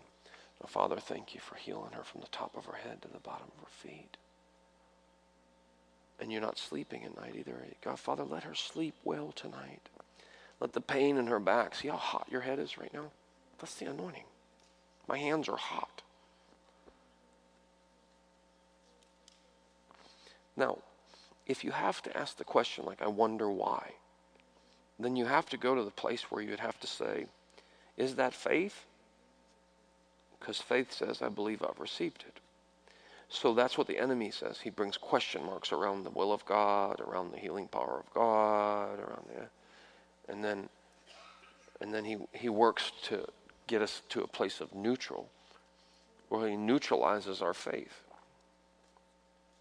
Now, Father, thank you for healing her from the top of her head to the bottom of her feet. And you're not sleeping at night either. God, Father, let her sleep well tonight. Let the pain in her back, see how hot your head is right now? That's the anointing. My hands are hot. Now, if you have to ask the question, like, I wonder why, then you have to go to the place where you'd have to say, Is that faith? Because faith says, I believe I've received it. So that's what the enemy says. He brings question marks around the will of God, around the healing power of God, around the, and then, and then he, he works to get us to a place of neutral, where he neutralizes our faith.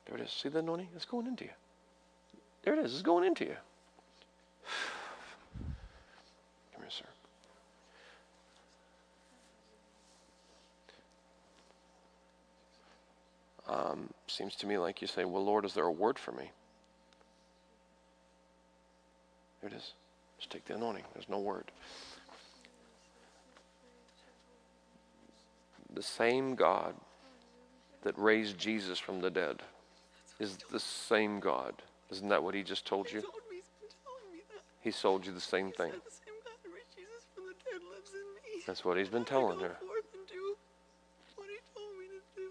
There it is. See the anointing? It's going into you. There it is. It's going into you. Come here, sir. Um, seems to me like you say, Well, Lord, is there a word for me? There it is. Just take the anointing. There's no word. The same God that raised Jesus from the dead is the same God. Isn't that what he just told you? He told me, he's been telling me that. He sold you the same thing. said the same God that raised Jesus from the dead lives in me. That's what he's been telling her. forth and do what he told me to do.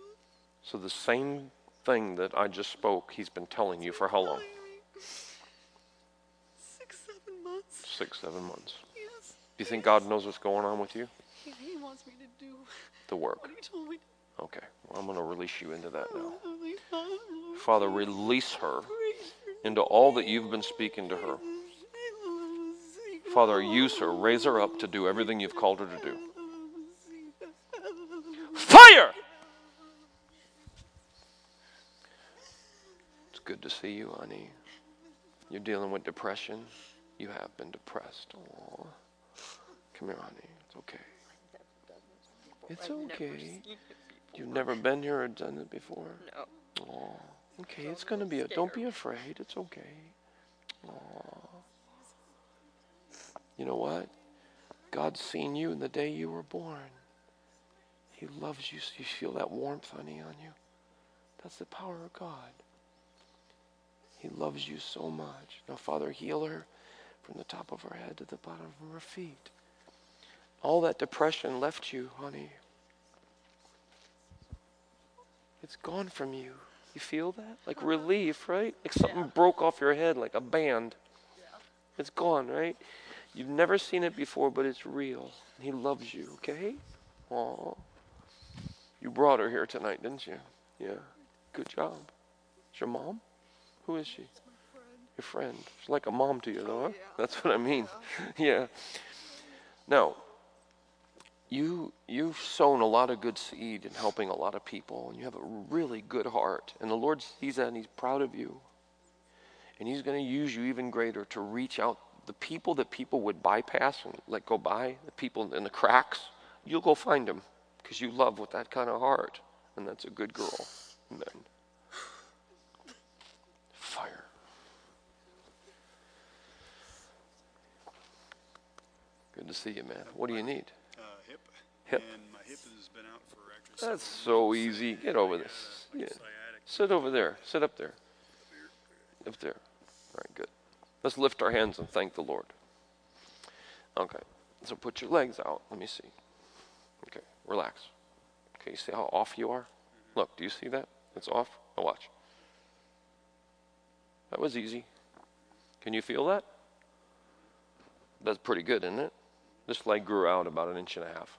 So the same thing that I just spoke, he's been telling you for how long? Six, seven months. Six, seven months. Yes. Do you think God knows what's going on with you? He, he wants me to do The work. what he told me to Okay. Well, I'm going to release you into that oh, now. Father, release her into all that you've been speaking to her. Father, use her, raise her up to do everything you've called her to do. Fire! It's good to see you, honey. You're dealing with depression. You have been depressed. Aw. Come here, honey. It's okay. It's okay. You've never been here or done it before? No. Oh, okay. It's gonna be. A, don't be afraid. It's okay. Oh. You know what? God's seen you in the day you were born. He loves you. So you feel that warmth, honey, on you. That's the power of God. He loves you so much. Now, Father, heal her from the top of her head to the bottom of her feet. All that depression left you, honey. It's gone from you. You feel that? Like relief, right? Like something broke off your head like a band. It's gone, right? You've never seen it before, but it's real. He loves you, okay? Aw. You brought her here tonight, didn't you? Yeah. Good job. Is your mom? Who is she? Your friend. She's like a mom to you, though, huh? That's what I mean. yeah. Now, you you've sown a lot of good seed in helping a lot of people, and you have a really good heart. And the Lord sees that, and He's proud of you. And He's going to use you even greater to reach out the people that people would bypass and let go by, the people in the cracks. You'll go find them because you love with that kind of heart, and that's a good girl. Amen. Fire. Good to see you, man. What do you need? Actually. That's so easy. Get over this. uh, Yeah. Sit over there. Sit up there. Up there. All right, good. Let's lift our hands and thank the Lord. Okay. So put your legs out. Let me see. Okay. Relax. Okay. You see how off you are? Look, do you see that? It's off? Now watch. That was easy. Can you feel that? That's pretty good, isn't it? This leg grew out about an inch and a half.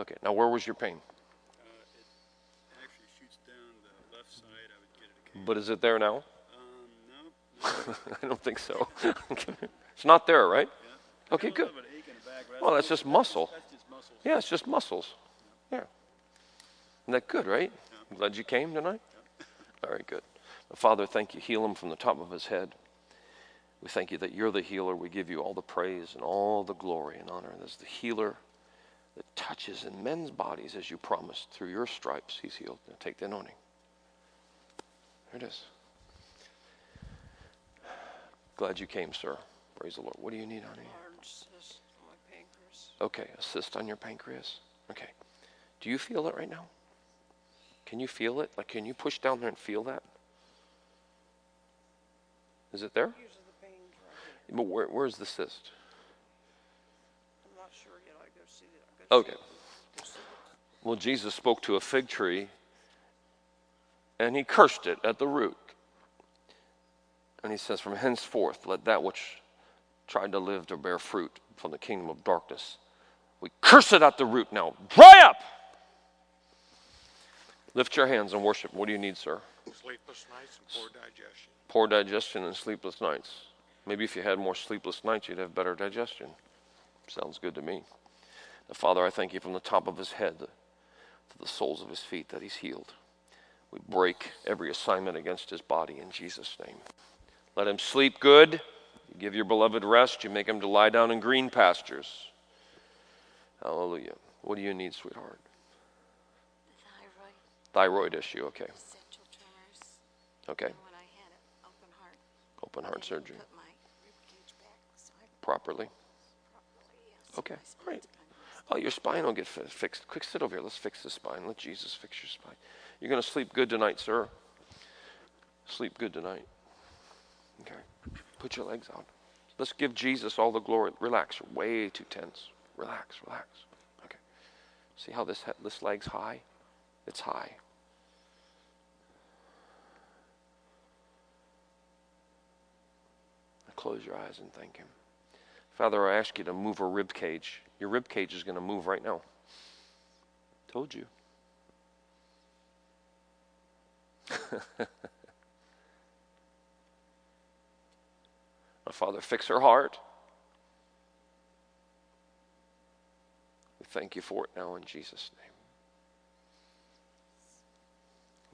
Okay. Now, where was your pain? Uh, it actually shoots down the left side. I would get it occasionally. But is it there now? Um, no. no. I don't think so. it's not there, right? Yeah. Okay, I got a good. little bit of ache in the back, Well, that's just muscle. That's just muscles. Yeah, it's just muscles. Yeah. Isn't that good, right? I'm glad you came tonight. All right, good. Father, thank you. Heal him from the top of his head. We thank you that you're the healer. We give you all the praise and all the glory and honor. as the healer that touches in men's bodies as you promised. Through your stripes, he's healed. Now take the anointing. There it is. Glad you came, sir. Praise the Lord. What do you need, honey? Hard cyst on my pancreas. Okay, a cyst on your pancreas. Okay. Do you feel it right now? Can you feel it? Like, can you push down there and feel that? Is it there? Usually the pain's right here. But where, where's the cyst? I'm not sure yet. I go see it. I go see Okay. it. See it. Well, Jesus spoke to a fig tree and he cursed it at the root. And he says, From henceforth, let that which tried to live to bear fruit from the kingdom of darkness, we curse it at the root now. Dry up! Lift your hands and worship. What do you need, sir? Sleepless nights and poor digestion. Poor digestion and sleepless nights. Maybe if you had more sleepless nights, you'd have better digestion. Sounds good to me. Father, I thank you from the top of his head to the soles of his feet that he's healed. We break every assignment against his body in Jesus' name. Let him sleep good. You give your beloved rest. You make him to lie down in green pastures. Hallelujah. What do you need, sweetheart? Thyroid, Thyroid issue, okay. essential tremors. Okay. And when I had an open heart. Open heart surgery. Put my rib cage back, so Properly. properly, yes. Okay, great. Oh, your spine will get fi- fixed. Quick, sit over here. Let's fix the spine. Let Jesus fix your spine. You're going to sleep good tonight, sir. Sleep good tonight. Okay. Put your legs out. Let's give Jesus all the glory. Relax. You're way too tense. Relax, relax. Okay. See how this, this leg's high? It's high. Close your eyes and thank Him. Father, I ask you to move a rib cage. Your rib cage is going to move right now. Told you. My Father, fix her heart. We thank you for it now in Jesus' name.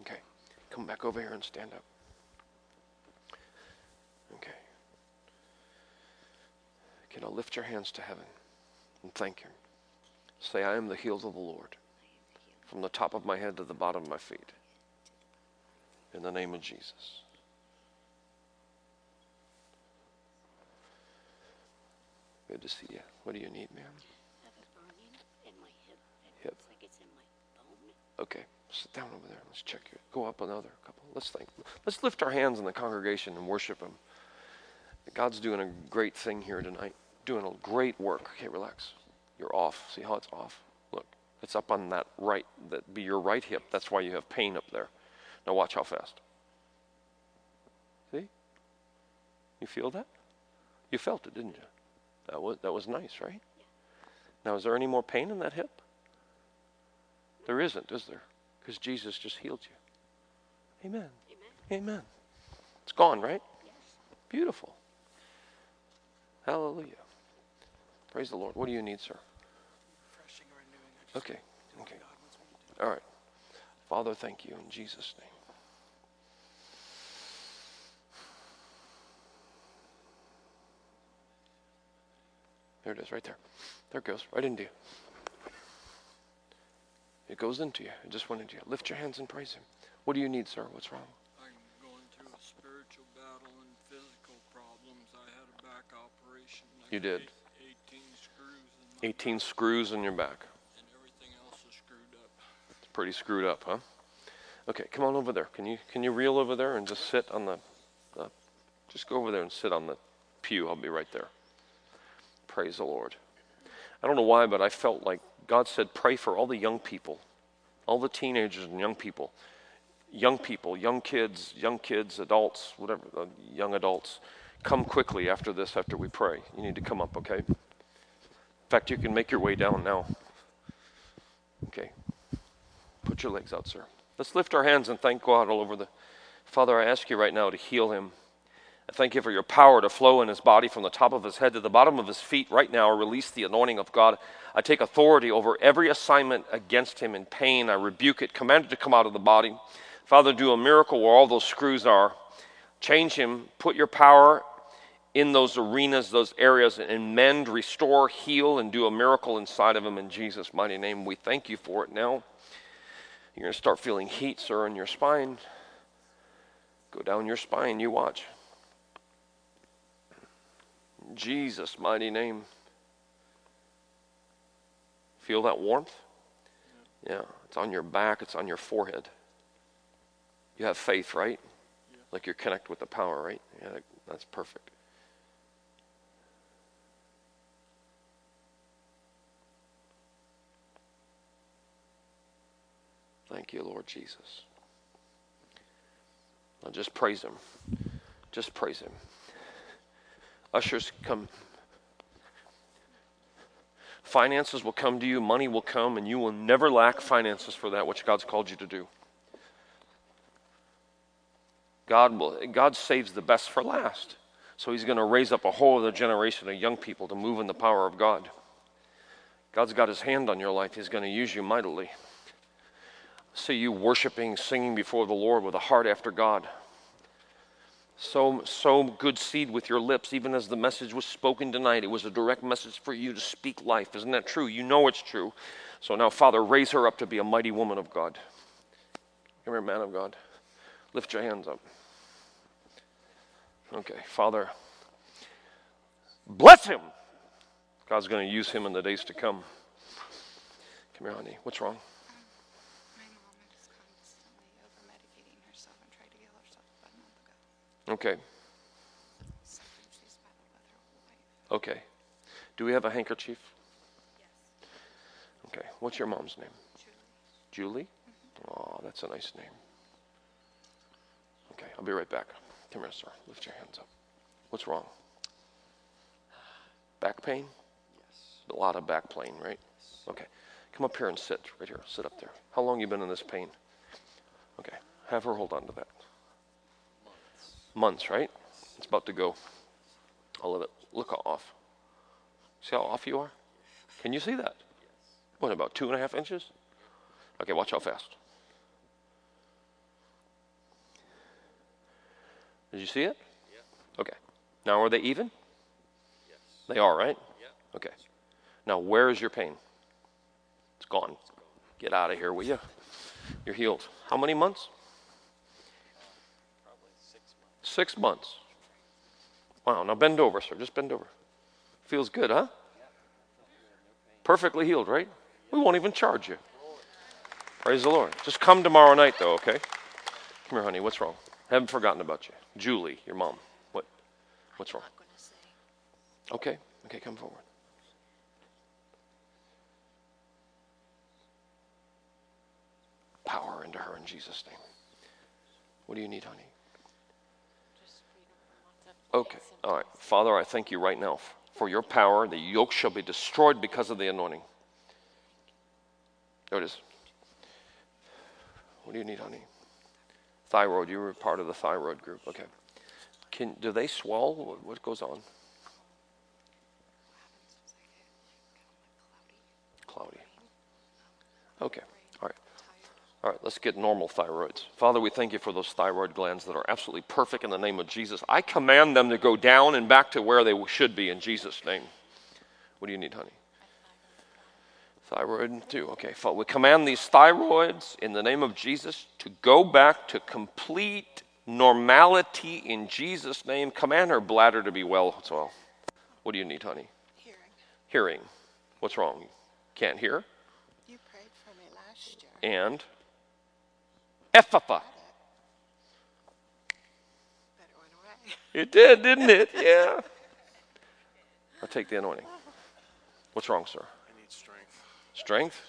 Okay. Come back over here and stand up. Okay. Okay, now lift your hands to heaven and thank Him. Say, I am the healed of the Lord, from the top of my head to the bottom of my feet. In the name of Jesus. Good to see you. What do you need, ma'am? Hip. Like. Okay, sit down over there. Let's check you. Go up another couple. Let's thank. Let's lift our hands in the congregation and worship Him. God's doing a great thing here tonight. Doing a great work. Okay, relax. You're off. See how it's off? Look, it's up on that right, that be your right hip. That's why you have pain up there. Now watch how fast. See? You feel that? You felt it, didn't you? That was that was nice, right? Now is there any more pain in that hip? There isn't, is there? Because Jesus just healed you. Amen. Amen. Amen. It's gone, right? Yes. Beautiful. Hallelujah. Praise the Lord. What do you need, sir? Refreshing or renewing. Okay. Okay. God wants me to do. All right. Father, thank you in Jesus' name. There it is, right there. There it goes, right into you. It goes into you. It just went into you. Lift your hands and praise Him. What do you need, sir? What's wrong? I'm going through a spiritual battle and physical problems. I had a back operation. I You did. 18 screws in your back. and everything else is screwed up. It's pretty screwed up, huh? Okay, come on over there. Can you can you reel over there and just sit on the, the just go over there and sit on the pew. I'll be right there. Praise the Lord. I don't know why, but I felt like God said, pray for all the young people, all the teenagers and young people, young people, young kids, young kids, adults, whatever, uh, young adults. Come quickly after this, after we pray. You need to come up, okay? In fact, you can make your way down now. Okay. Put your legs out, sir. Let's lift our hands and thank God all over the. Father, I ask you right now to heal him. I thank you for your power to flow in his body from the top of his head to the bottom of his feet right now. Release the anointing of God. I take authority over every assignment against him in pain. I rebuke it. Command it to come out of the body. Father, do a miracle where all those screws are. Change him. Put your power in those arenas, those areas, and mend, restore, heal, and do a miracle inside of him in Jesus' mighty name. We thank you for it now. You're going to start feeling heat, sir, in your spine. Go down your spine, you watch. In Jesus' mighty name. Feel that warmth? Yeah, it's on your back, it's on your forehead. You have faith, right? Like you're connected with the power, right? Yeah, that's perfect. Thank you, Lord Jesus. Now just praise Him. Just praise Him. Ushers, come. Finances will come to you, money will come, and you will never lack finances for that which God's called you to do. God, will, God saves the best for last. So He's going to raise up a whole other generation of young people to move in the power of God. God's got His hand on your life, He's going to use you mightily see you worshiping, singing before the Lord with a heart after God. So, so good seed with your lips, even as the message was spoken tonight. It was a direct message for you to speak life. Isn't that true? You know it's true. So now, Father, raise her up to be a mighty woman of God. Come here, man of God. Lift your hands up. Okay, Father, bless him. God's going to use him in the days to come. Come here, honey. What's wrong? My mom is constantly over medicating herself and tried to kill herself about a month ago. Okay. Something she's battled with her whole life. Okay. Do we have a handkerchief? Yes. Okay. What's your mom's name? Julie. Julie? Oh, that's a nice name. Okay, I'll be right back. Come here, sir. Lift your hands up. What's wrong? Back pain? Yes. A lot of back pain, right? Okay. Come up here and sit right here. Sit up there. How long you been in this pain? Okay. Have her hold on to that. Months, right? It's about to go. All of it. Look how off. See how off you are? Can you see that? What, about two and a half inches? Okay, watch how fast. Did you see it? Yeah. Okay. Now are they even? Yes. They are, right? Yeah. Okay. Now where is your pain? It's gone. Get out of here, will you? You're healed. How many months? Six months. Wow. Now bend over, sir. Just bend over. Feels good, huh? Perfectly healed, right? We won't even charge you. Praise the Lord. Just come tomorrow night, though, okay? Come here, honey. What's wrong? I haven't forgotten about you. Julie, your mom. What? What's wrong? Okay, okay, come forward. Power into her in Jesus' name. What do you need, honey? Just freedom from lots of Okay, all right. Father, I thank you right now for your power. The yoke shall be destroyed because of the anointing. There it is. What do you need, honey? Thyroid. You were part of the thyroid group. Okay. Can do they swell? What, what goes on? Cloudy. Okay. All right. Let's get normal thyroids. Father, we thank you for those thyroid glands that are absolutely perfect in the name of Jesus. I command them to go down and back to where they should be in Jesus' name. What do you need, honey? Thyroid, too. Okay. We command these thyroids in the name of Jesus to go back to complete normality in Jesus' name. Command her bladder to be well as well. What do you need, honey? Hearing. Hearing. What's wrong? Can't hear? You prayed for me last year. And It went away. It did, didn't it? Yeah. I'll take the anointing. What's wrong, sir? I need strength. Strength?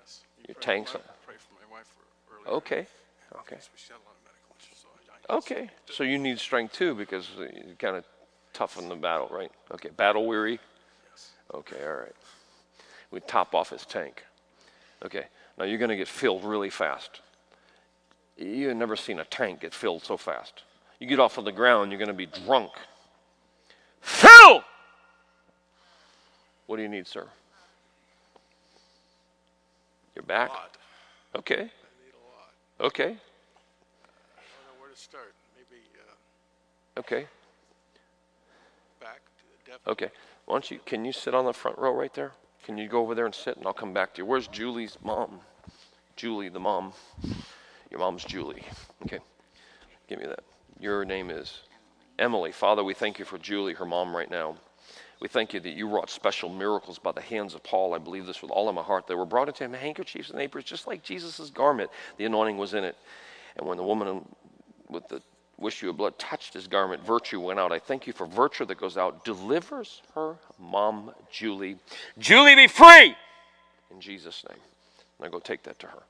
Yes. Your tanks my- are- Pray for my wife earlier. Okay. Okay. She had a lot of medical issues, so I. I Okay. So you need strength too because you kind of toughen the battle, right? Okay. Battle weary? Yes. Okay, all right. We top off his tank. Okay. Now you're going to get filled really fast. You've never seen a tank get filled so fast. You get off of the ground, you're going to be drunk. Fill! What do you need, sir? You're A back? Okay. I need a lot. Okay. I don't know where to start. Maybe uh, Okay. back to the depth. Okay. Why don't you, can you sit on the front row right there? Can you go over there and sit and I'll come back to you? Where's Julie's mom? Julie, the mom. Your mom's Julie. Okay. Give me that. Your name is Emily. Father, we thank you for Julie, her mom, right now. We thank you that you wrought special miracles by the hands of Paul. I believe this with all of my heart. They were brought into him handkerchiefs and aprons, just like Jesus' garment. The anointing was in it. And when the woman with the issue of blood touched his garment, virtue went out. I thank you for virtue that goes out, delivers her mom, Julie. Julie, be free! In Jesus' name. Now go take that to her.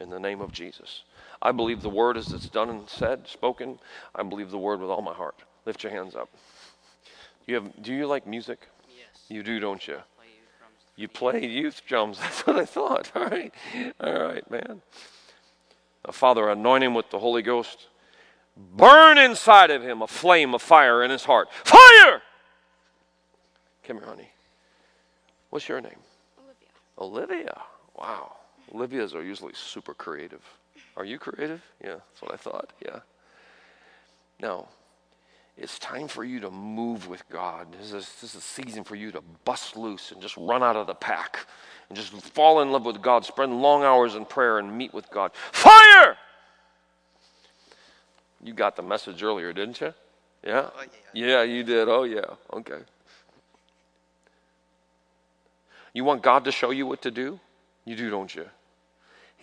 In the name of Jesus. I believe the word as it's done and said, spoken. I believe the word with all my heart. Lift your hands up. You have, do you like music? Yes. You do, don't you? Play you. You play youth drums. That's what I thought. All right. All right, man. Now, Father, anoint him with the Holy Ghost. Burn inside of him a flame of fire in his heart. Fire! Come here, honey. What's your name? Olivia. Olivia. Wow. Olivias are usually super creative. Are you creative? Yeah, that's what I thought. Yeah. Now, it's time for you to move with God. This is, this is a season for you to bust loose and just run out of the pack and just fall in love with God, spend long hours in prayer and meet with God. Fire! You got the message earlier, didn't you? Yeah? Oh, Yeah, you did. Oh, yeah. Okay. You want God to show you what to do? You do, don't you?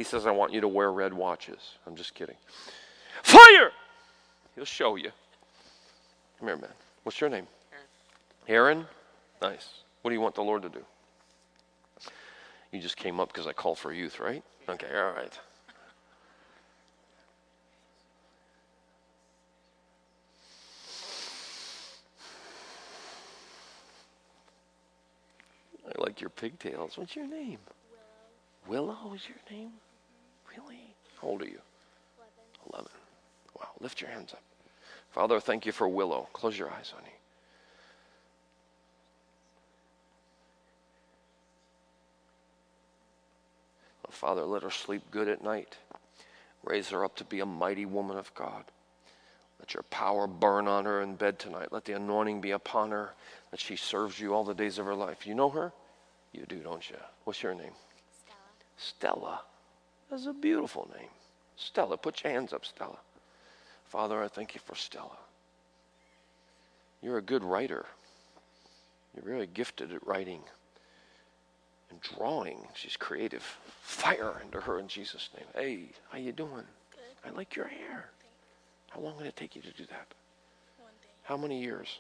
He says, I want you to wear red watches. I'm just kidding. Fire! He'll show you. Come here, man. What's your name? Aaron. Nice. What do you want the Lord to do? You just came up because I called for youth, right? Okay, all right. I like your pigtails. What's your name? Willow. Willow is your name? Really? How old are you? 11. 11. Wow. Lift your hands up. Father, thank you for Willow. Close your eyes, honey. Oh, Father, let her sleep good at night. Raise her up to be a mighty woman of God. Let your power burn on her in bed tonight. Let the anointing be upon her that she serves you all the days of her life. You know her? You do, don't you? What's your name? Stella. Stella. That's a beautiful name. Stella, put your hands up, Stella. Father, I thank you for Stella. You're a good writer. You're really gifted at writing and drawing. She's creative. Fire into her in Jesus' name. Hey, how you doing? Good. I like your hair. How long did it take you to do that? One day. How many years?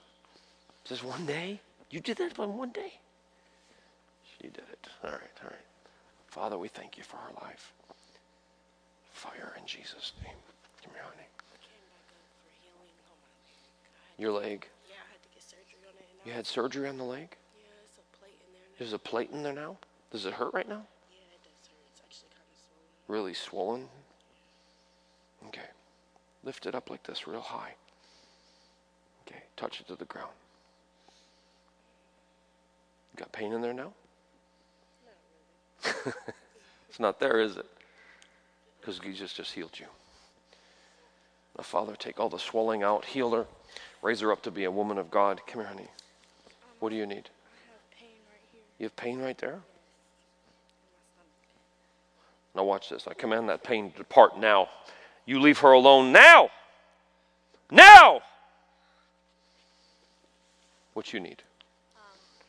Just one day? You did that in one day? She did it. All right, all right. Father, we thank you for her life. Fire in Jesus' name. Come here, honey. Your leg. yeah, I had to get surgery on it. You had surgery on the leg? Yeah, it's a plate in there now. There's a plate in there now? Does it hurt right now? Yeah, it does hurt. It's actually kind of swollen. Really swollen? Okay. Lift it up like this, real high. Okay. Touch it to the ground. You got pain in there now? it's not there, is it? Because Jesus just healed you. Now, Father, take all the swelling out, heal her, raise her up to be a woman of God. Come here, honey. What do you need? I have pain right here You have pain right there? in my stomach. Now, watch this. I command that pain to depart now. You leave her alone now. Now! What you need? Um,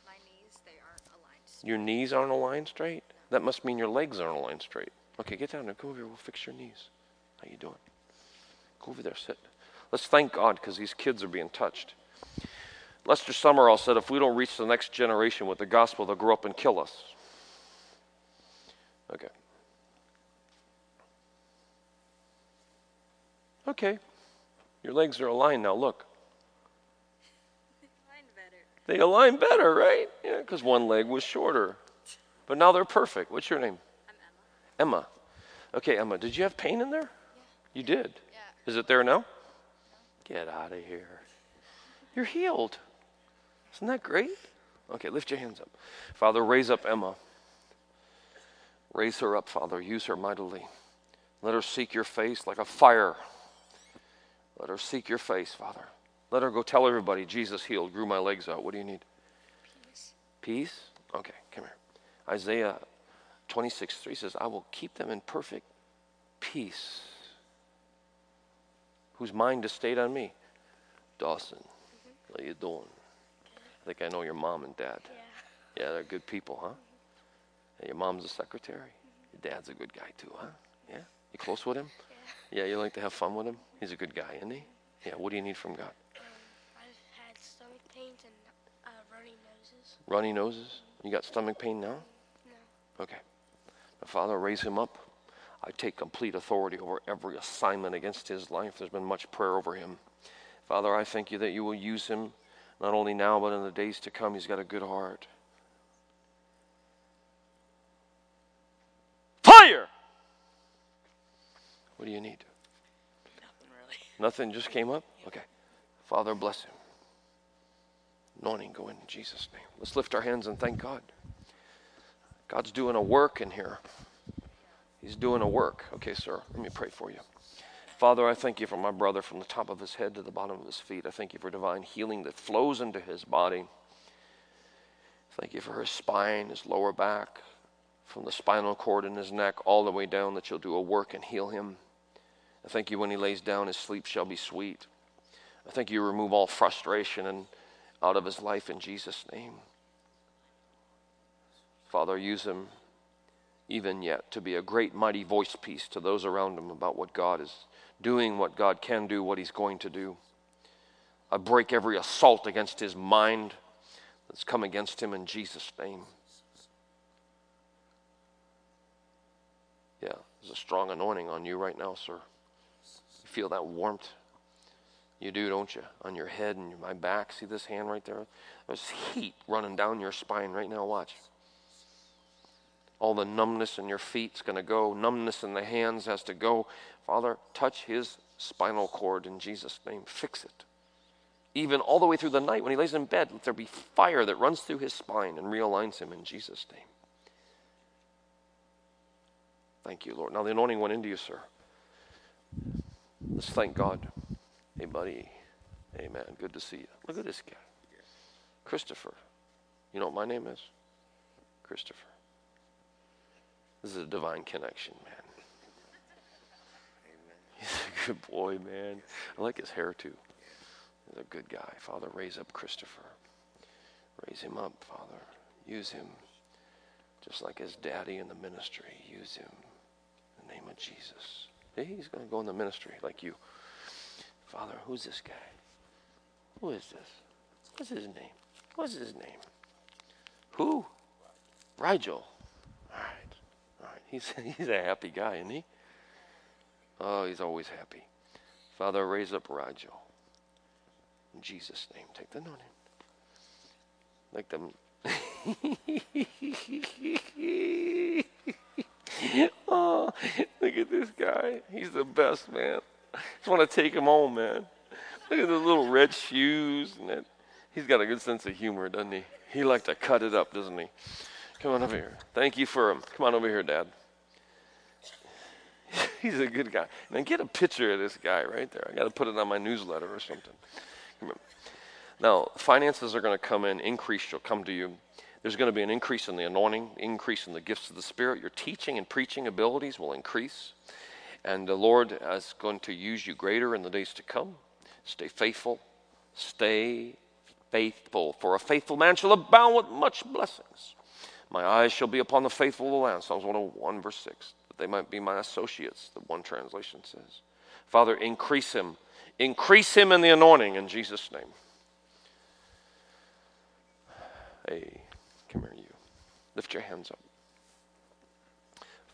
my knees, they aren't aligned. Your knees aren't aligned straight? That must mean your legs aren't aligned straight. Okay, get down there. Come over here. We'll fix your knees. How you doing? Go over there. Sit. Let's thank God because these kids are being touched. Lester Sumrall said, if we don't reach the next generation with the gospel, they'll grow up and kill us. Okay. Okay. Your legs are aligned now. Look. They align better, right? Yeah, because one leg was shorter. But now they're perfect. What's your name? I'm Emma. Emma. Okay, Emma, did you have pain in there? You did? Yeah. Is it there now? Get out of here. You're healed. Isn't that great? Okay, lift your hands up. Father, raise up Emma. Raise her up, Father. Use her mightily. Let her seek your face like a fire. Let her seek your face, Father. Let her go tell everybody Jesus healed, grew my legs out. What do you need? Peace. Peace? Okay, come here. Isaiah 26 3 says, I will keep them in perfect peace. Whose mind is stayed on me? Dawson, how you doing? I think I know your mom and dad. Yeah. Yeah, they're good people, huh? And your mom's a secretary. Your dad's a good guy too, huh? Yeah? You close with him? Yeah, you like to have fun with him? He's a good guy, isn't he? Yeah, what do you need from God? Um, I've had stomach pains and uh, runny noses. Runny noses? You got stomach pain now? No. Okay. Father, raise him up. I take complete authority over every assignment against his life. There's been much prayer over him. Father, I thank you that you will use him not only now, but in the days to come. He's got a good heart. Fire! What do you need? Nothing really. Nothing just came up? Okay. Father, bless him. Anointing go in Jesus' name. Let's lift our hands and thank God. God's doing a work in here. He's doing a work. Okay, sir, let me pray for you. Father, I thank you for my brother from the top of his head to the bottom of his feet. I thank you for divine healing that flows into his body. Thank you for his spine, his lower back, from the spinal cord in his neck all the way down, that you'll do a work and heal him. I thank you when he lays down, his sleep shall be sweet. I thank you remove all frustration and out of his life in Jesus' name. Father, use him even yet to be a great, mighty voice piece to those around him about what God is doing, what God can do, what he's going to do. I break every assault against his mind that's come against him in Jesus' name. Yeah, there's a strong anointing on you right now, sir. You feel that warmth? You do, don't you? On your head and my back. See this hand right there? There's heat running down your spine right now. Watch. All the numbness in your feet's going to go. Numbness in the hands has to go. Father, touch his spinal cord in Jesus' name. Fix it. Even all the way through the night when he lays in bed, let there be fire that runs through his spine and realigns him in Jesus' name. Thank you, Lord. Now the anointing went into you, sir. Let's thank God. Hey, buddy. Amen. Good to see you. Look at this guy. Christopher. You know what my name is? Christopher. This is a divine connection, man. He's a good boy, man. I like his hair too. He's a good guy. Father, raise up Christopher. Raise him up, Father. Use him just like his daddy in the ministry. Use him in the name of Jesus. He's going to go in the ministry like you. Father, who's this guy? Who is this? What's his name? What's his name? Who? Rigel. All right. All right. He's, he's a happy guy, isn't he? Oh, he's always happy. Father, raise up Rigel. In Jesus' name, take the anointing. Like them. oh, look at this guy. He's the best, man. Just want to take him home, man. Look at the little red shoes and that. He's got a good sense of humor, doesn't he? He likes to cut it up, doesn't he? Come on over here. Thank you for him. Come on over here, Dad. He's a good guy. And get a picture of this guy right there. I got to put it on my newsletter or something. Now, finances are going to come in, increase shall come to you. There's going to be an increase in the anointing, increase in the gifts of the Spirit. Your teaching and preaching abilities will increase. And the Lord is going to use you greater in the days to come. Stay faithful. Stay faithful. For a faithful man shall abound with much blessings. My eyes shall be upon the faithful of the land. Psalms 101, verse 6. That they might be my associates, the one translation says. Father, increase him. Increase him in the anointing in Jesus' name. Hey, come here, you. Lift your hands up.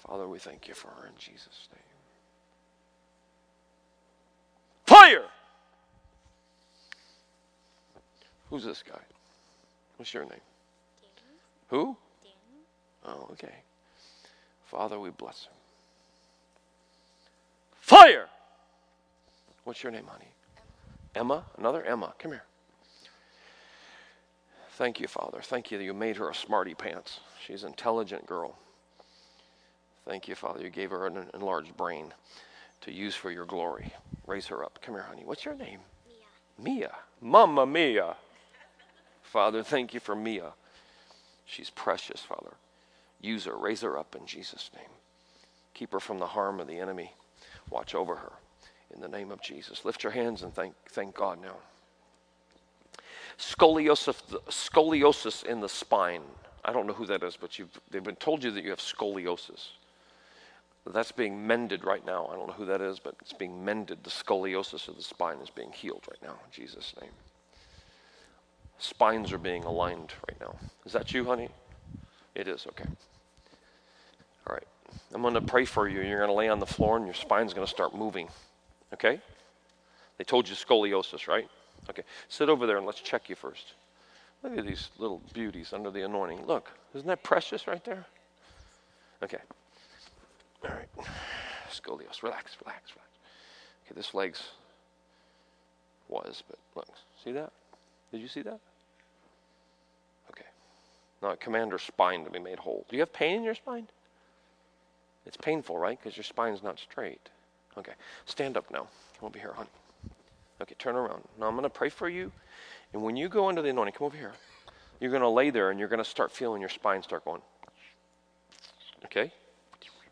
Father, we thank you for her in Jesus' name. Fire! Who's this guy? What's your name? Who? Oh, okay. Father, we bless him. Fire! What's your name, honey? Emma? Another Emma. Come here. Thank you, Father. Thank you that you made her a smarty pants. She's an intelligent girl. Thank you, Father. You gave her an enlarged brain to use for your glory. Raise her up. Come here, honey. What's your name? Mia. Mia. Mamma Mia. Father, thank you for Mia. She's precious, Father. Use her. Raise her up in Jesus' name. Keep her from the harm of the enemy. Watch over her in the name of Jesus. Lift your hands and thank, thank God now. Scoliosis, scoliosis in the spine. I don't know who that is, but you've, they've been told you that you have scoliosis. That's being mended right now. I don't know who that is, but it's being mended. The scoliosis of the spine is being healed right now in Jesus' name. Spines are being aligned right now. Is that you, honey? It is, okay. All right. I'm going to pray for you. You're going to lay on the floor and your spine's going to start moving. Okay? They told you scoliosis, right? Okay. Sit over there and let's check you first. Look at these little beauties under the anointing. Look, isn't that precious right there? Okay. All right. Scoliosis. Relax, relax, relax. Okay, this leg's was, but look. See that? Did you see that? Okay. Now I command her spine to be made whole. Do you have pain in your spine? It's painful, right? Because your spine's not straight. Okay. Stand up now. Come over here, honey. Okay, turn around. Now I'm going to pray for you. And when you go under the anointing, come over here. You're going to lay there and you're going to start feeling your spine start going. Okay?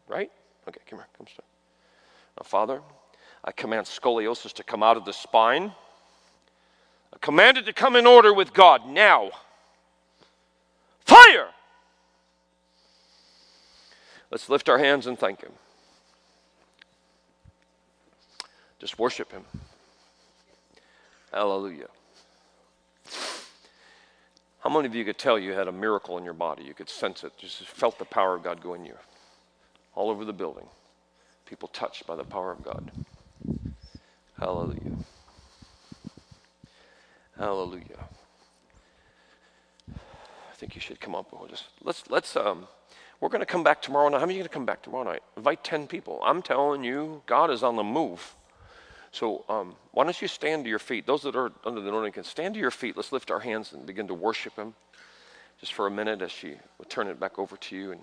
Right? Okay, come here. Come start. Now, Father, I command scoliosis to come out of the spine. I command it to come in order with God now. Fire! Let's lift our hands and thank Him. Just worship Him. Hallelujah. How many of you could tell you had a miracle in your body? You could sense it, just felt the power of God go in you. All over the building. People touched by the power of God. Hallelujah. Hallelujah. I think you should come up. We'll just let's let's um we're going to come back tomorrow night. How many are going to come back tomorrow night? Invite 10 people. I'm telling you, God is on the move. So um, why don't you stand to your feet? Those that are under the anointing can stand to your feet. Let's lift our hands and begin to worship Him just for a minute as she will turn it back over to you. And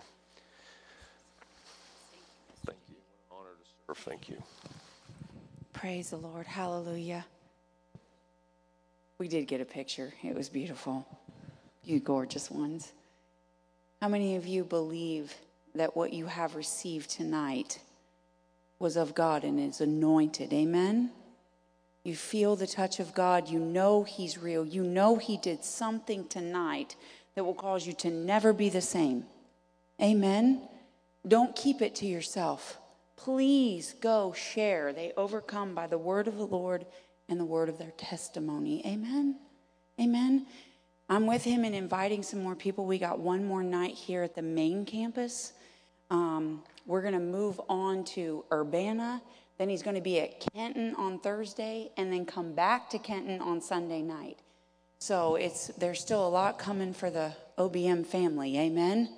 thank you. Honor to serve. Thank you. Praise the Lord. Hallelujah. We did get a picture. It was beautiful. You gorgeous ones. How many of you believe that what you have received tonight was of God and is anointed? Amen. You feel the touch of God. You know He's real. You know He did something tonight that will cause you to never be the same. Amen. Don't keep it to yourself. Please go share. They overcome by the word of the Lord and the word of their testimony. Amen. Amen. I'm with him in inviting some more people. We got one more night here at the main campus. Um, we're going to move on to Urbana. Then he's going to be at Kenton on Thursday and then come back to Kenton on Sunday night. So it's there's still a lot coming for the OBM family. Amen.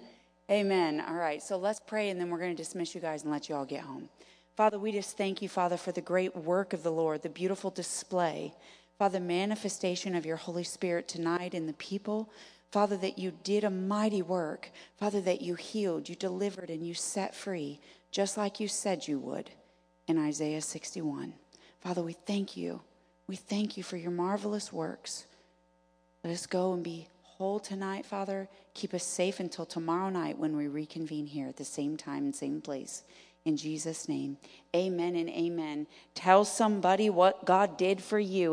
Amen. All right. So let's pray and then we're going to dismiss you guys and let you all get home. Father, we just thank you, Father, for the great work of the Lord, the beautiful display. Father, manifestation of your Holy Spirit tonight in the people. Father, that you did a mighty work. Father, that you healed, you delivered, and you set free, just like you said you would in Isaiah 61. Father, we thank you. We thank you for your marvelous works. Let us go and be whole tonight, Father. Keep us safe until tomorrow night when we reconvene here at the same time and same place. In Jesus' name, amen and amen. Tell somebody what God did for you.